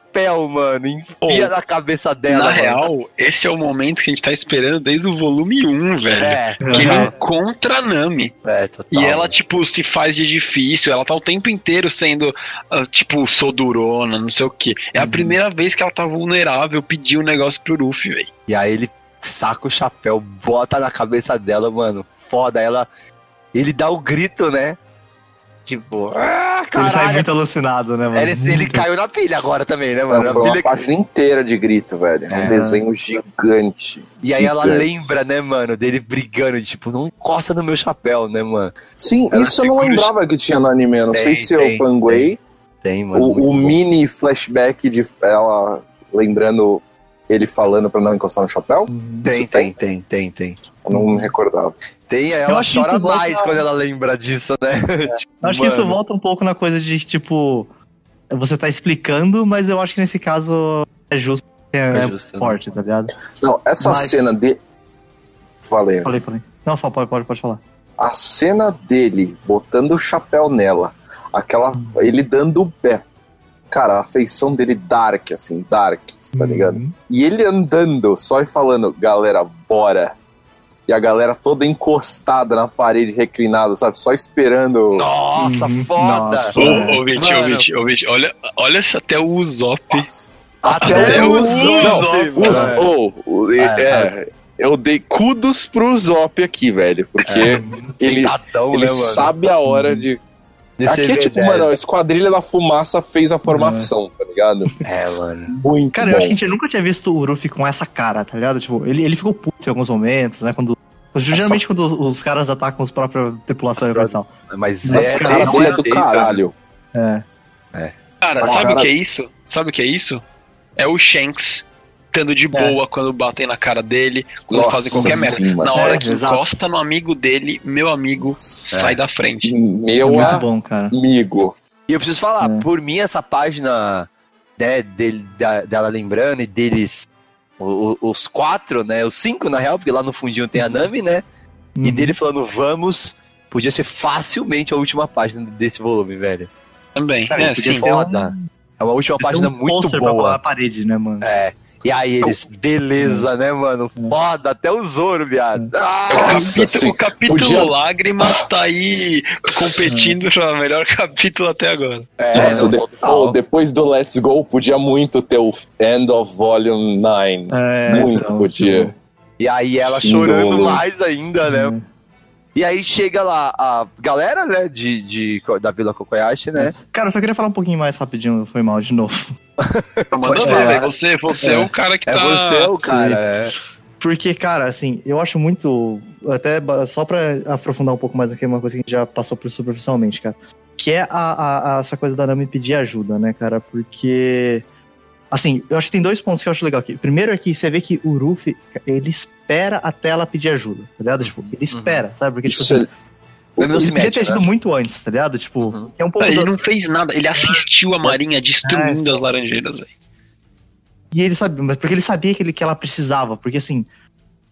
chapéu, mano, enfia Pô, na cabeça dela. Na mano. real, esse é o momento que a gente tá esperando desde o volume 1, velho. É, Que ele Uhum. encontra a Nami. é, total. E ela, tipo, se faz de difícil. Ela tá o tempo inteiro sendo, ah, tipo, sou durona, não sei o quê. É a Uhum. primeira vez que ela tá vulnerável, pediu um negócio pro Luffy, velho. E aí ele saca o chapéu, bota na cabeça dela, mano. Foda, ela. Ele dá o grito, né? Tipo, ah, Ele sai caralho. muito alucinado, né, mano? Ele, ele caiu na pilha agora também, né, mano? Não, foi uma pilha- página inteira de grito, velho. É. Um desenho gigante. E aí ela Gigante. lembra, né, mano, dele brigando, tipo, não encosta no meu chapéu, né, mano? Sim, Ela isso eu não o lembrava que tinha no anime. Eu não Tem, sei se tem, eu panguei. Tem, mano. O, o mini flashback de ela lembrando ele falando pra não encostar no chapéu. Tem, tem, tem, tem, tem. Eu não me recordava. Tem, ela chora volta- mais quando ela lembra disso, né? Tipo, Eu acho que isso mano, volta um pouco na coisa de, tipo, você tá explicando, mas eu acho que nesse caso é justo, é, É é justo, né? forte, tá ligado? Não, essa Mas- cena de. Falei. Falei, falei. Não, fala, pode, pode, pode falar. A cena dele botando o chapéu nela, aquela. ele dando o pé. Cara, a feição dele dark, assim, dark, tá ligado? Uhum. E ele andando, só e falando, galera, bora. E a galera toda encostada na parede, reclinada, sabe? Só esperando. Nossa, Uhum. foda! Nossa. Ô, É. ô, Viti, ô. Viti, ô, Viti, olha, olha se até o Usopp. Até Até o Zop, Não, velho. os, oh, o- É, é, eu dei kudos pro Zop aqui, velho. Porque ele, Sentadão, ele né, sabe a hora de. De Aqui é tipo, verdade. mano, a Esquadrilha da Fumaça fez a formação, tá ligado? É, mano. Muito Cara, bom. eu acho que a gente nunca tinha visto o Ruffy com essa cara, tá ligado? Tipo, ele, ele ficou puto em alguns momentos, né? Quando. Geralmente quando os caras atacam os próprios tripulações Os e tal. Mas é, cara, esse Esse é do caralho. É. Cara, Essa sabe cara- o que é isso? Sabe o que é isso? É o Shanks estando de boa quando batem na cara dele, quando Nossa, fazem qualquer merda. sim. Na hora É, que exato. encosta no amigo dele, meu amigo sai da frente. É Meu muito bom, cara. amigo. E eu preciso falar, É. por mim, essa página né, dele, da- dela lembrando e deles, o- os quatro, né? Os cinco, na real, porque lá no fundinho tem a Nami, né? E Uhum. dele falando, vamos, podia ser facilmente a última página desse volume, velho. Também. Cara, é, sim. Foda. É uma última página um muito colar na boa. parede, né, mano? É. E aí eles, beleza, né, mano? Foda, até o Zoro, viado. Ah, O capítulo, o capítulo Podia- Lágrimas tá aí competindo para o melhor capítulo até agora. é, Nossa, não, de- oh, depois do Let's Go, podia muito ter o End of Volume 9. É, muito então, podia. E aí ela Sim, chorando mais ainda, né? Uhum. E aí chega lá a galera, né, de, de, da Vila Kokoyashi, né? Cara, eu só queria falar um pouquinho mais rapidinho, foi mal de novo. Pode ver, falar. velho. Você, você é. É. o cara que É tá. você o cara, é. Porque, cara, assim, eu acho muito. Até só pra aprofundar um pouco mais aqui, uma coisa que a gente já passou por superficialmente, cara. Que é a, a- a- essa coisa da Nami pedir ajuda, né, cara? Porque. Assim, eu acho que tem dois pontos que eu acho legal aqui. Primeiro é que você vê que o Ruffy, ele espera até ela pedir ajuda, tá ligado? Tipo, ele espera, sabe? Porque, tipo, Isso assim, é- se podia mete, ter sido né? muito antes, tá ligado? Tipo, Uhum. é um pouco. Ele do- não fez nada, ele assistiu a Marinha destruindo as laranjeiras, velho. E ele sabia, mas porque ele sabia que, ele, que ela precisava, porque assim.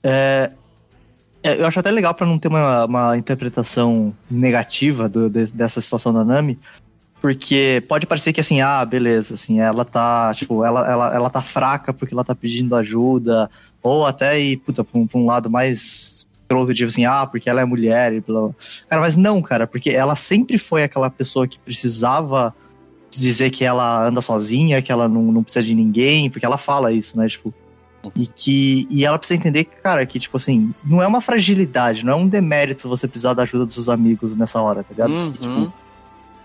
é, é, eu acho até legal pra não ter uma, uma interpretação negativa do- de- dessa situação da Nami, porque pode parecer que assim, ah, beleza, assim, ela tá, tipo, ela, ela, ela tá fraca porque ela tá pedindo ajuda, ou até ir, puta, pra um, pra um lado mais escroto, tipo assim, ah, porque ela é mulher e blá, blá. Cara, mas não, cara, porque ela sempre foi aquela pessoa que precisava dizer que ela anda sozinha, que ela não, não precisa de ninguém, porque ela fala isso, né? Tipo. E que e ela precisa entender que, cara, que, tipo assim, não é uma fragilidade, não é um demérito você precisar da ajuda dos seus amigos nessa hora, tá ligado? Uhum. Tipo,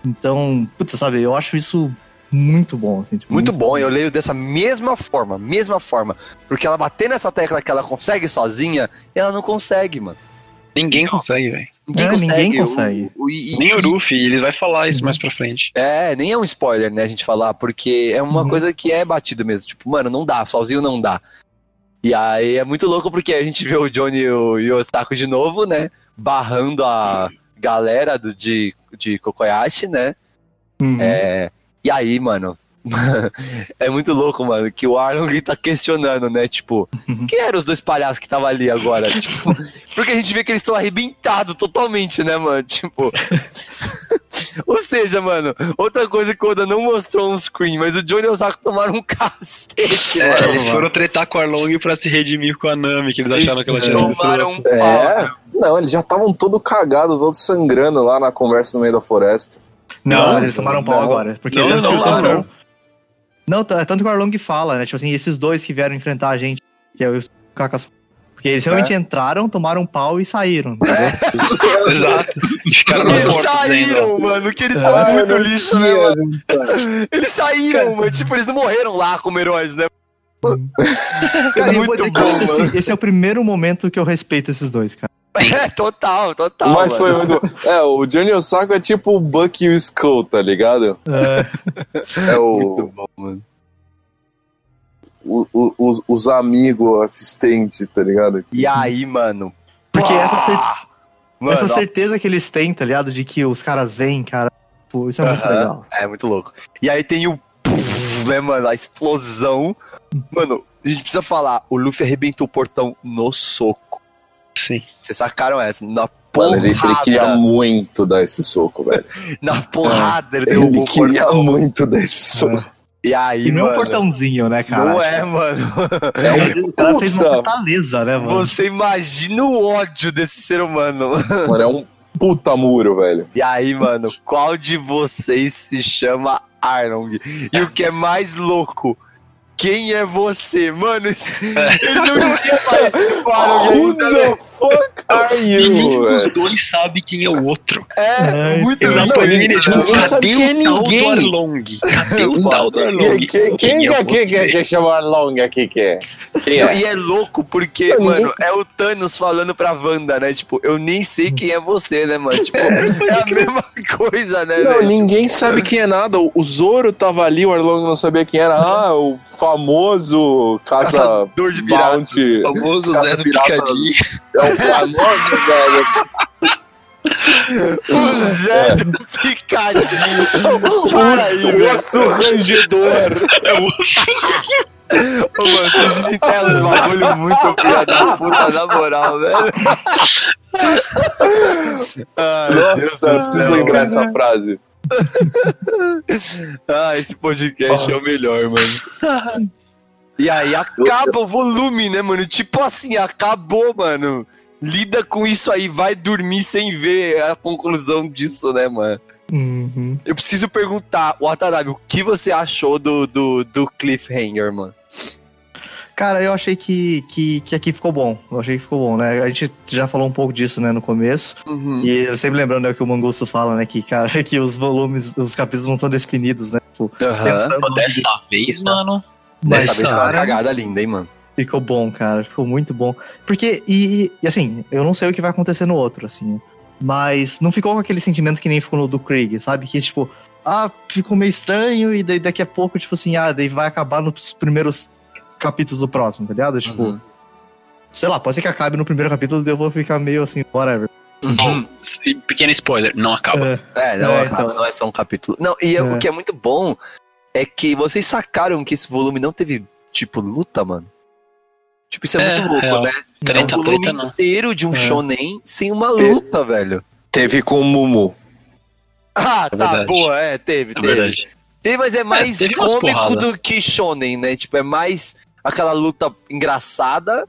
então, puta, sabe, eu acho isso muito bom, assim. tipo, Muito bom, eu leio dessa mesma forma, mesma forma. Porque ela bater nessa tecla que ela consegue sozinha, ela não consegue, mano. Ninguém consegue, velho. Ninguém É, consegue. ninguém O- consegue. o- e- Nem o Luffy, ele vai falar isso mais pra frente. É, nem é um spoiler, né, a gente falar, porque é uma Uhum. coisa que é batido mesmo. Tipo, mano, não dá, sozinho não dá. E aí é muito louco porque a gente vê o Johnny e o, e o Osako de novo, né? Barrando a galera do, de, de Kokoyashi, né? Uhum. É, e aí, mano. é muito louco, mano, que o Arlong tá questionando, né? Tipo, quem eram os dois palhaços que estavam ali agora? Tipo, porque a gente vê que eles estão arrebentados totalmente, né, mano? Tipo. Ou seja, mano, outra coisa que o Oda não mostrou no screen, mas o Johnny e o Osako tomaram um cacete, É, mano. eles foram tretar com o Arlong pra se redimir com a Nami, que eles acharam que ela tinha sido Tomaram um pau. É, não, eles já estavam todo cagados, todos sangrando lá na conversa no meio da floresta. Não, Não, eles tomaram pau não. agora. Porque Não, eles não, tanto- não, não. Não, t- tanto que o Arlong fala, né? Tipo assim, esses dois que vieram enfrentar a gente, que é o Kakas. Porque eles realmente entraram, tomaram um pau e saíram. Exato. Na Eles saíram, mano, que eles são muito lixo, né, mano? Eles saíram, mano. Tipo, eles não morreram lá como heróis, né? Cara, vou muito bom, que esse é o primeiro momento que eu respeito esses dois, cara. É, total, total. Mas foi mano. muito. É, o Johnny Osako é tipo o Buck e o Skull, tá ligado? É o. Muito bom, mano. o- o- os, os amigos assistentes, tá ligado? E aí, mano. Porque essa, cer- Mano, essa certeza que eles têm, tá ligado? De que os caras vêm, cara. Pô, isso é muito Aham. legal. É muito louco. E aí tem o. né, mano? A explosão. Mano, a gente precisa falar. O Luffy arrebentou o portão no soco. Sim. Vocês sacaram essa? Na Mano, porrada. ele, ele queria muito dar esse soco, velho. Na porrada ele Ele o queria portão. muito dar esse soco. E aí, E não é um mano. portãozinho, né, cara? Não é, mano. O cara fez uma fortaleza, né, mano? Você imagina o ódio desse ser humano. Mano, é um puta muro, velho. E aí, mano, qual de vocês se chama Arlong? E o que é mais louco, quem é você? Mano, isso- ele não tinha mais separado Who the fuck are Nenhum you? dos dois sabe quem é o outro. É, Ai, muito não, tipo, ninguém cadê sabe quem é tal ninguém? do Arlong? Cadê o Arlong? Quem, quem, é quem, quem, você? quem chama Long aqui que é? Quem Não, é? E é louco porque, Não, ninguém- mano, é o Thanos falando pra Wanda, né? Tipo, eu nem sei quem é você, né, mano? Tipo, é a mesma coisa, né, Não, ninguém sabe quem é nada. O o Zoro tava ali, o Arlong não sabia quem era. Ah, o famoso caça Caçador de pirata. bounty. O famoso Zé do. Picadinho. É o famoso, velho. O Zé do Picadinho. Para aí, O osso rangedor. Ô, mano, vocês desenterram uns bagulho muito filha da puta, na moral, velho. Ai, Deus Nossa, preciso lembrar essa frase. Ah, esse podcast é o Nossa. melhor, mano. E aí acaba o volume, né, mano? Tipo assim, acabou, mano. Lida com isso aí, vai dormir sem ver a conclusão disso, né, mano? Uhum. Eu preciso perguntar, Watanabe, o que você achou do, do, do cliffhanger, mano? Cara, eu achei que, que, que aqui ficou bom. Eu achei que ficou bom, né? A gente já falou um pouco disso, né, no começo. Uhum. E eu sempre lembrando né, o que o Mangusto fala, né? Que, cara, que os volumes, os capítulos não são definidos, né? Tipo, Pô, Dessa vez, mano. Dessa Mas, vez foi uma cara, cagada linda, hein, mano? Ficou bom, cara. Ficou muito bom. Porque, e, e, assim, eu não sei o que vai acontecer no outro, assim. Mas não ficou com aquele sentimento que nem ficou no do Krieg, sabe? Que, tipo, ah, ficou meio estranho e daí daqui a pouco, tipo assim, ah, daí vai acabar nos primeiros capítulos do próximo, tá ligado? Tipo, Uhum. sei lá, pode ser que acabe no primeiro capítulo e eu vou ficar meio assim, whatever. Uhum. Pequeno spoiler, não acaba. É, É, não, É, acaba, então. não é só um capítulo. Não, e é- o que é muito bom é que vocês sacaram que esse volume não teve, tipo, luta, mano. Tipo, isso é, É, muito louco, né? É um volume treta, inteiro de um É. shonen sem uma Te- luta, velho. Teve com o Mumu. Ah, É tá, boa, é, teve, É teve. verdade. Teve, mas é mais teve cômico do que shonen, né? Tipo, é mais aquela luta engraçada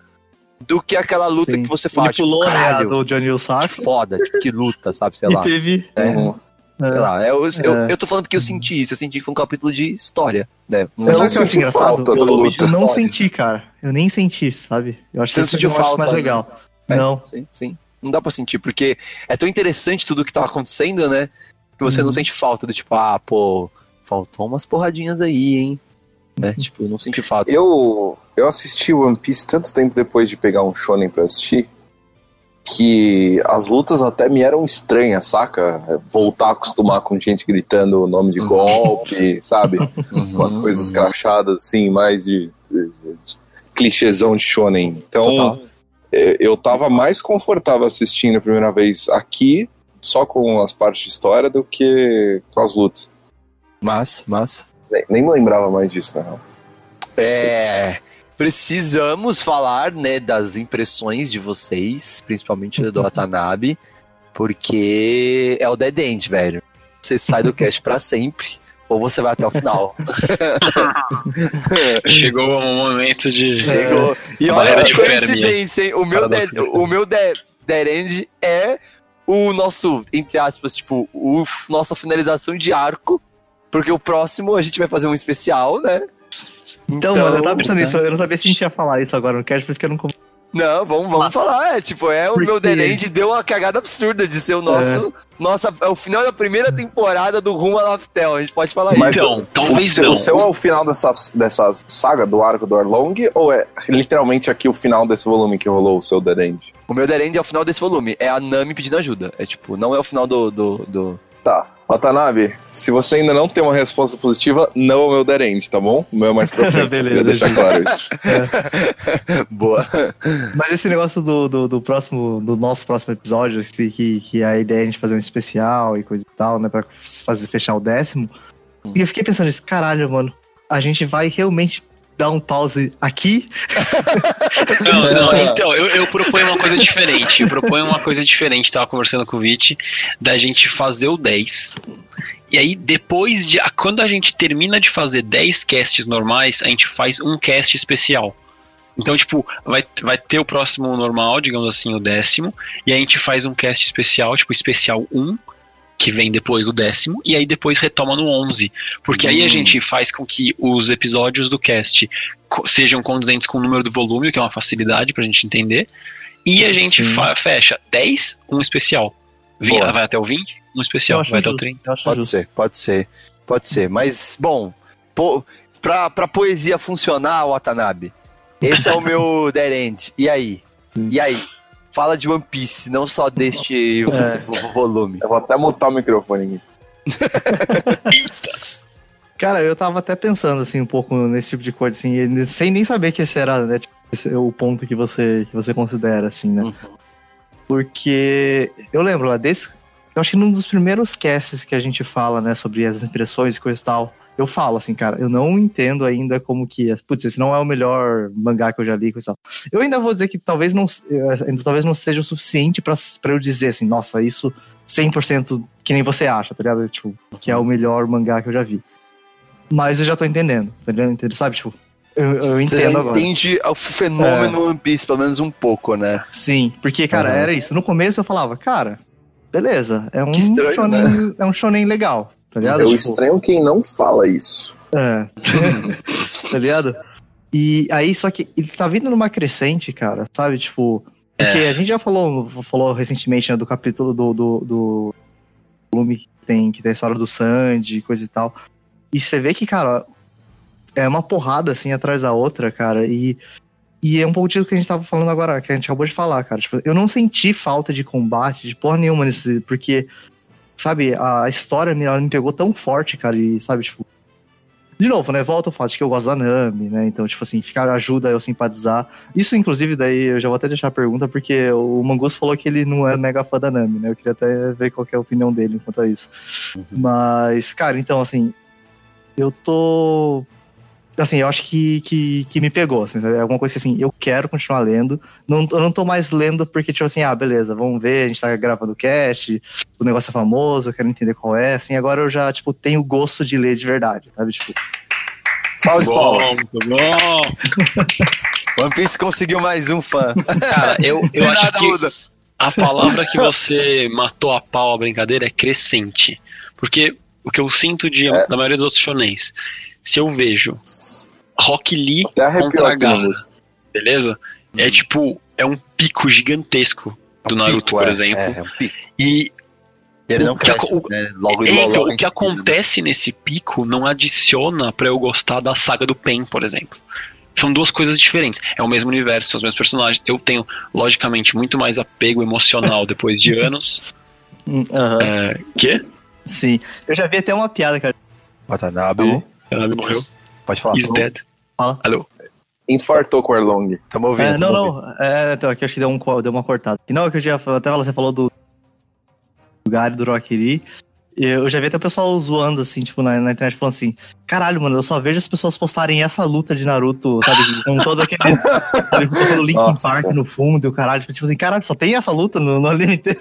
do que aquela luta Sim. que você fala, Ele tipo, pulou, né, caralho, do Johnny que Osaka. foda, tipo, que luta, sabe, sei E lá. teve. É. Uhum. é, Sei lá, eu, eu, É. eu tô falando porque eu senti isso, eu senti que foi um capítulo de história, né? Um Mas Eu sabe o que eu acho senti engraçado? Eu, luta. eu não História. senti, cara. Eu nem senti, sabe? Eu acho Você que não isso sentiu falta, mais né? legal. É. Não. Sim, sim. Não dá pra sentir, porque é tão interessante tudo que tá acontecendo, né? Que você não Uhum. sente falta do tipo, ah, pô, faltou umas porradinhas aí, hein? Né? Tipo, eu não senti falta. Eu, eu assisti One Piece tanto tempo depois de pegar um shonen pra assistir que as lutas até me eram estranhas, saca? Voltar a acostumar com gente gritando o nome de Uhum. golpe, sabe? Uhum, Umas coisas crachadas, assim, mais de, de, de clichêzão de shonen. Então, Total. eh, eu tava mais confortável assistindo a primeira vez aqui, só com as partes de história, do que com as lutas. Mas, mas. Nem, lembrava mais disso, na real. É. Precisamos falar, né, das impressões de vocês, principalmente do Watanabe, porque é o Dead End, velho. Você sai do cast pra sempre, ou você vai até o final. Chegou o momento de. Chegou. E A olha Fermi, coincidência, hein? O meu, dead, o meu dead, dead End é o nosso, entre aspas, tipo, o nossa finalização de arco. Porque o próximo a gente vai fazer um especial, né? Então, mano, eu tava pensando nisso. Eu não sabia se a gente ia falar isso agora no cast, por isso que eu não Não, vamos, vamos falar. É, tipo, é o meu Dead End deu uma cagada absurda de ser o nosso. Nossa, é o final da primeira temporada do Rumo a Laftel. A gente pode falar Mas isso. Então, O seu, não. o seu é o final dessa, dessa saga do arco do Arlong ou é literalmente aqui o final desse volume que rolou o seu Dead End? O meu Dead End é o final desse volume. É a Nami pedindo ajuda. É tipo, não é o final do. do, do... Tá. Watanabe, se você ainda não tem uma resposta positiva, não é o meu Dead End, tá bom? O meu é mais pra frente, só Beleza, queria deixar claro isso. Boa. Mas esse negócio do, do, do próximo, do nosso próximo episódio, que, que, que a ideia é a gente fazer um especial e coisa e tal, né, pra fazer fechar o décimo. E eu fiquei pensando nisso, caralho, mano, a gente vai realmente dar um pause aqui? Não, não, então, eu, eu proponho uma coisa diferente. Eu proponho uma coisa diferente, tava conversando com o Vit, da gente fazer o 10. E aí, depois de. Quando a gente termina de fazer 10 casts normais, a gente faz um cast especial. Então, tipo, vai, vai ter o próximo normal, digamos assim, o décimo, e a gente faz um cast especial, tipo, especial 1, que vem depois do décimo, e aí depois retoma no 11. Porque aí a Hum. gente faz com que os episódios do cast sejam condizentes com o número do volume, que é uma facilidade pra gente entender. E a gente fecha 10, um especial. Vai até o 20, um especial. Vai até o justo. 30. Eu acho Pode justo. ser, pode ser, pode ser. Mas, bom, pô, pra, pra poesia funcionar, Watanabe, esse é o meu dead end. E aí? Sim. E aí? Fala de One Piece, não só deste É. vo- volume. Eu vou até mutar o microfone aqui. Cara, eu tava até pensando assim um pouco nesse tipo de coisa, assim, sem nem saber que esse era né, tipo, esse é o ponto que você, que você considera, assim, né? Uhum. Porque eu lembro lá desse. Eu acho que num dos primeiros casts que a gente fala, né, sobre as impressões e coisa e tal, eu falo assim, cara, eu não entendo ainda como que. Putz, esse não é o melhor mangá que eu já li, coisa. Eu ainda vou dizer que talvez não, eh, talvez não seja o suficiente pra pra eu dizer assim, nossa, isso 100% que nem você acha, tá ligado? Tipo, que é o melhor mangá que eu já vi. Mas eu já tô entendendo, tá ligado? Sabe, tipo, eu, eu Você entendo agora. entende o fenômeno One Piece, pelo menos um pouco, né? Sim, porque, cara, Uhum. era isso. No começo eu falava, cara, beleza, é um, estranho, shonen, é um shonen legal, tá ligado? Eu Tipo, estranho quem não fala isso. é. tá ligado? E aí, só que ele tá vindo numa crescente, cara, sabe? Tipo, porque a gente já falou, falou recentemente né, do capítulo do, do, do volume que tem, que tem a história do Sandy, coisa e tal. E você vê que, cara, é uma porrada assim atrás da outra, cara, e. E é um pouco disso que a gente tava falando agora, que a gente acabou de falar, cara. Tipo, eu não senti falta de combate, de porra nenhuma nesse. Porque, sabe, a história me, ela me pegou tão forte, cara, e, sabe, tipo. De novo, né? Volta o fato de que eu gosto da Nami, né? Então, tipo assim, ficar ajuda eu simpatizar. Isso, inclusive, daí eu já vou até deixar a pergunta, porque o Mangus falou que ele não é mega fã da Nami, né? Eu queria até ver qual que é a opinião dele quanto a isso. Mas, cara, então, assim, eu tô. Assim, eu acho que, que, que me pegou, assim, sabe? É alguma coisa que, assim, eu quero continuar lendo. Não, eu não tô mais lendo porque, tipo assim, ah, beleza, vamos ver, a gente tá gravando cast, o negócio é famoso, eu quero entender qual é, assim, agora eu já, tipo, tenho gosto de ler de verdade, sabe? Tipo, Salve bom. One Piece conseguiu mais um fã. Cara, eu, eu acho nada que muda. a palavra que você matou a pau a brincadeira é crescente. Porque o que eu sinto de, É. da maioria dos outros shonens, se eu vejo Rock Lee contra Gaara, beleza? É tipo, é um pico gigantesco do Um Naruto, pico, por é, exemplo. É, é um pico. E Ele O não que cresce, aco- né? Logo, é, logo, então, logo o que em seguida. acontece nesse pico não adiciona pra eu gostar da saga do Pen, por exemplo. São duas coisas diferentes. É o mesmo universo, são os mesmos personagens. Eu tenho, logicamente, muito mais apego emocional depois de anos. hum, aham, É, quê? sim. Eu já vi até uma piada, cara. Watanabe, Ela morreu. pode falar. Is dead. Fala. Alô? Infartou com o Arlong. Tamo ouvindo. É, não, ouvindo. não. É, então, aqui acho que deu, um, deu uma cortada. E não, é que eu já até falou, você falou do, do Gary, do Rockiri. Eu já vi até o pessoal zoando, assim, tipo, na, na internet, falando assim: caralho, mano, eu só vejo as pessoas postarem essa luta de Naruto, sabe? Com todo aquele. sabe, com todo o Linkin Nossa. Park no fundo e o caralho. Tipo assim, caralho, só tem essa luta no, no anime inteiro.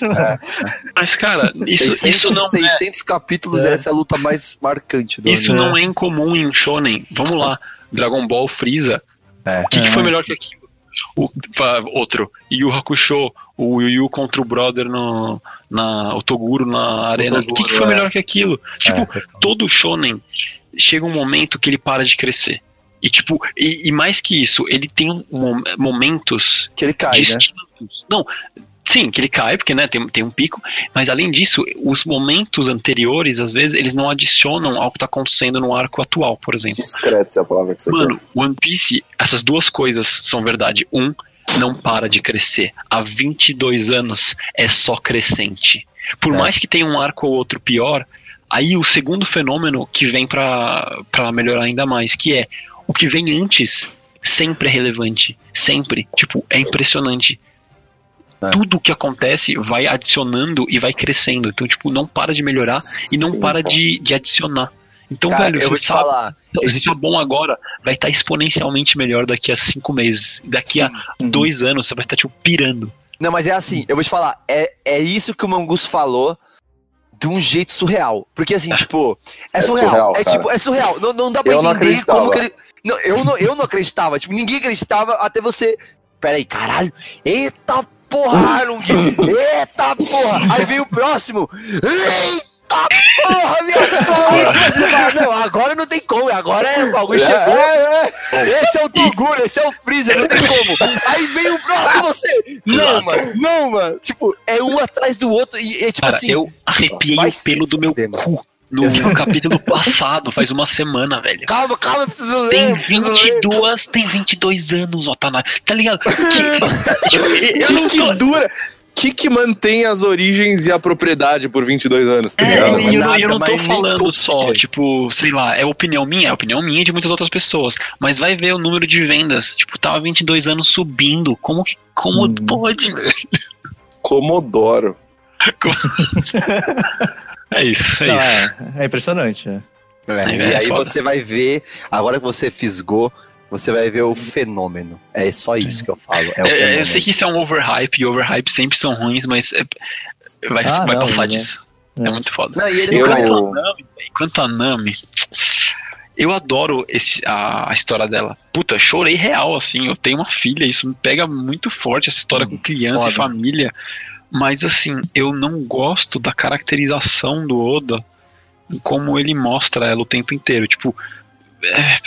Mas, cara, isso, 600, isso não é 600 capítulos, É. essa é a luta mais marcante do Isso anime. não é incomum em shonen. Vamos lá, Dragon Ball Freeza. É. O que, que É. foi melhor que aquilo? O, outro, Yu Hakusho, o Yu Yu contra o brother no, na, o Toguro na arena. o que, que foi é. melhor que aquilo? Tipo, É, todo shonen chega um momento que ele para de crescer. E tipo, e, e mais que isso, ele tem mom- momentos que ele cai, né? Não, sim, que ele cai, porque né, tem, tem um pico, mas além disso, os momentos anteriores, às vezes, eles não adicionam ao que tá acontecendo no arco atual, por exemplo. Discreto é a palavra que você Mano, One Piece, essas duas coisas são verdade. Um, não para de crescer. Há 22 anos é só crescente. Por É. mais que tenha um arco ou outro pior, aí o segundo fenômeno que vem pra melhorar ainda mais, que é o que vem antes sempre é relevante. Sempre. Tipo, é Sim. impressionante. É. Tudo que acontece vai adicionando e vai crescendo. Então, tipo, não para de melhorar e não Sim, para de, de adicionar. Então, Cara, velho, eu vou você te sabe, falar. se Existe tá bom agora, vai estar exponencialmente melhor daqui a cinco meses. Daqui a dois anos, você vai estar, tipo, pirando. Não, mas é assim, eu vou te falar, é, é isso que o Mangus falou de um jeito surreal. Porque assim, tipo, é, É surreal. surreal, é cara. tipo, é surreal. Não, não dá pra Eu não entender como que ele. Não, eu, não, eu não acreditava. Tipo, ninguém acreditava até você. Peraí, caralho. Eita porra, Arlong! Eita porra! Aí vem o próximo! Eita porra, minha porra! Fala, não, agora não tem como, agora é, o bagulho chegou. Esse é o Toguro, esse é o Freezer, não tem como. Aí vem o próximo, você. Não, mano, não, mano. Tipo, é um atrás do outro e é tipo Cara, assim. eu arrepiei o pelo do meu cu no, no capítulo passado, faz uma semana, velho. Calma, calma, preciso ler. Tem eu preciso ler. 22, tem 22 anos, Otanabe. Tá ligado? Que, eu, eu que não que tô- dura? Que que mantém as origens e a propriedade por 22 anos, tá É, ligado? e eu, não- eu não tô falando só, tipo, sei lá, é opinião minha, é opinião minha e de muitas outras pessoas. Mas vai ver o número de vendas. Tipo, tava 22 anos subindo. Como que. Como Hum. pode? Comodoro. É isso, é Não, isso. é, é impressionante. é. É, É, e aí foda. você vai ver, agora que você fisgou, você vai ver o fenômeno. É só isso que eu falo. É o É, eu sei que isso é um overhype, e overhype sempre são ruins, mas é- vai, Ah, vai não, passar né? disso. É. É. muito foda. Não, e ele Eu- não Quanto não. a Nami, quanto a Nami, eu adoro esse, a, a história dela. Puta, chorei real, assim. Eu tenho uma filha, isso me pega muito forte, essa história com criança e foda. família. Mas, assim, eu não gosto da caracterização do Oda, em como ele mostra ela o tempo inteiro. Tipo, é,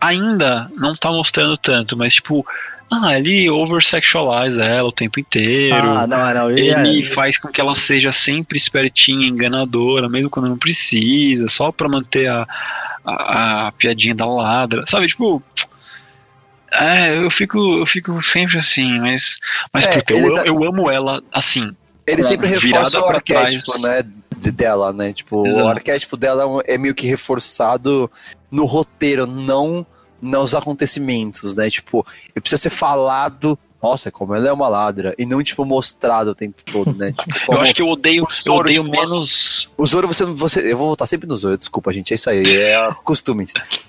ainda não tá mostrando tanto, mas, tipo, ah, ele oversexualiza ela o tempo inteiro. Ah, não, não. Ele é- faz com que ela seja sempre espertinha, enganadora, mesmo quando não precisa, só pra manter a, a, a piadinha da ladra, sabe? Tipo. É, eu fico, eu fico sempre assim, mas, mas É, puta, eu, tá- eu amo ela assim. Ele sempre reforça o arquétipo, trás. né? de- dela, né? Tipo, Exato. o arquétipo dela é é meio que reforçado no roteiro, não nos acontecimentos, né? Tipo, ele precisa ser falado. Nossa, como ela é uma ladra. E não, tipo, mostrado o tempo todo, né? Tipo, Eu como- acho que eu odeio, o eu Zoro, odeio tipo, menos. O Zoro, você, você. Eu vou voltar sempre no Zoro, desculpa, gente. É isso aí, é costume.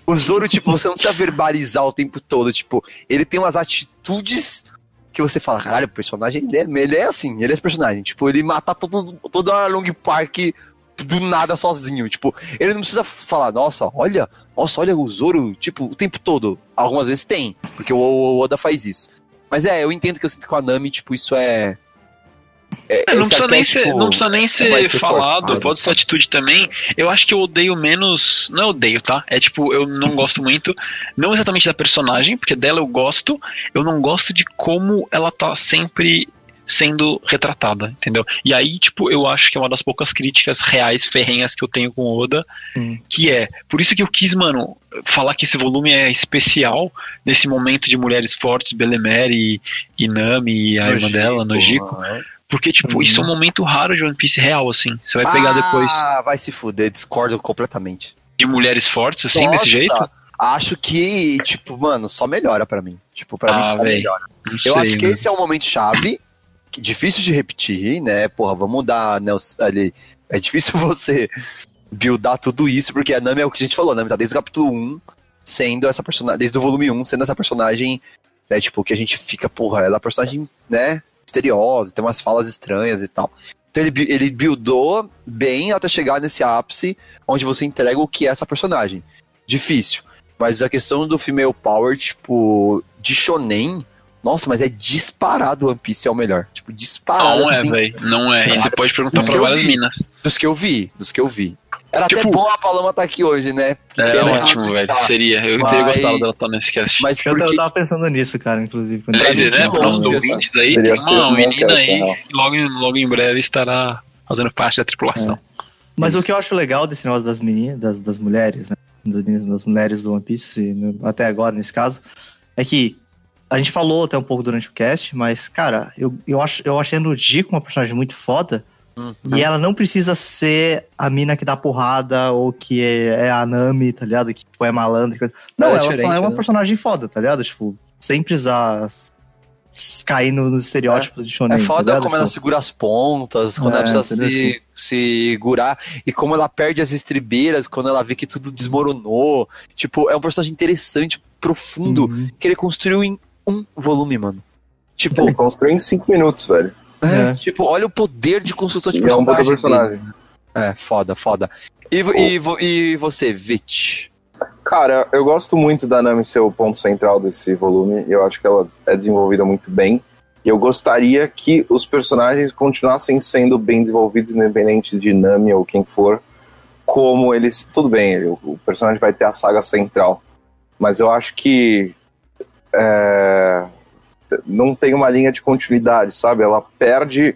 O Zoro, tipo, você não precisa verbalizar o tempo todo. Tipo, ele tem umas atitudes que você fala, caralho, o personagem ele é, ele é assim, ele é esse personagem. Tipo, ele mata todo, todo a Long Park do nada sozinho. Tipo, ele não precisa falar, nossa, olha, nossa, olha o Zoro, tipo, o tempo todo. Algumas vezes tem, porque o, o Oda faz isso. Mas é, eu entendo que eu sinto com a Nami, tipo, isso é. É- É, não, esse precisa nem ser, não precisa nem ser reforçado, falado, pode ser atitude também. Eu acho que eu odeio menos. Não eu odeio, tá? É tipo, eu não gosto muito, não exatamente da personagem, porque dela eu gosto, eu não gosto de como ela tá sempre sendo retratada, entendeu? E aí, tipo, eu acho que é uma das poucas críticas reais, ferrenhas que eu tenho com o Oda, Hum. que é, por isso que eu quis, mano, falar que esse volume é especial, nesse momento de mulheres fortes, Belemere e, e Nami e a irmã dela, Nojiko. Porque, tipo, Uhum. isso é um momento raro de One Piece real, assim. Você vai pegar depois Ah, vai se fuder, discordo completamente. de mulheres fortes, assim, Nossa, desse jeito. Acho que, tipo, mano, só melhora pra mim. Tipo, pra mim Ah, só véi, melhora. Não Eu sei, acho que né? esse é um momento chave, que difícil de repetir, né? Porra, vamos dar né, ali. É difícil você buildar tudo isso, porque a Nami é o que a gente falou, a Nami tá desde o capítulo 1 sendo essa personagem, desde o volume 1, sendo essa personagem, né, tipo, que a gente fica, porra, ela é uma personagem, né, misteriosa, tem umas falas estranhas e tal. Então ele, ele buildou bem até chegar nesse ápice onde você entrega o que é essa personagem. Difícil. Mas a questão do female power, tipo, de shonen, nossa, mas é disparado One Piece é o melhor. Tipo, disparado Não é, assim, velho. Não é. E você pode perguntar pra várias vi. minas. dos que eu vi, dos que eu vi. Era até Tipo- bom a Paloma estar aqui hoje, né? Que É pena ótimo, velho. Seria. Eu Mas- teria gostado dela estar nesse cast. Mas Eu, eu porque tava pensando nisso, cara, inclusive. quando eu tava né, para os ouvintes aí, tem uma um menina aí que logo, logo em breve estará fazendo parte da tripulação. Mas o que eu acho legal desse negócio das meninas, das, das mulheres, né? Das, meninas, das mulheres do One Piece, até agora, nesse caso, é que a gente falou até um pouco durante o cast, mas, cara, eu, eu, acho, eu achei a Nojiko uma personagem muito foda. Uhum. E ela não precisa ser a mina que dá porrada ou que é, é a Nami, tá ligado? Que tipo, é malandra. e coisa. Não, Ela é ela, só é uma né? personagem foda, tá ligado? Tipo, sem precisar cair no- nos estereótipos de shonen. É tá foda ligado? como ela Tipo, segura as pontas, quando É, ela precisa se, entendeu? segurar, e como ela perde as estribeiras quando ela vê que tudo desmoronou. Tipo, é um personagem interessante, profundo, uhum. que ele construiu em um volume, mano. Tipo, Ele construiu em 5 minutos, velho. É, É. tipo, olha o poder de construção de E é um personagem. puta personagem. dele. É, foda, foda. E, vo- e, vo- e você, Vit? Cara, eu gosto muito da Nami ser o ponto central desse volume. Eu acho que ela é desenvolvida muito bem. E eu gostaria que os personagens continuassem sendo bem desenvolvidos, independente de Nami ou quem for, como eles. Tudo bem, o, o personagem vai ter a saga central, mas eu acho que. é, não tem uma linha de continuidade, sabe? Ela perde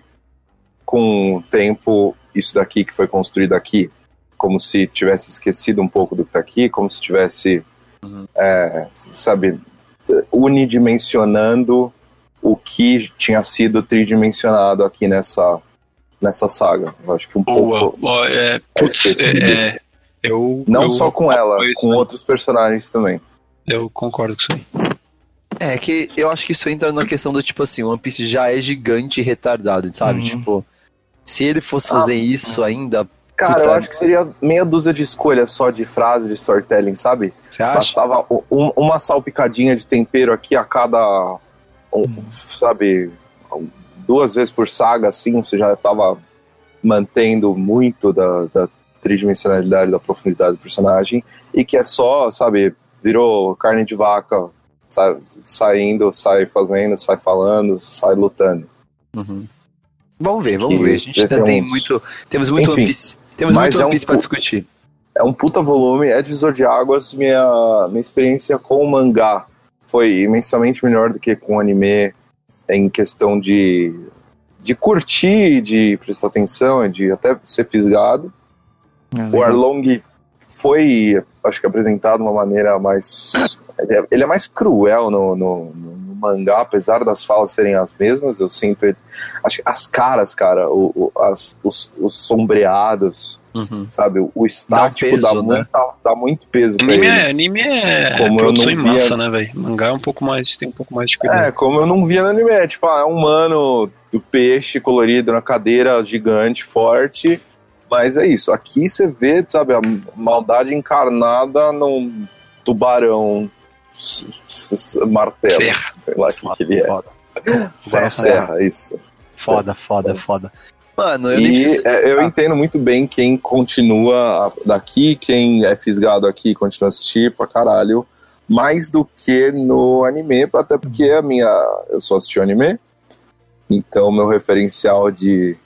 com o tempo isso daqui que foi construído aqui, como se tivesse esquecido um pouco do que tá aqui, como se tivesse, é, sabe, unidimensionando o que tinha sido tridimensionado aqui nessa, nessa saga. Eu acho que um Boa. pouco. É, é putz, é, é, eu, Não eu só com ela, isso com aí. outros personagens também. Eu concordo com isso aí. É que eu acho que isso entra na questão do tipo assim, o One Piece já é gigante e retardado, sabe? Uhum. Tipo, se ele fosse fazer isso ainda, Cara, Puta. eu acho que seria meia dúzia de escolhas só de frase de storytelling, sabe? você acha? Bastava um- uma salpicadinha de tempero aqui a cada, um, sabe, duas vezes por saga, assim, você já tava mantendo muito da, da tridimensionalidade, da profundidade do personagem, e que é só, sabe, virou carne de vaca, sa- saindo, sai fazendo, sai falando, sai lutando. Uhum. Vamos ver, vamos Que ver. A gente ainda tem uns- muito. Temos muito Enfim, Piece. Temos muito é um pu- discutir. é um puta volume, é divisor de águas. Minha, minha experiência com o mangá foi imensamente melhor do que com o anime em questão de, de curtir, de prestar atenção, de até ser fisgado. É, O Arlong foi, acho que apresentado de uma maneira mais. Ele é, ele é mais cruel no, no, no- no mangá, apesar das falas serem as mesmas. Eu sinto ele. Acho que as caras, cara, o, o- as, os, os sombreados, Uhum. sabe? O estático dá, peso, né? muita- dá muito peso pra Anime ele. é, anime é Como eu não em via- massa, né, velho? Mangá é um pouco mais, tem um pouco mais de cuidado. É, como eu não via no anime, é tipo, ah, é um mano do peixe colorido na cadeira gigante, forte. Mas é isso. Aqui você vê, sabe, a maldade encarnada num tubarão martelo. Serra. Sei lá o que, que ele é. Foda. Serra, isso. Foda, foda, foda. Mano, eu nem E preciso. é, eu Ah. entendo muito bem quem continua daqui, quem é fisgado aqui e continua a assistir pra caralho, mais do que no anime, até porque a minha. Eu só assisti o anime, então meu referencial de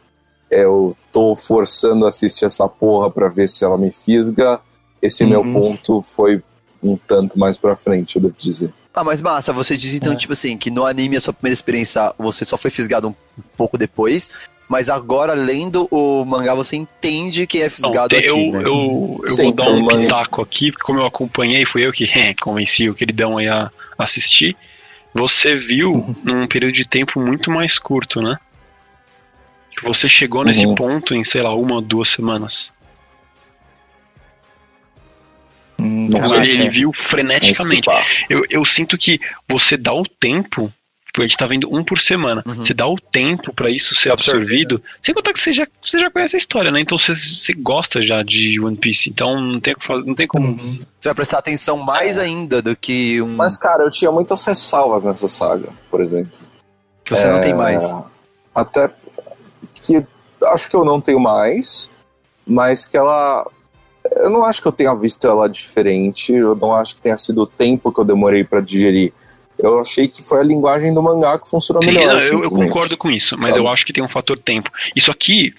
eu tô forçando a assistir essa porra pra ver se ela me fisga, esse meu Uhum. ponto foi um tanto mais pra frente, eu devo dizer. Ah, mas massa, você diz então, É. tipo assim, que no anime a sua primeira experiência você só foi fisgado um pouco depois, mas agora, lendo o mangá, você entende que é Não, fisgado aqui, eu, né? eu, eu Sim, vou dar um o manga- pitaco aqui, porque como eu acompanhei, fui eu que convenci o queridão aí a assistir. Você viu num período de tempo muito mais curto, né? Você chegou nesse Uhum. ponto em, sei lá, uma ou duas semanas. Hum, caraca, ele, ele é. viu freneticamente. Eu, eu sinto que você dá o tempo. A gente tá vendo um por semana. Uhum. Você dá o tempo pra isso ser Absorver, absorvido. Sem contar que você já, você já conhece a história, né? Então você, você gosta já de One Piece. Então não tem, não tem como. Uhum. Você vai prestar atenção mais ainda do que um Mas, cara, eu tinha muitas ressalvas nessa saga, por exemplo. que você não tem É, mais. Até que acho que eu não tenho mais, mas que ela. Eu não acho que eu tenha visto ela diferente, eu não acho que tenha sido o tempo que eu demorei pra digerir. Eu achei que foi a linguagem do mangá que funcionou Sim, melhor. não, eu, eu concordo com isso, mas Sabe? eu acho que tem um fator tempo. Isso aqui,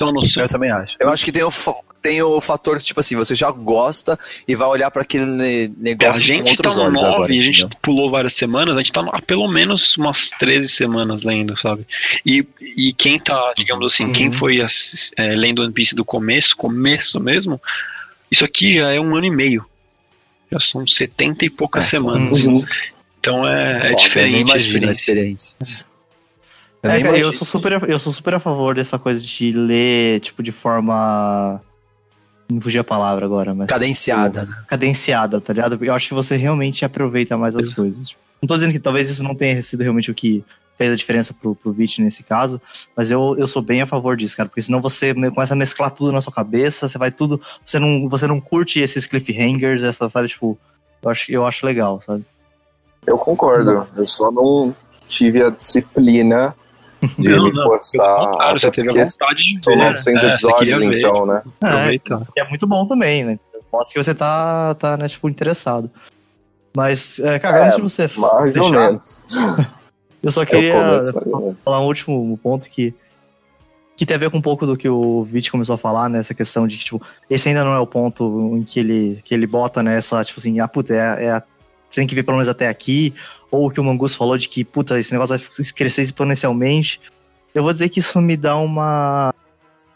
uma noção. Eu também acho. Eu acho que tem o, tem o fator que, tipo assim, você já gosta e vai olhar pra aquele ne- É, negócio a com gente tá no olhos 9 agora. a gente entendeu? pulou várias semanas, a gente tá no- há pelo menos umas 13 semanas lendo, sabe? E, e quem tá, digamos assim, quem Uhum. foi assis- é, lendo One Piece do começo, começo mesmo, isso aqui já é um ano e meio. Já são 70 e poucas É, semanas. Uhum. Então é, é Foda, eu diferente. nem a imagino a experiência. experiência. Eu É, nem cara, eu sou, super, a- eu sou super a favor dessa coisa de ler, tipo, de forma. Não fugi a palavra agora, mas. Cadenciada, né? Cadenciada, tá ligado? Eu acho que você realmente aproveita mais as coisas. Tipo, Não tô dizendo que talvez isso não tenha sido realmente o que fez a diferença pro, pro Vit nesse caso, mas eu, eu sou bem a favor disso, cara, porque senão você me- começa a mesclar tudo na sua cabeça, você vai tudo. Você não, você não curte esses cliffhangers, essa, sabe, tipo. Eu acho, eu acho legal, sabe? Eu concordo. Eu só não tive a disciplina de Não, me não, forçar. Você até teve a vontade de São ver. 900 é, episódios, então, né? É, Aproveita. que é muito bom também, né? Mostra que você tá, tá né, tipo, interessado. Mas, é, cara, É, antes de você Mais ou menos. Eu só É queria né? falar um último ponto que que tem a ver com um pouco do que o Vit começou a falar, né? Essa questão de que, tipo, esse ainda não é o ponto em que ele, que ele bota nessa, tipo assim, ah, puta, é, é a- você tem que ver pelo menos até aqui, ou o que o Mangus falou de que, puta, esse negócio vai crescer exponencialmente. Eu vou dizer que isso me dá uma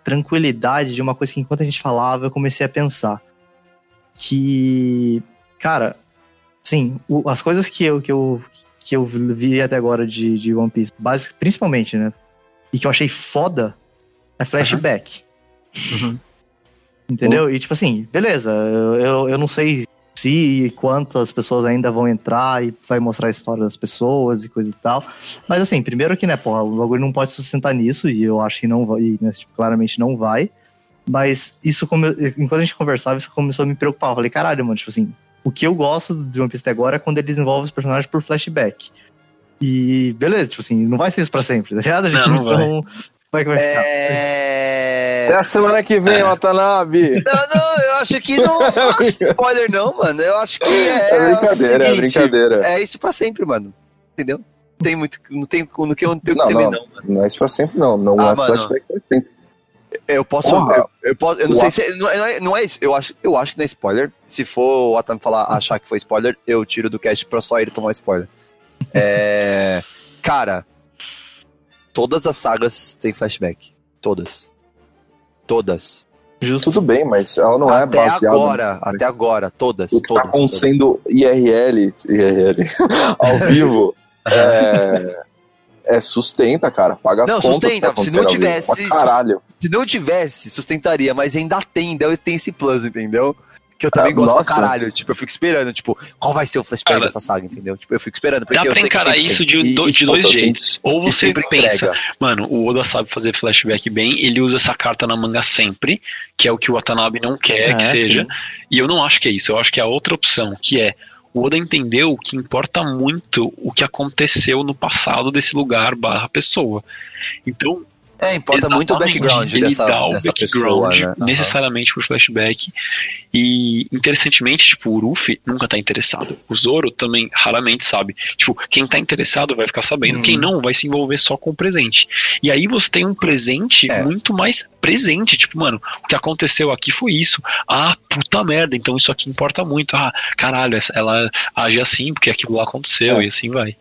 tranquilidade de uma coisa que enquanto a gente falava eu comecei a pensar. Que, cara, sim, o- as coisas que eu, que eu, que eu vi até agora de, de One Piece, basic, principalmente, né? E que eu achei foda é flashback. Uhum. Entendeu? E tipo assim, beleza, eu, eu, eu não sei se e quantas pessoas ainda vão entrar e vai mostrar a história das pessoas e coisa e tal. Mas assim, primeiro que, né, porra, o bagulho não pode sustentar nisso, e eu acho que não vai, e, né, tipo, claramente não vai. Mas isso, come... enquanto a gente conversava, isso começou a me preocupar. Eu falei, caralho, mano, tipo assim, o que eu gosto de One Piece até agora é quando ele desenvolve os personagens por flashback. E beleza, tipo assim, não vai ser isso pra sempre, tá ligado? Não, não vai. então, como é que vai ficar? É. Até a semana que vem, Watanabe. Não, não, eu acho que não, não acho spoiler, não, mano. Eu acho que é. É brincadeira, é seguinte, brincadeira. É isso pra sempre, mano. Entendeu? Não tem muito. Não tem, no que eu não tenho Não, que temer, não. não, mano. Não é isso pra sempre, não. Não Ah, é mano. flashback pra sempre. Eu posso. Porra. eu, eu posso. Eu não sei se. Não é, não é- não é isso. Eu acho, eu acho que não é spoiler. Se for o Atam falar, achar que foi spoiler, eu tiro do cast pra só ele tomar spoiler. É. Cara. Todas as sagas têm flashback. Todas. Todas. Justo. Tudo bem, mas ela não é até baseada agora, até agora, todas. O que todas, tá acontecendo IRL, IRL ao vivo é, é sustenta, cara. Paga as Não, contas. sustenta, tá se não vivo. tivesse- caralho. Se não tivesse, sustentaria, mas ainda tem, ainda tem esse plus, entendeu? Que eu também Ah, gosto nossa. pra caralho. Tipo, eu fico esperando, tipo, qual vai ser o flashback Cara, dessa saga, entendeu? Tipo, eu fico esperando. Porque Dá eu pra encarar isso tem. de, E- do- e, de tipo, dois sempre- jeitos. Ou você sempre pensa, entrega. mano, o Oda sabe fazer flashback bem, ele usa essa carta na manga sempre, que é o que o Watanabe não quer É, que seja. sim. E eu não acho que é isso, eu acho que é a outra opção, que é o Oda entendeu que importa muito o que aconteceu no passado desse lugar barra pessoa. Então, É, importa muito o Exatamente. background ele dessa, dá o dessa background pessoa, né? Necessariamente por flashback. E interessantemente, tipo, o Ruffy nunca tá interessado. O Zoro também raramente sabe. Tipo, quem tá interessado vai ficar sabendo, Uhum. quem não vai se envolver só com o presente. E aí você tem um presente É. muito mais presente. Tipo, mano, o que aconteceu aqui foi isso. Ah, puta merda, então isso aqui importa muito. Ah, caralho, ela age assim porque aquilo lá aconteceu É. e assim vai.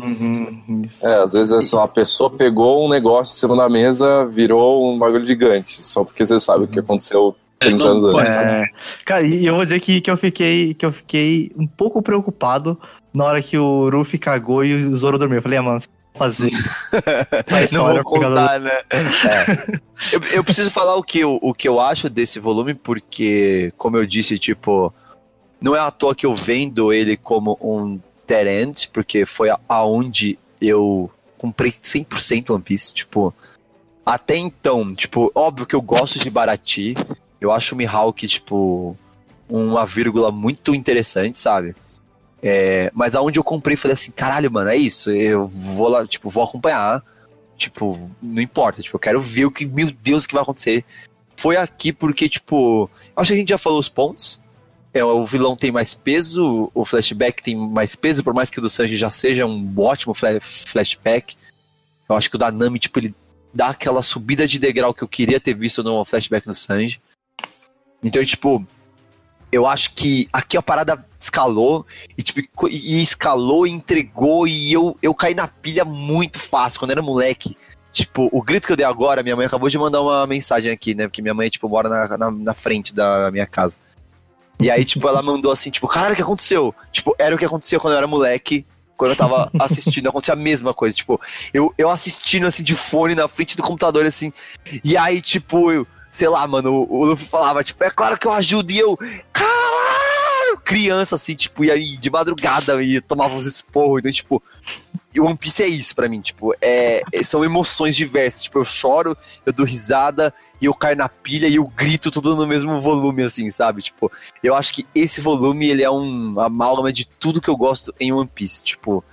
Uhum, isso. É, às vezes assim, uma pessoa pegou um negócio em cima da mesa, virou um bagulho gigante, só porque você sabe o que aconteceu É, 30 não, anos antes. É, cara, e eu vou dizer que, que eu fiquei que eu fiquei um pouco preocupado na hora que o Ruffy cagou e o Zoro dormiu. Eu falei, ah, mano, você vai fazer uma Não vou do- contar, né? É. Eu, eu preciso falar o que, eu, o que eu acho desse volume, porque, como eu disse, tipo, não é à toa que eu vendo ele como um dead end, porque foi aonde eu comprei 100% One Piece, tipo, até então, tipo, óbvio que eu gosto de Barati, eu acho o Mihawk, tipo, uma vírgula muito interessante, sabe? É, mas aonde eu comprei, falei assim, caralho, mano, é isso, eu vou lá, tipo, vou acompanhar, tipo, não importa, tipo, eu quero ver o que, meu Deus, o que vai acontecer. Foi aqui porque, tipo, acho que a gente já falou os pontos, é, o vilão tem mais peso, o flashback tem mais peso, por mais que o do Sanji já seja um ótimo fla- flashback. Eu acho que o da Nami, tipo, ele dá aquela subida de degrau que eu queria ter visto no flashback do Sanji. Então, tipo, eu acho que aqui a parada escalou e, tipo, e escalou e entregou e eu, eu caí na pilha muito fácil quando era moleque. Tipo, o grito que eu dei agora, minha mãe acabou de mandar uma mensagem aqui, né? Porque minha mãe, tipo, mora na, na, na frente da minha casa. E aí, tipo, ela mandou assim, tipo, caralho, o que aconteceu? Tipo, era o que aconteceu quando eu era moleque, quando eu tava assistindo, acontecia a mesma coisa, tipo, eu, eu assistindo, assim, de fone na frente do computador, assim, e aí, tipo, eu, sei lá, mano, o, o Luffy falava, tipo, é claro que eu ajudo, e eu, caralho, criança, assim, tipo, aí, de madrugada, e tomava uns esporros, então, tipo, One Piece é isso pra mim, tipo, é, é- são emoções diversas, tipo, eu choro, eu dou risada, e eu caio na pilha e eu grito tudo no mesmo volume, assim, sabe? Tipo, eu acho que esse volume, ele é um amálgama de tudo que eu gosto em One Piece, tipo...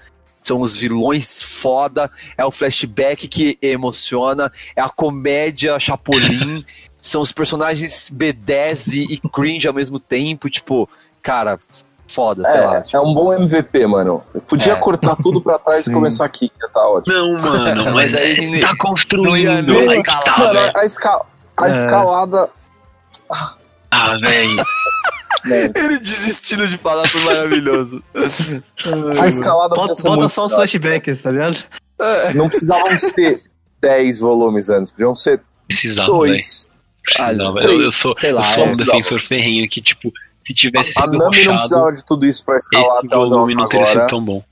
São os vilões foda, é o flashback que emociona, é a comédia Chapolin, são os personagens B10 e, e cringe ao mesmo tempo, tipo, cara, foda, sei lá. É, tipo, é um bom MVP, mano. Podia É. cortar tudo pra trás e começar aqui, que tá ótimo. Não, mano, mas, aí é, tá construindo. tá, escalar, Mano, a, esca- a É. escalada. Ah, velho. Ele desistindo de falar foi maravilhoso. a escalada Bota, bota muito só os flashbacks, tá ligado? Não precisavam ser 10 volumes antes, podiam ser Precisava, dois. Precisava. três, Eu, eu sou, sei lá, eu sou é, um precisava. defensor ferrenho que, tipo, se tivesse A sido Nami não precisava de tudo isso pra escalar esse volume não teria sido tão bom.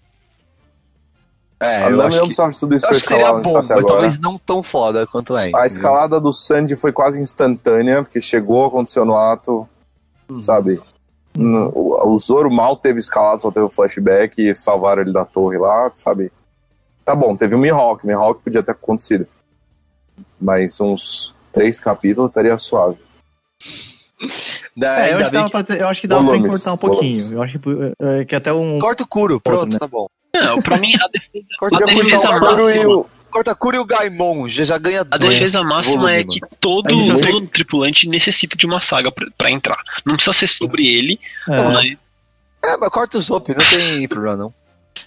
É, A eu Nami não que, precisava de tudo isso eu pra acho que seria escalar onde bom, mas talvez não tão foda quanto é. A escalada do Sandy foi quase instantânea, porque chegou, aconteceu no ato, Uhum. sabe? O Zoro mal teve escalado, só teve o flashback e salvaram ele da torre lá, sabe? Tá bom, teve o Mihawk, o Mihawk podia ter acontecido. Mas uns três capítulos estaria suave. Da- É, eu acho, que pra, eu acho que dava pra Volumes, encurtar um pouquinho. volumes. Eu acho que, é, que até um. Corta o Kuro, pronto, né? tá bom. Não, pra mim, a defesa, Corta, a defesa o Kuro e máxima. o. corta Kuro e o Gaimon, já, já ganha A dois defesa máxima é volumes, que todo, todo tripulante necessita de uma saga pra, pra entrar. Não precisa ser sobre ele. É, Não, né? É, mas corta o Zop, não tem problema não.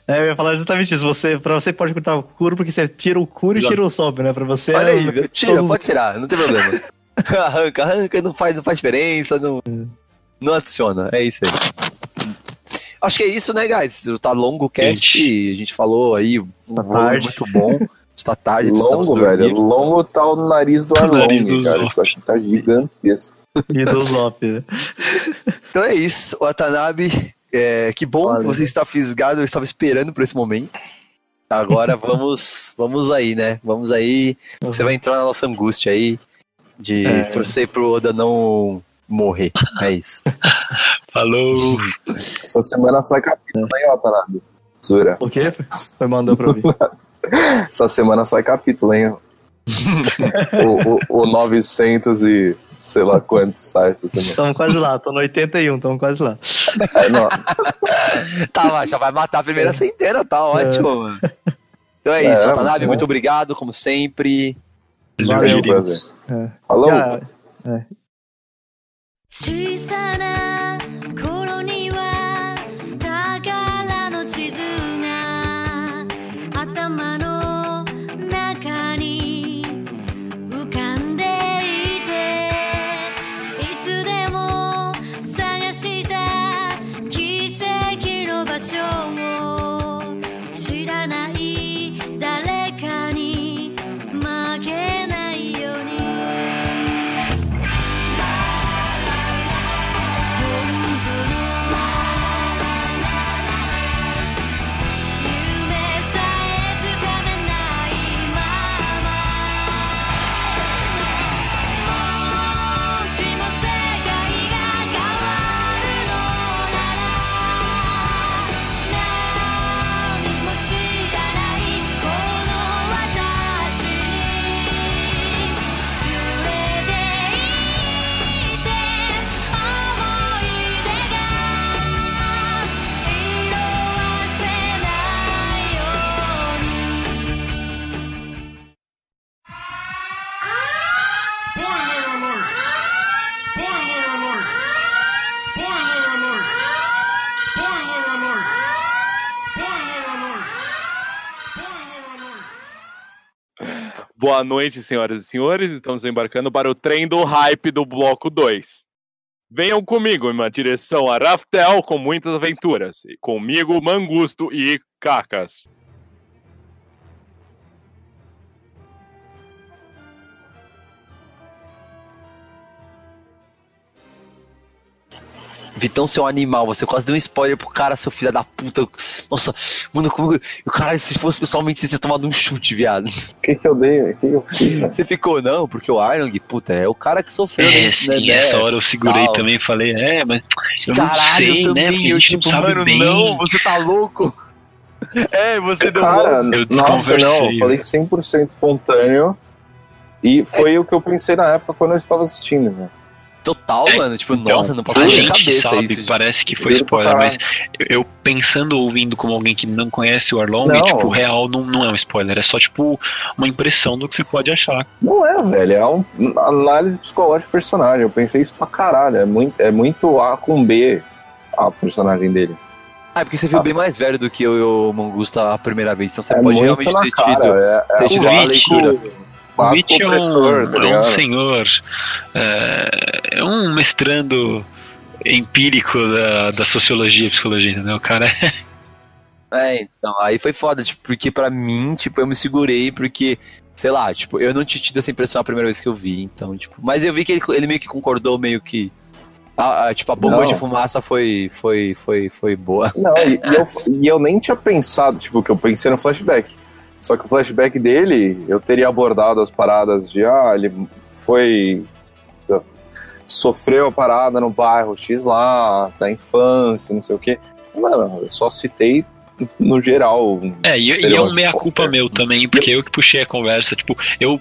é, eu ia falar justamente isso. Você, pra você pode cortar o Kuro, porque você tira o Kuro e tira o Sob, né? Pra você. Olha é- aí, tira, todos- pode tirar, não tem problema. arranca, arranca, não faz, não faz diferença, não, não adiciona, é isso aí. Acho que é isso, né, guys? Tá longo o cast, a gente falou aí, um Tá tarde. muito bom. Está tarde, Longo, dormir. velho. Longo tá o nariz do nariz Arlong, do cara. Zop. Isso aqui tá gigantesco. E do Zop, né? Então é isso, Watanabe. É, que bom Olha. que você está fisgado, eu estava esperando por esse momento. Agora vamos, vamos aí, né? Vamos aí. Você vai entrar na nossa angústia aí de É. torcer pro Oda não morrer. É isso. Falou. Essa semana sai capítulo, hein, Watanabe? Zura. O quê? Foi mandou pra ouvir. Essa semana sai capítulo, hein? o, o, o 900 e sei lá quanto sai essa semana. Estamos quase lá, tô no 81, estamos quase lá. É, não, Tá, mas já vai matar a primeira centena, tá ótimo, mano. Então é É, isso, muito Watanabe, muito obrado, como sempre. Valeu. prazer. É. Falou? Ah, 小 Boa noite, senhoras e senhores. Estamos embarcando para o trem do hype do bloco 2. Venham comigo em uma direção a Raftel com muitas aventuras. Comigo, Mangusto e Cacas. Vitão, seu animal, você quase deu um spoiler pro cara, seu filho da puta. Nossa, mano, como. O cara, se fosse pessoalmente, você tinha tomado um chute, viado. O que que eu dei? O que que eu fiz, velho? Você ficou, não, porque o Arlong, puta, é o cara que sofreu. É, né, sim, né, essa hora eu segurei tal. também e falei, é, mas eu Caralho, sei, eu né? também. Porque a eu, tipo, mano, bem. não, você tá louco? É, você deu Cara, uma- Eu nossa, não, eu falei né? 100% espontâneo. E foi o que eu pensei na época quando eu estava assistindo, velho. Total, É, mano. Tipo, então, nossa, não passou a na minha gente cabeça sabe, isso. parece que foi spoiler, mas eu, pensando, ouvindo como alguém que não conhece o Arlong, Não. tipo, real não, não é um spoiler, é só, tipo, uma impressão do que você pode achar. Não é, velho. É um- uma análise psicológica do personagem. Eu pensei isso pra caralho. É muito, é muito A com B. a personagem dele. Ah, porque você viu bem mais velho do que eu e o Mangusta a primeira vez, então você é pode muito realmente na ter cara, tido. é, é ter tido essa leitura. O Mitch é um, tá é um senhor, é, é um mestrando empírico da, da sociologia e psicologia, entendeu? O cara é É, então, aí foi foda, tipo, porque pra mim, tipo, eu me segurei porque, sei lá, tipo, eu não tinha tido essa impressão a primeira vez que eu vi, então, tipo, mas eu vi que ele, ele meio que concordou, meio que, a, a- tipo, a bomba Não. de fumaça foi, foi, foi, foi boa. Não, e, e eu, e eu nem tinha pensado, tipo, que eu pensei no flashback. Só que o flashback dele, eu teria abordado as paradas de, ah, ele foi. sofreu a parada no bairro X lá, da infância, não sei o quê. Mano, eu só citei no geral. É, e, e é um meia-culpa meu também, porque eu que puxei a conversa. Tipo, eu,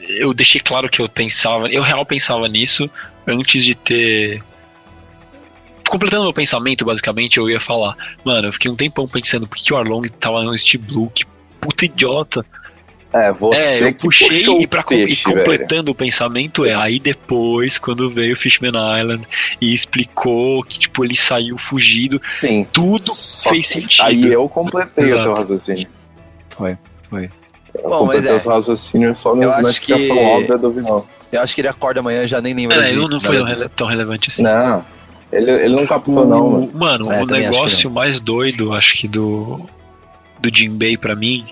eu deixei claro que eu pensava, eu real pensava nisso antes de ter. Completando meu pensamento, basicamente, eu ia falar, mano, eu fiquei um tempão pensando por que o Arlong tava no East Blue, que puta idiota. É, você é, eu que puxei puxou e, o pra, peixe, e completando o pensamento é aí depois, quando veio o Fishman Island e explicou que, tipo, ele saiu fugido, velho. Sim. tudo Só fez sentido. Aí eu completei Exato. o teu raciocínio. Foi, foi. Eu Bom, mas completei é. os raciocínios só Eu na acho que- óbvia do vilão. Eu acho que ele acorda amanhã, já nem lembra É, de não, não foi tão, rele- tão relevante assim. Não, ele, ele não captou, não, mano. O- Mano, É, o negócio mais doido, acho que do do Jinbei pra mim,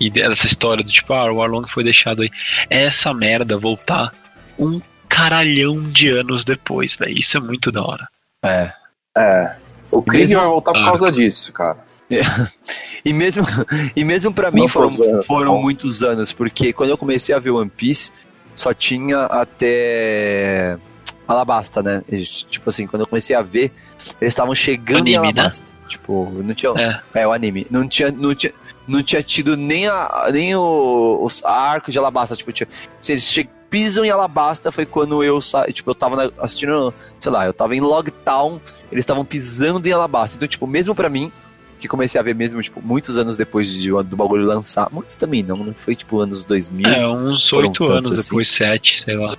e dessa história do tipo, ah, o Arlong foi deixado aí, é essa merda voltar um caralhão de anos depois, velho. Isso é muito da hora. É. É. O Mesmo- vai voltar por Ah. causa disso, cara. E mesmo, e mesmo pra mim foram, foram não. muitos anos, porque quando eu comecei a ver One Piece, só tinha até Alabasta, né? Eles, tipo assim, quando eu comecei a ver, eles estavam chegando em Anime, né? Alabasta. Tipo, não tinha. É. É, o anime. Não tinha, não tinha, não tinha tido nem, a, nem o, os arcos de Alabasta. Tipo, tinha, se eles che- pisam em Alabasta, foi quando eu sa... tipo, eu tava na- assistindo, sei lá, eu tava em Logtown, eles estavam pisando em Alabasta. Então, tipo, mesmo pra mim, que comecei a ver mesmo, tipo, muitos anos depois de, do bagulho lançar, muitos também não, não foi tipo anos 2000. É, uns oito anos assim. depois, sete, sei lá.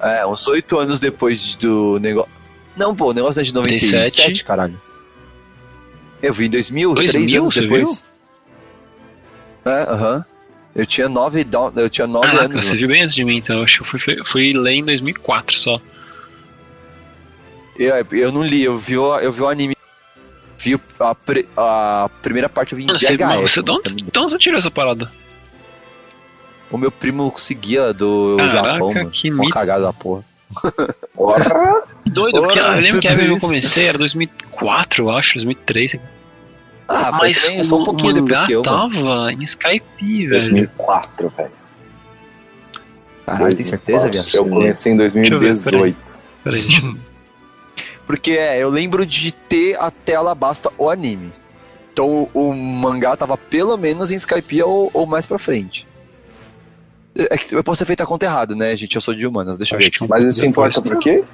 É, uns oito anos depois do negócio. Não, pô, o negócio é de 97, 97. caralho. Eu vi em 2000, 2000, três anos você depois. É, aham. Eu tinha nove, eu tinha nove Ah, anos. você mano. viu bem antes de mim, então. Eu acho que eu fui, fui ler em 2004 só. Eu, eu não li, eu vi o, eu vi o anime. Vi a, a primeira parte eu vi em você, VHS. mas você, onde, de onde você tirou essa parada? O meu primo conseguia do Caraca, Japão, mano. que Uma cagada da porra. Porra! Doido, porque eu lembro que a eu comecei era 2004, eu acho, 2003. Ah, foi Mas também só um pouquinho depois que eu, mano. tava em Skype, velho. 2004, velho. Caralho, tem certeza, viado? Eu comecei em eu ver, peraí. 2018. Peraí, Porque é, eu lembro de ter até Alabasta o anime. Então o, o mangá tava pelo menos em Skype ou, ou mais pra frente. É que eu posso ter feito a conta errada, né, gente? Eu sou de humanas, deixa eu ver aqui. Mas isso importa por quê?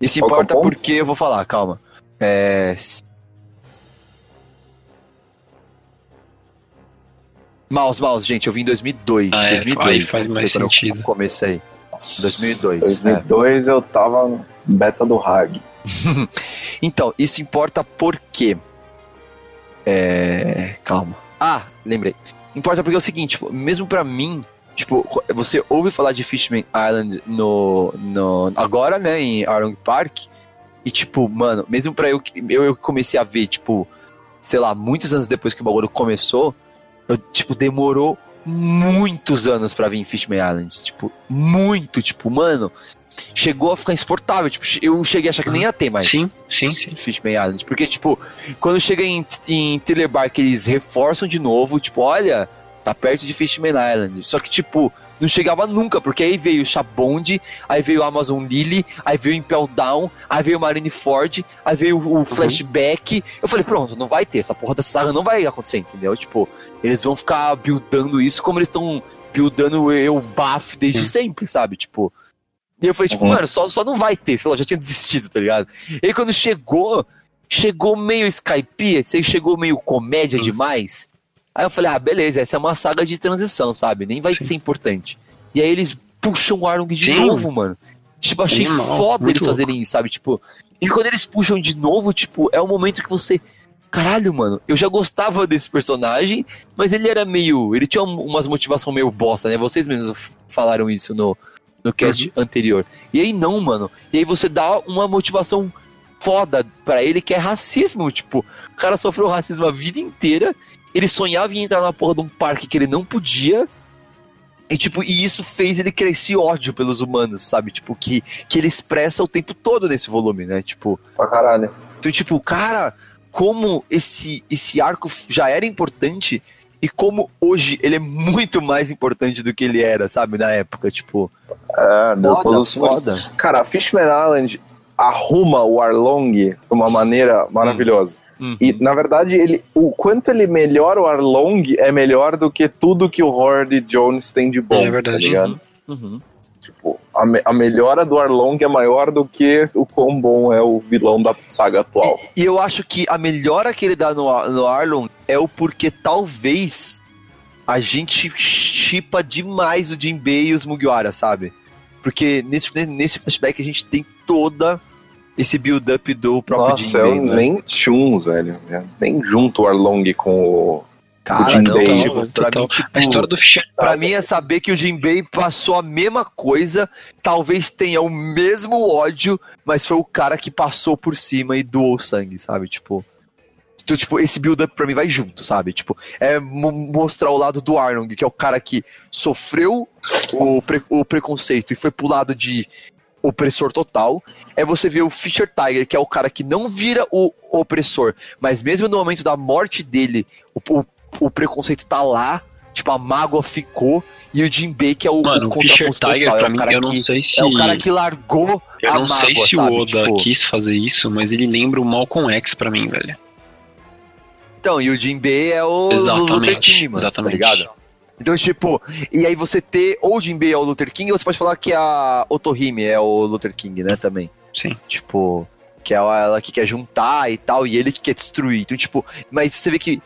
Isso qual é importa ponto? porque eu vou falar, calma. É. Mouse, mouse, gente, eu vim em 2002. Ah, é, 2002 aí faz mais foi quando sentido. Comecei. 2002, 2002 eu tava no beta do Hag. Então, isso importa porque. É. Calma. Ah, lembrei. Importa porque é o seguinte, tipo, mesmo pra mim, tipo, você ouve falar de Fishman Island no. no agora, né, em Arlong Park, e tipo, mano, mesmo pra eu, que- eu, eu comecei a ver, tipo, sei lá, muitos anos depois que o bagulho começou, eu, tipo, demorou muitos anos pra vir em Fishman Island. Tipo, muito, tipo, mano, chegou a ficar insuportável. Tipo, eu cheguei a achar que nem ia ter mais. Sim, sim, sim. Fishman Island. Porque, tipo, quando chega em, em Thriller Bark, eles reforçam de novo, tipo, olha, tá perto de Fishman Island. Só que, tipo, não chegava nunca, porque aí veio Chabond, aí veio Amazon Lily, aí veio Impel Down, aí veio Marineford, aí veio o flashback. Eu falei, pronto, não vai ter, essa porra dessa saga não vai acontecer, entendeu? Tipo, eles vão ficar buildando isso como eles estão buildando eu Baf desde Sim. sempre, sabe? Tipo. E eu falei, tipo, Uhum. mano, só, só não vai ter, sei lá, já tinha desistido, tá ligado? E aí quando chegou, chegou meio Skype, chegou meio comédia demais. Aí eu falei, ah, beleza, essa é uma saga de transição, sabe? Nem vai Sim. ser importante. E aí eles puxam o Arlong de Sim. novo, mano. Tipo, achei Animal, foda muito eles fazerem isso, sabe? Tipo, e quando eles puxam de novo, tipo, é o momento que você. Caralho, mano, eu já gostava desse personagem, mas ele era meio. Ele tinha um- umas motivação meio bosta, né? Vocês mesmos falaram isso no, no cast anterior. E aí não, mano. E aí você dá uma motivação foda pra ele que é racismo. Tipo, o cara sofreu racismo a vida inteira. Ele sonhava em entrar na porra de um parque que ele não podia. E, tipo, e isso fez ele crescer ódio pelos humanos, sabe? Tipo, que, que ele expressa o tempo todo nesse volume, né? Tipo, Pra caralho. então, tipo, cara, como esse, esse arco já era importante e como hoje ele é muito mais importante do que ele era, sabe? Na época, tipo. É, deu todos os foda. Cara, Fishman Island arruma o Arlong de uma maneira maravilhosa. Uhum. E, na verdade, ele, o quanto ele melhora o Arlong é melhor do que tudo que o Horde Jones tem de bom. É verdade. Tá ligado? Uhum. Tipo, a, me- a melhora do Arlong é maior do que o quão bom é o vilão da saga atual. E eu acho que a melhora que ele dá no, no Arlon é o porque talvez a gente chipa demais o Jinbei e os Mugiwara, sabe? Porque nesse, nesse flashback a gente tem toda esse build-up do próprio Nossa, eu Jinbei. né? nem tchum, velho. Nem junto o Arlong com o. Cara, Jinbei. não, tipo, pra mim, tipo, A história do Fischer Pra mim é saber que o Jinbei passou a mesma coisa, talvez tenha o mesmo ódio, mas foi o cara que passou por cima e doou sangue, sabe? Tipo, então, tipo esse build-up pra mim vai junto, sabe? Tipo, é mo- mostrar o lado do Arlong, que é o cara que sofreu o, pre- o preconceito e foi pro lado de opressor total. É você ver o Fisher Tiger, que é o cara que não vira o opressor, mas mesmo no momento da morte dele, o, o, o preconceito tá lá, tipo, a mágoa ficou, e o Jinbei, que é o, Mano, o o Fischer Tiger, total, é pra o mim, eu não que, sei se. É o cara que largou Eu não sei mágoa, se sabe? o Oda Tipo, quis fazer isso, mas ele lembra o Malcolm X pra mim, velho. Então, e o Jinbei é o Luther Exatamente. King, mano, exatamente. tá ligado? Então, tipo, e aí você ter ou Jinbei é o Luther King, ou você pode falar que a Otohime é o Luther King, né, também. Sim. Tipo, que é ela que quer juntar e tal, e ele que quer destruir. Então, tipo, mas você vê que,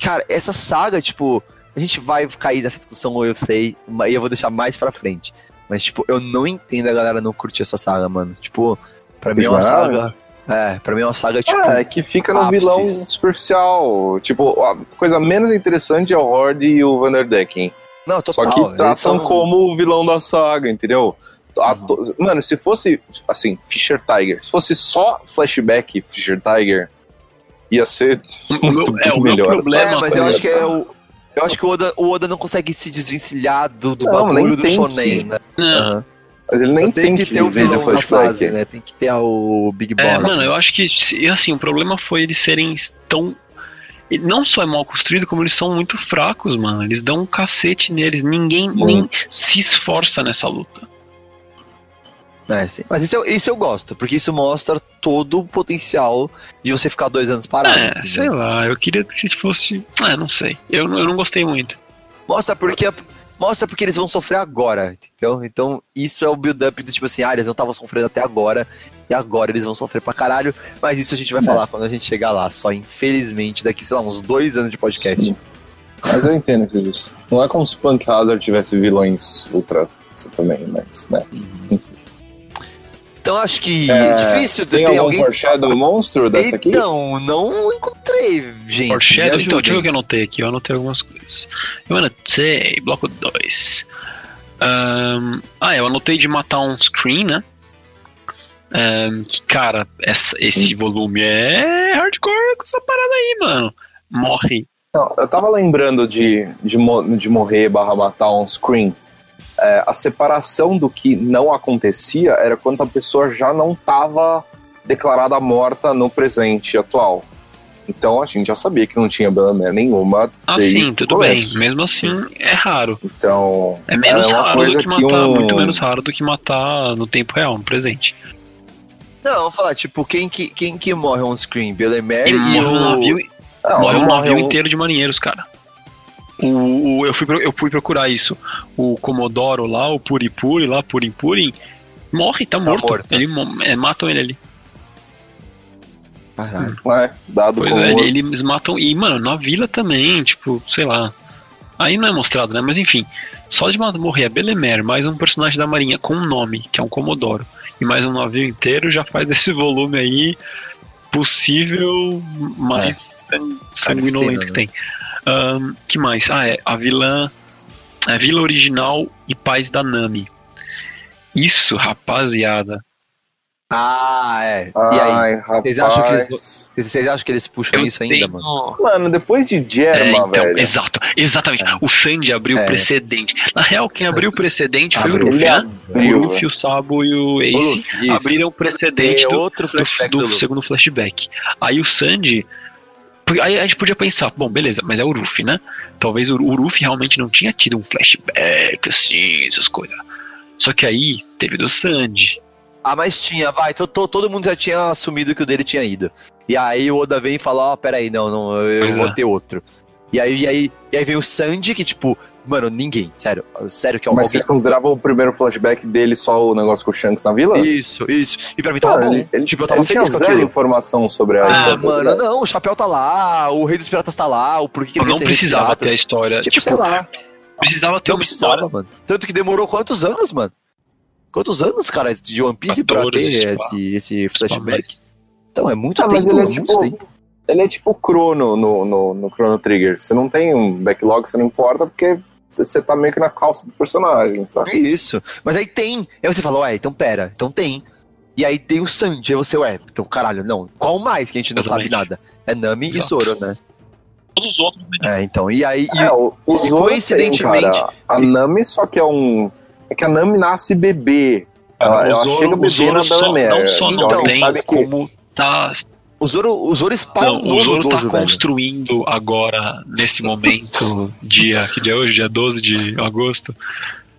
cara, essa saga, tipo, a gente vai cair nessa discussão, eu sei, e eu vou deixar mais pra frente. Mas, tipo, eu não entendo a galera não curtir essa saga, mano. Tipo, pra mim é uma saga. É, pra mim é uma saga, tipo. É, que fica no ápices. vilão superficial. Tipo, a coisa menos interessante é o Horde e o Vanderdecken. Não, total. Só que tratam são- como o vilão da saga, entendeu? Uhum. to- Mano, se fosse, assim, Fisher Tiger, se fosse só flashback Fisher Tiger, ia ser muito é, o melhor. problema- É, mas eu acho que é o. Eu acho que o Oda, o Oda não consegue se desvencilhar do, do Não, bagulho do Shonen, né? Não, Aham. Mas ele nem tem, que ter o vilão da flashback. fase, né? Tem que ter o Big Boss. É, mano, eu acho que, assim, o problema foi eles serem tão. Não só é mal construído, como eles são muito fracos, mano. Eles dão um cacete neles. Ninguém nem se esforça nessa luta. É, sim. Mas isso eu, isso eu gosto, porque isso mostra todo o potencial de você ficar dois anos parado. é, entendeu? sei lá. Eu queria que fosse. É, não sei. Eu, não- eu não gostei muito. Mostra porque, mostra porque eles vão sofrer agora, entendeu? Então, isso é o build-up do tipo assim, ah, eles não estavam sofrendo até agora, e agora eles vão sofrer pra caralho. Mas isso a gente vai É. falar quando a gente chegar lá, só infelizmente, daqui, sei lá, uns dois anos de podcast. Sim. Mas eu entendo que disse. Não é como se Punk Hazard tivesse vilões ultra também, mas, né. Enfim. Então acho que É, difícil Tem, ter algum alguém. foreshadow monstro dessa aqui? Então, não encontrei, gente. Foreshadow, então, deixa eu ver o que eu anotei aqui. Eu anotei algumas coisas. Eu anotei, bloco 2. ah, eu anotei de matar um screen, né? Ahn, que, cara, essa- esse volume é hardcore com essa parada aí, mano. Morre. Não, eu tava lembrando de, de, de morrer barra matar on screen. É, a separação do que não acontecia era quando a pessoa já não tava declarada morta no presente atual. Então a gente já sabia que não tinha Banner nenhuma. Ah, desde sim, o tudo bem. Mesmo assim, é raro. Então. É menos É uma raro coisa do que que matar, um- muito menos raro do que matar no tempo real, no presente. Não, vamos falar, tipo, quem que, quem que morre on screen? Bellemere E e, morre um o... navio, Não, morre um morre navio um- inteiro de marinheiros, cara. O, o- eu, fui, eu fui procurar isso. O Comodoro lá, o Puripuri lá, Purim, morre, tá morto. morto. Ele, é, matam ele ali. Caralho. É, dado Pois é, ele- eles matam. E, mano, na vila também, tipo, sei lá. Aí não é mostrado, né? Mas enfim, só de morrer a Belemer, mais um personagem da Marinha com um nome, que é um Comodoro, e mais um navio inteiro, já faz esse volume aí possível mais san- sanguinolento né? que tem. Ahn, que mais? Ah, é a vilã. A vila original e paz da Nami. Isso, rapaziada. Ah, é. E aí? Ai. Vocês acham que eles- Vocês acham que eles puxam Eu isso ainda, tenho- mano? Mano, depois de É, Germa, então, velho. exato, exatamente. O Sandy abriu o É. precedente. Na real, quem abriu o precedente foi Abriu. o Ruffy, Ele né? o Ruffy, o Sabo e o Ace Luffy, abriram o precedente do, outro do, do do Luffy. segundo flashback. Aí o Sandy. Aí a gente podia pensar, bom, beleza, mas é o Ruffy, né? Talvez o, o Ruffy realmente não tinha tido um flashback, assim, essas coisas. Só que aí teve do Sandy. Ah, mas tinha, vai. to- to- todo mundo já tinha assumido que o dele tinha ido. E aí o Oda vem e fala, ó, peraí, não, não, eu Pois vou é. ter outro. E aí, e aí, e aí vem o Sandy, que tipo, mano, ninguém, sério, sério que é Mas alguém... vocês consideravam o primeiro flashback dele só o negócio com o Shanks na vila? Isso, isso. E pra mim tava Ah, bom. ele, ele, tipo, eu tava ele tinha feliz com zero informação sobre a Ah, mano, não, o chapéu tá lá, o rei dos piratas tá lá, o porquê que ele não precisava ter a história. Tipo, Tipo, sei lá, precisava ter não uma precisava, história. mano. Tanto que demorou quantos anos, mano? Quantos anos, cara, de One Piece pra 14, ter esse, esse flashback? Então, é muito Ah, tempo, mas ele é muito tipo. tempo. Ele é tipo Chrono no, no, no Chrono Trigger. Você não tem um backlog, você não importa, porque você tá meio que na calça do personagem, sabe? Isso. Mas aí tem. Aí você fala, ué, então pera, então tem. E aí tem o Sanji, aí você, ué, então caralho, não. Qual mais que a gente não Exatamente. sabe nada? É Nami Exato. e Zoro, né? Todos os outros. É, então. E aí. e- É, o, o Zoro coincidentemente- tem, cara, a Nami só que é um... É que a Nami nasce bebê. Ela, O ela Zoro- chega o bebê na só- Belemer. Não só Então, não tem, sabe que- como tá o Zoro, o Zoro Não, spawnou o Zoro no tá dojo, velho. construindo agora, nesse momento, dia, que dia é hoje? Dia 12 de agosto?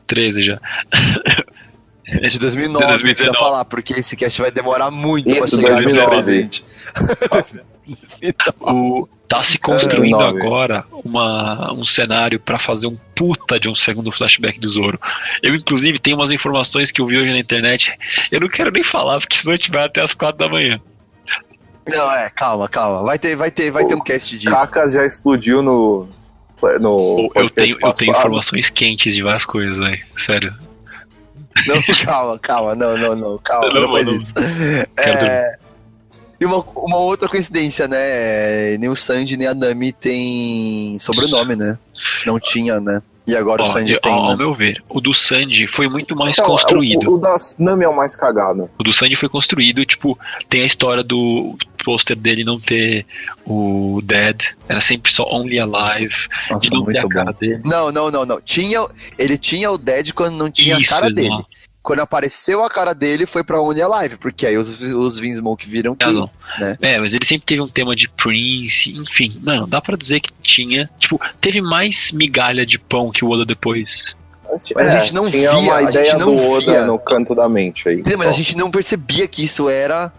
13 já. De 2009, 2019. precisa falar, porque esse cast vai demorar muito Isso, pra chegar nesse 2009. presente. O, tá se construindo 19. agora uma, um cenário pra fazer um puta de um segundo flashback do Zoro. Eu, inclusive, tenho umas informações que eu vi hoje na internet. Eu não quero nem falar, porque senão a gente vai até as 4 da manhã. Não, é, calma, calma. Vai ter, vai ter, vai ter um cast disso. Kaká já explodiu no. no Eu tenho, eu tenho informações quentes de várias coisas, velho. Sério. Não, calma, calma, não, não, não, calma, Não, não, faz não. isso. É, e uma, uma outra coincidência, né? Nem o Sanji nem a Nami tem sobrenome, né? Não tinha, né? E agora o Sanji eu- tem, ao, ao né? meu ver, o do Sanji foi muito mais Então, construído. O, o da Nami é o mais cagado. O do Sandy foi construído, tipo, tem a história do pôster dele não ter o Dead, era sempre só Only Alive, Nossa, e não ter muito a cara bom. dele. Não, não, não, não. Tinha, ele tinha o Dead quando não tinha Isso, a cara dele. Quando apareceu a cara dele, foi pra Only Alive, porque aí os, os Vinsmoke viram que. Razão. né? É, mas ele sempre teve um tema de Prince, enfim, mano, dá pra dizer que tinha, tipo, teve mais migalha de pão que o Oda depois. Mas a gente não tinha via, uma a ideia gente não do Oda via. no canto da mente aí. Mas só. a gente não percebia que isso era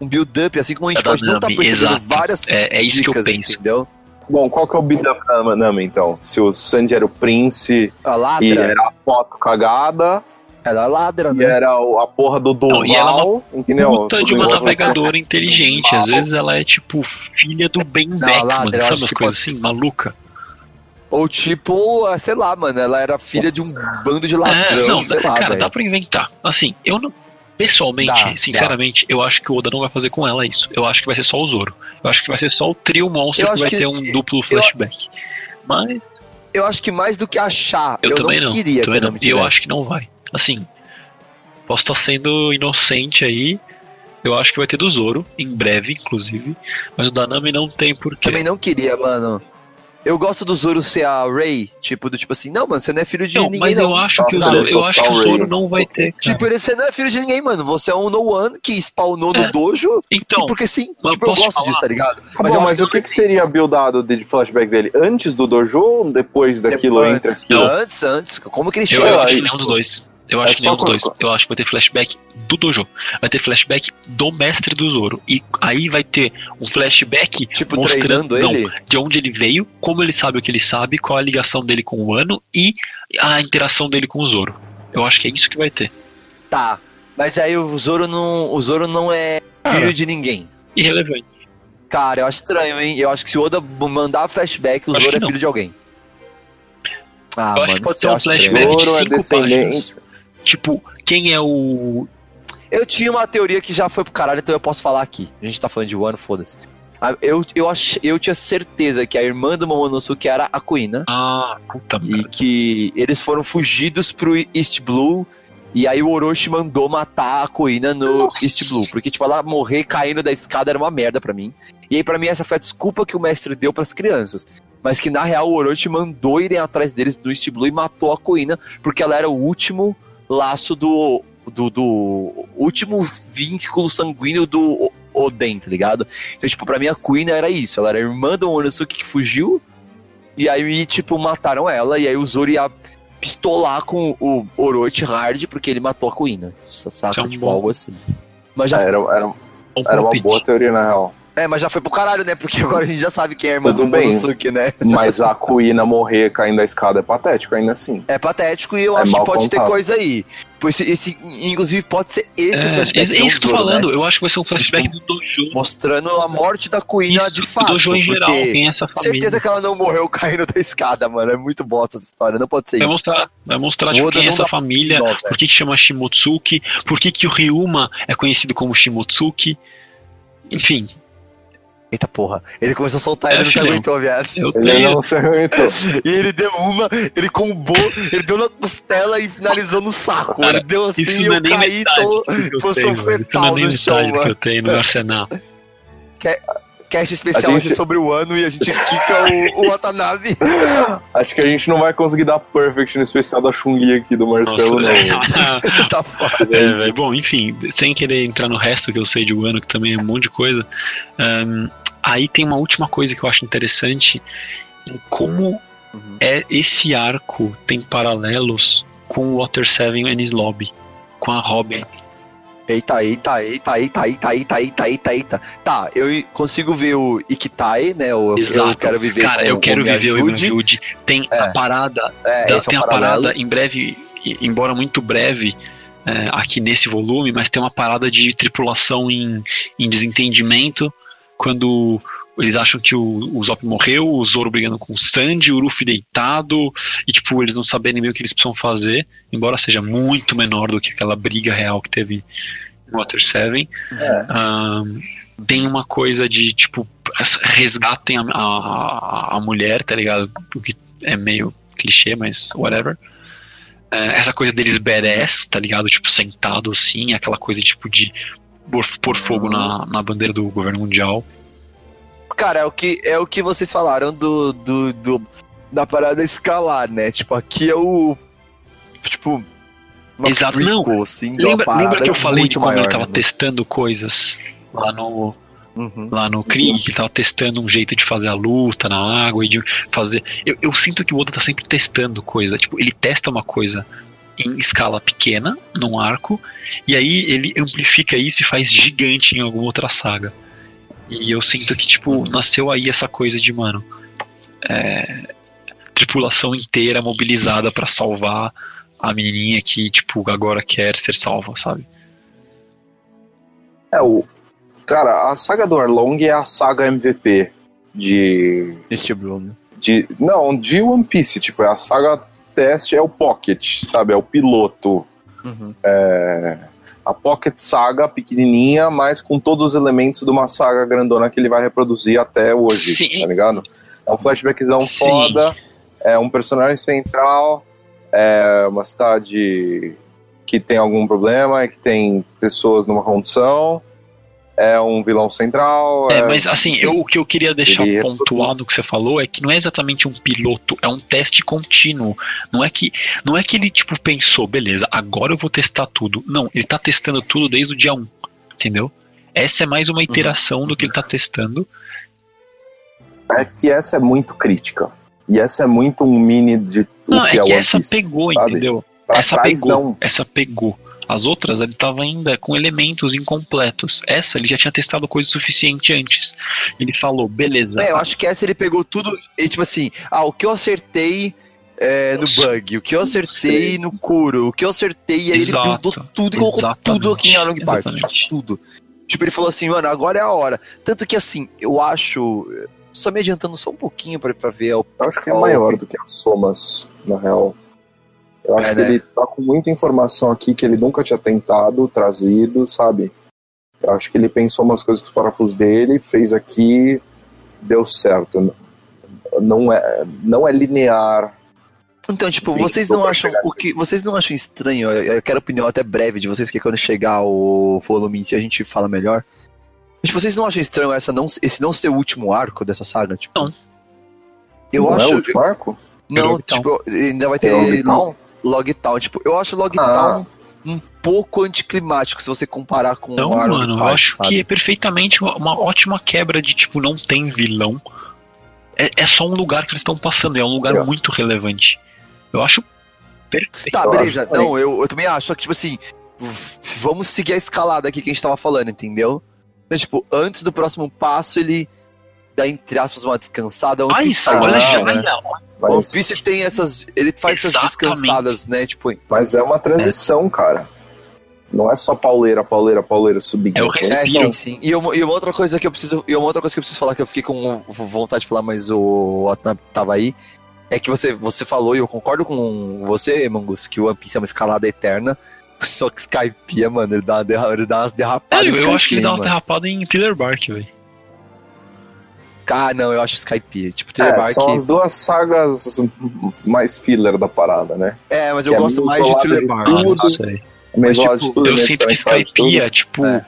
um build-up, assim como a gente É pode não estar Nami, percebendo exato. várias É- é isso que eu dicas, penso. entendeu? Bom, qual que é o beat up da Nami então? Se o Sanji era o Prince A e ladra, era a foto cagada, ela ladra, e né? era o- a porra do Doval, Não, e ela é uma entendeu? Puta de uma igual você. navegadora inteligente, às vezes ela é tipo filha do Ben Não, Beckman, ladra, sabe umas coisas pode assim, maluca? Ou tipo, ah, sei lá, mano, ela era filha de um bando de ladrão, É, não, sei lá, cara, velho. dá pra inventar. Assim, eu não. Pessoalmente, Dá, sinceramente, eu acho que o Oda não vai fazer com ela isso. Eu acho que vai ser só o Zoro. Eu acho que vai ser só o trio monstro Eu que vai que- ter um duplo flashback. Mas Eu acho que mais do que achar, eu, eu, também não, não. queria também que não. E eu acho que não vai. Assim, posso estar sendo inocente aí. Eu acho que vai ter do Zoro, em breve, inclusive. Mas o da Nami não tem porquê. Também não queria, mano. Eu gosto do Zoro ser a Ray, tipo, do tipo assim, não, mano, você não é filho de Não, ninguém, mas não. eu acho que o Zoro, eu acho que o Zoro não vai ter. cara. Tipo, ele- você não é filho de ninguém, mano. Você é um no one que spawnou É. no dojo. Então, e porque sim, mas tipo, eu gosto falar? disso, tá ligado? Mas, eu bom, mas o que, que seria buildado de flashback dele? Antes do dojo ou depois daquilo, Antes, entre aquilo? Antes, antes. Como que ele chega? eu aí, acho que nenhum dos dois. Eu acho é que nenhum dos dois. Eu acho que vai ter flashback do Dojo. Vai ter flashback do mestre do Zoro. E aí vai ter um flashback Tipo, mostrando ele? de onde ele veio, como ele sabe o que ele sabe, qual a ligação dele com o ano e a interação dele com o Zoro. Eu acho que é isso que vai ter. Tá. Mas aí o Zoro não, o Zoro não é Cara. filho de ninguém. Irrelevante. Cara, eu acho estranho, hein? Eu acho que se o Oda mandar flashback, o Acho Zoro é filho de alguém. Ah, eu acho que mano, pode ser um flashback de é cinco descendente. páginas. Tipo, quem é o. Eu tinha uma teoria que já foi pro caralho, então eu posso falar aqui. A gente tá falando de Wano, foda-se. Ah, Eu, eu, ach, eu tinha certeza que a irmã do Momonosuke era a Kuina. Ah, puta E que eles foram fugidos pro East Blue. E aí o Orochi mandou matar a Kuina no Nossa. East Blue. Porque, tipo, ela morrer caindo da escada era uma merda pra mim. E aí, pra mim, essa foi a desculpa que o mestre deu pras crianças. Mas que, na real, o Orochi mandou irem atrás deles no East Blue e matou a Kuina. Porque ela era o último laço do... Do, do último vínculo sanguíneo do Oden, tá ligado? Então, tipo, pra mim a Kuina era isso. Ela era irmã do Momonosuke que fugiu. E aí, tipo, mataram ela. E aí o Zoro ia pistolar com o Orochi hard porque ele matou a Kuina. Saca? Isso é tipo, bom- algo assim. Mas já, É, era, era, Um era uma boa teoria, na real. É, mas já foi pro caralho, né? Porque agora a gente já sabe quem é a irmã Tudo do bem. Momonosuke, né? Mas a Kuina morrer caindo da escada é patético ainda assim. É patético e eu É acho que pode ter coisa aí. Pois esse, esse- inclusive, pode ser esse o É, flashback. é isso que eu tô do né? falando. Eu acho que vai ser um flashback do Dojo. Mostrando a morte da Kuina de do fato. Dojo em geral. Quem é essa família? certeza que ela não morreu caindo da escada, mano. É muito bosta essa história. Não pode ser Vai isso. mostrar, vai mostrar O tipo, Oda quem é essa família, Não, por que, que chama Shimotsuki, por que, que o Ryuma é conhecido como Shimotsuki. Enfim, Eita porra. Ele começou a soltar, É, ele não se aguentou, viado. Ele não se aguentou. E ele deu uma, ele combou, ele deu na costela e finalizou no saco. Cara, ele deu assim e é eu nem caí tô, que. Isso não é no chão, metade do que mano. eu tenho no arsenal. Cast especial gente- hoje sobre o ano e a gente quica o, o Watanabe. Acho que a gente não vai conseguir dar perfect no especial da Chun-Li aqui do Marcelo, não. tá foda. É. Bom, enfim, sem querer entrar no resto que eu sei de Wano, que também é um monte de coisa. ahn, aí tem uma última coisa que eu acho interessante em como Uhum. é esse arco tem paralelos com o Water Seven e Ennis Lobby, com a Robin. Eita, eita, eita, eita, eita, eita, eita, eita, eita. Tá, eu consigo ver o Ikitai, né? O, eu Exato. quero viver Cara, eu quero viver o. Ajude. Tem É. a parada É, Da- é tem um a paralelo. parada em breve, embora muito breve, é, aqui nesse volume, mas tem uma parada de tripulação em, em desentendimento quando eles acham que o, o Zop morreu, o Zoro brigando com o Sandy, o Luffy deitado, e tipo, eles não saberem bem o que eles precisam fazer, embora seja muito menor do que aquela briga real que teve no Water 7. É. Ahn, tem uma coisa de, tipo, resgatem a, a, a mulher, tá ligado? O que é meio clichê, mas whatever. É, essa coisa deles badass, tá ligado? Tipo, sentado assim, aquela coisa tipo de pôr, pôr fogo na, na bandeira do governo mundial. Cara, é o que, é o que vocês falaram do, do, do- da parada escalar, né? Tipo, aqui é o. Tipo. Exato, prequel, não. assim, Lembra, lembra que eu falei de como maior, ele tava né? testando coisas lá no, Uhum. lá no Krieg, que ele tava testando um jeito de fazer a luta na água e de fazer. Eu, eu sinto que o Oda tá sempre testando coisa. Tipo, ele testa uma coisa em escala pequena, num arco, e aí ele amplifica isso e faz gigante em alguma outra saga. E eu sinto que, tipo, nasceu aí essa coisa de, mano. é, tripulação inteira mobilizada pra salvar a menininha que, tipo, agora quer ser salva, sabe? É, o. Cara, a saga do Arlong é a saga MVP de. Este Bruno. de não, de One Piece. Tipo, é a saga teste, é o Pocket, sabe? É o piloto. Uhum. A Pocket Saga pequenininha, mas com todos os elementos de uma saga grandona que ele vai reproduzir até hoje, Sim. tá ligado? É um flashbackzão Sim. foda, é um personagem central, é uma cidade que tem algum problema, e que tem pessoas numa condição, é um vilão central. É, mas assim, eu, o que eu queria deixar é pontuado que você falou é que não é exatamente um piloto, é um teste contínuo. Não é que não é que ele tipo pensou, beleza, agora eu vou testar tudo. Não, ele tá testando tudo desde o dia 1, entendeu? Essa é mais uma iteração do que ele tá testando. é que essa é muito crítica. E essa é muito um mini de Não, é que é, que essa pegou, sabe? entendeu? Pra essa trás, pegou, não. essa pegou. As outras ele tava ainda com elementos incompletos. Essa ele já tinha testado coisa suficiente antes. Ele falou, beleza. É, eu acho que essa ele pegou tudo. E, tipo assim, ah, o que eu acertei é, no bug, o que eu acertei no Kuro, o que eu acertei, e aí Exato. ele buildou tudo e colocou Exatamente. tudo aqui em Arlong Park. Tipo, tudo. Tipo, ele falou assim, mano, agora é a hora. Tanto que assim, eu acho. só me adiantando só um pouquinho pra, pra ver. o- Eu acho que é maior do que as somas, na real. Eu acho É, que né? ele tá com muita informação aqui que ele nunca tinha tentado, trazido, sabe? Eu acho que ele pensou umas coisas com os parafusos dele, fez aqui, deu certo. Não é, não é linear. Então, tipo, Sim, vocês não acham o que vocês não acham estranho? Eu, eu quero opinião até breve de vocês que quando chegar o volume se a gente fala melhor. Mas vocês não acham estranho essa não, esse não ser o último arco dessa saga? Tipo, Não. Eu não acho. é o último arco? não, Logtown. tipo, ainda vai ter Logtown? Logtown. Tipo, eu acho Logtown Ah. um pouco anticlimático se você comparar com Não, o arco mano, do eu Park, acho sabe? que é perfeitamente uma, uma ótima quebra de tipo, não tem vilão. É, é só um lugar que eles estão passando, é um lugar É. muito relevante. Eu acho perfeito. Tá, Eu beleza. também. Não, eu, eu também acho. Só que, tipo assim, vamos seguir a escalada aqui que a gente tava falando, entendeu? Então, tipo, antes do próximo passo, ele dá, entre aspas, uma descansada. One Ah, Piece olha já, né? olha, One Mas, Piece tem essas. Ele faz essas Exatamente. descansadas, né? Tipo, mas é uma transição, cara. Não é só pauleira, pauleira, pauleira subindo. É o é, sim, sim. E uma, e uma outra coisa que eu preciso. E uma outra coisa que eu preciso falar, que eu fiquei com vontade de falar, mas o Otna tava aí. É que você, você falou, e eu concordo com você, Mangus, que o One Piece é uma escalada eterna. Só que Skypiea, mano, ele dá, derra- ele dá umas derrapadas. Sério, em eu acho que ele dá umas derrapadas em Thriller Bark, velho. Ah, não, eu acho Skypiea. Tipo, Thriller É, Bark. são as duas sagas mais filler da parada, né? É, mas que eu é gosto mais de tudo. não sei. É Mas, tipo, de tudo, Eu sinto que tudo. Skypiea, tipo, É.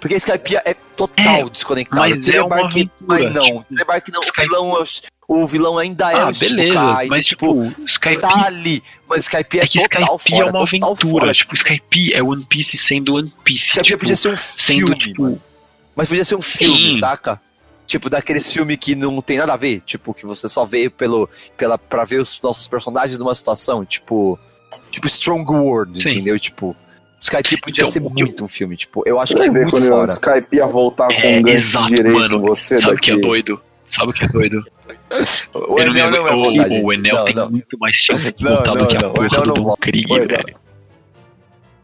Porque Skypiea é total É, desconectado. mas Thriller é mas não. tipo, Thriller Bark não. Sky- O, vilão, é o- vilão ainda é ah, o beleza, Shichibukai, mas então, tipo, Skypiea tá ali. Mas Skypiea é, é que total Skypiea fora, é uma total aventura, fora. tipo, Skypiea é One Piece sendo One Piece, Skypiea tipo, podia ser um sendo, filme, tipo, mano. Mas podia ser um Sim. filme, saca? Tipo, daquele filme que não tem nada a ver. Tipo, que você só vê pelo, pela, pra ver os nossos personagens numa situação. Tipo, tipo Strong World, Sim. entendeu? Tipo, Skypiea podia Então, ser muito um filme. Tipo, eu acho que é muito quando o fora. Skype ia voltar com É, um gancho exato, direito mano. você sabe o que é doido? Sabe o que é doido? O Ele Enel não é o, o Enel Não, tem não. muito mais chance de Não, voltar não, do que a não, porra do não. Krieg, Enel- velho.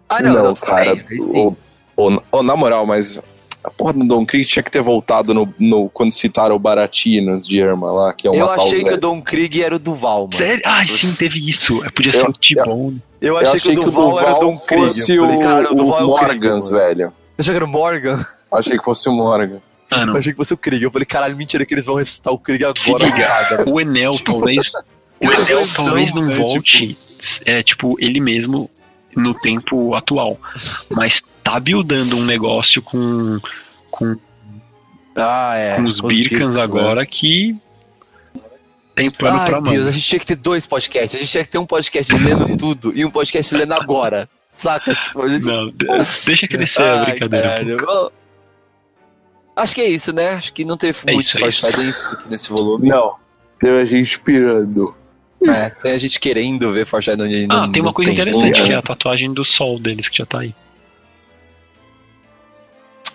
Ah, não, não, tudo cara. bem, aí sim. o, o- o- na moral, mas a porra do Don Krieg tinha que ter voltado no, no- quando citaram o Baratinos de Irma lá, que é o Eu achei que o. Don Krieg era o Duval, mano. Sério? Ah, sim, teve isso. É, Podia Eu- ser o T-Bone. Eu Eu achei, que, o Duval, era o Don Krieg. fosse Eu o, falei, cara, o Duval é o o Krieg, Morgans, velho. Eu achei que era o Morgan. Achei que fosse o Morgan. Mano, Eu achei que fosse o Krieg. Eu falei, caralho, mentira que eles vão ressuscitar o Krieg agora. liga. o Enel Tipo, talvez. O Enel talvez não né, volte. É, tipo, ele mesmo no tempo atual. Mas tá buildando um negócio com, com, Ah, é. com os Birkans né? agora que. Tem plano Ai, pra Deus, mão. a gente tinha que ter dois podcasts. A gente tinha que ter um podcast lendo tudo e um podcast lendo agora. Saca? Tipo, a gente... Não, de- deixa crescer a brincadeira. Acho que é isso, né? Acho que não teve É muito é foreshadowing nesse volume. Não. Teve a gente pirando. É, tem a gente querendo ver foreshadowing. Ah, não- tem uma coisa interessante, que é a tatuagem do sol deles, que já tá aí.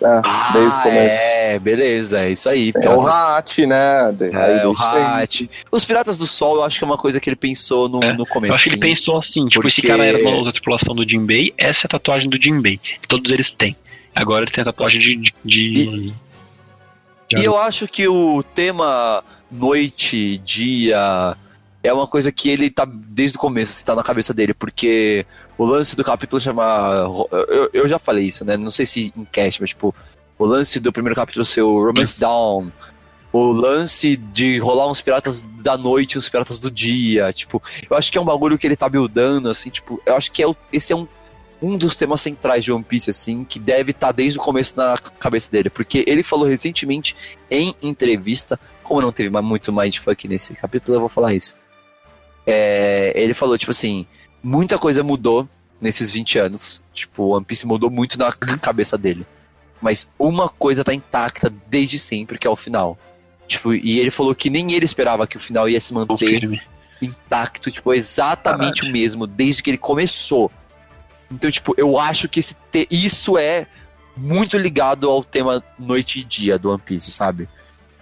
É, desde o Ah, começo. É, beleza, é isso aí. É o Hat, né? De- aí É, o. Hat. Os Piratas do Sol, eu acho que é uma coisa que ele pensou no, É, no começo. Eu acho que ele pensou assim, tipo, esse Porque- cara era de uma outra tripulação do Jinbei, essa é a tatuagem do Jinbei. Todos eles têm. Agora ele tem a tatuagem de. de, de- E eu acho que o tema noite, dia, é uma coisa que ele tá desde o começo, assim, tá na cabeça dele, porque o lance do capítulo chama. Eu, eu já falei isso, né? Não sei se em cast, mas tipo, o lance do primeiro capítulo ser o Romance Down. O lance de rolar uns piratas da noite e uns piratas do dia, tipo, eu acho que é um bagulho que ele tá buildando, assim, tipo, eu acho que é o- esse é um, um dos temas centrais de One Piece, assim, que deve estar desde o começo na cabeça dele, porque ele falou recentemente em entrevista, como não teve mais- muito mindfuck nesse capítulo, eu vou falar isso. É, ele falou, tipo assim, muita coisa mudou nesses 20 anos, tipo, One Piece mudou muito na c- cabeça dele, mas uma coisa tá intacta desde sempre, que é o final. Tipo, e ele falou que nem ele esperava que o final ia se manter intacto, tipo, exatamente o mesmo, desde que ele começou. Então, tipo, eu acho que te- isso é muito ligado ao tema noite e dia do One Piece, sabe?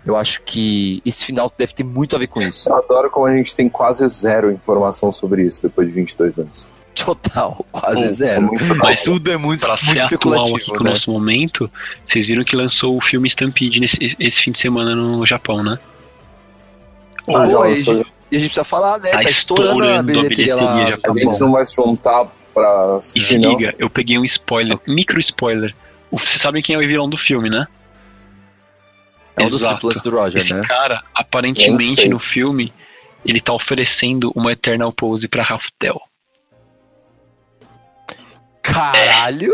Eu acho que esse final deve ter muito a ver com isso. Eu adoro como a gente tem quase zero informação sobre isso depois de 22 anos. Total, quase É zero. muito Mas tudo é muito, Pra muito ser atual especulativo, aqui com o né? nosso momento, vocês viram que lançou o filme Stampede nesse, esse fim de semana no Japão, né? Ah, já e, a lançou, gente, e a gente precisa falar, né? Tá Tá, estourando, a estourando a bilheteria, bilheteria lá. A gente bom. não vai se juntar pra E se liga, eu peguei um spoiler, micro spoiler. Vocês sabem quem é o vilão do filme, né? É um dos Exato. tripulantes do Roger, Esse né? cara, Eu aparentemente no filme, ele tá oferecendo uma Eternal Pose pra Raftel. Caralho!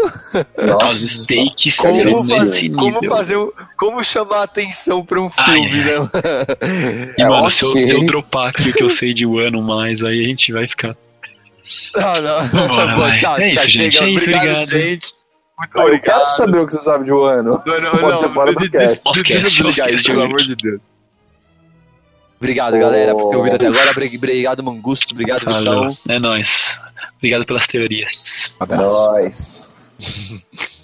As Nossa. stakes Como fazer- como fazer um, Como chamar a atenção pra um filme, ai. né? E, É, mano, se, eu, se eu dropar aqui o que eu sei de Wano mais, aí a gente vai ficar. Não, não. Vambora, Bom, tchau, É tchau. isso, gente, chega. é isso, obrigado, obrigado. gente. Muito Ah, eu obrigado. quero saber o que você sabe de um ano. Não, não, Pode não. ser fora do de- cast. de- Pós-cast, Deixa eu desligar pós-cast, isso, pelo amor de Deus. Obrigado, Ô. galera, por ter ouvido até agora. Obri- Obrigado, Mangusto. Obrigado, Falou. Vitão. É nóis. Obrigado pelas teorias. Um abraço. Nós.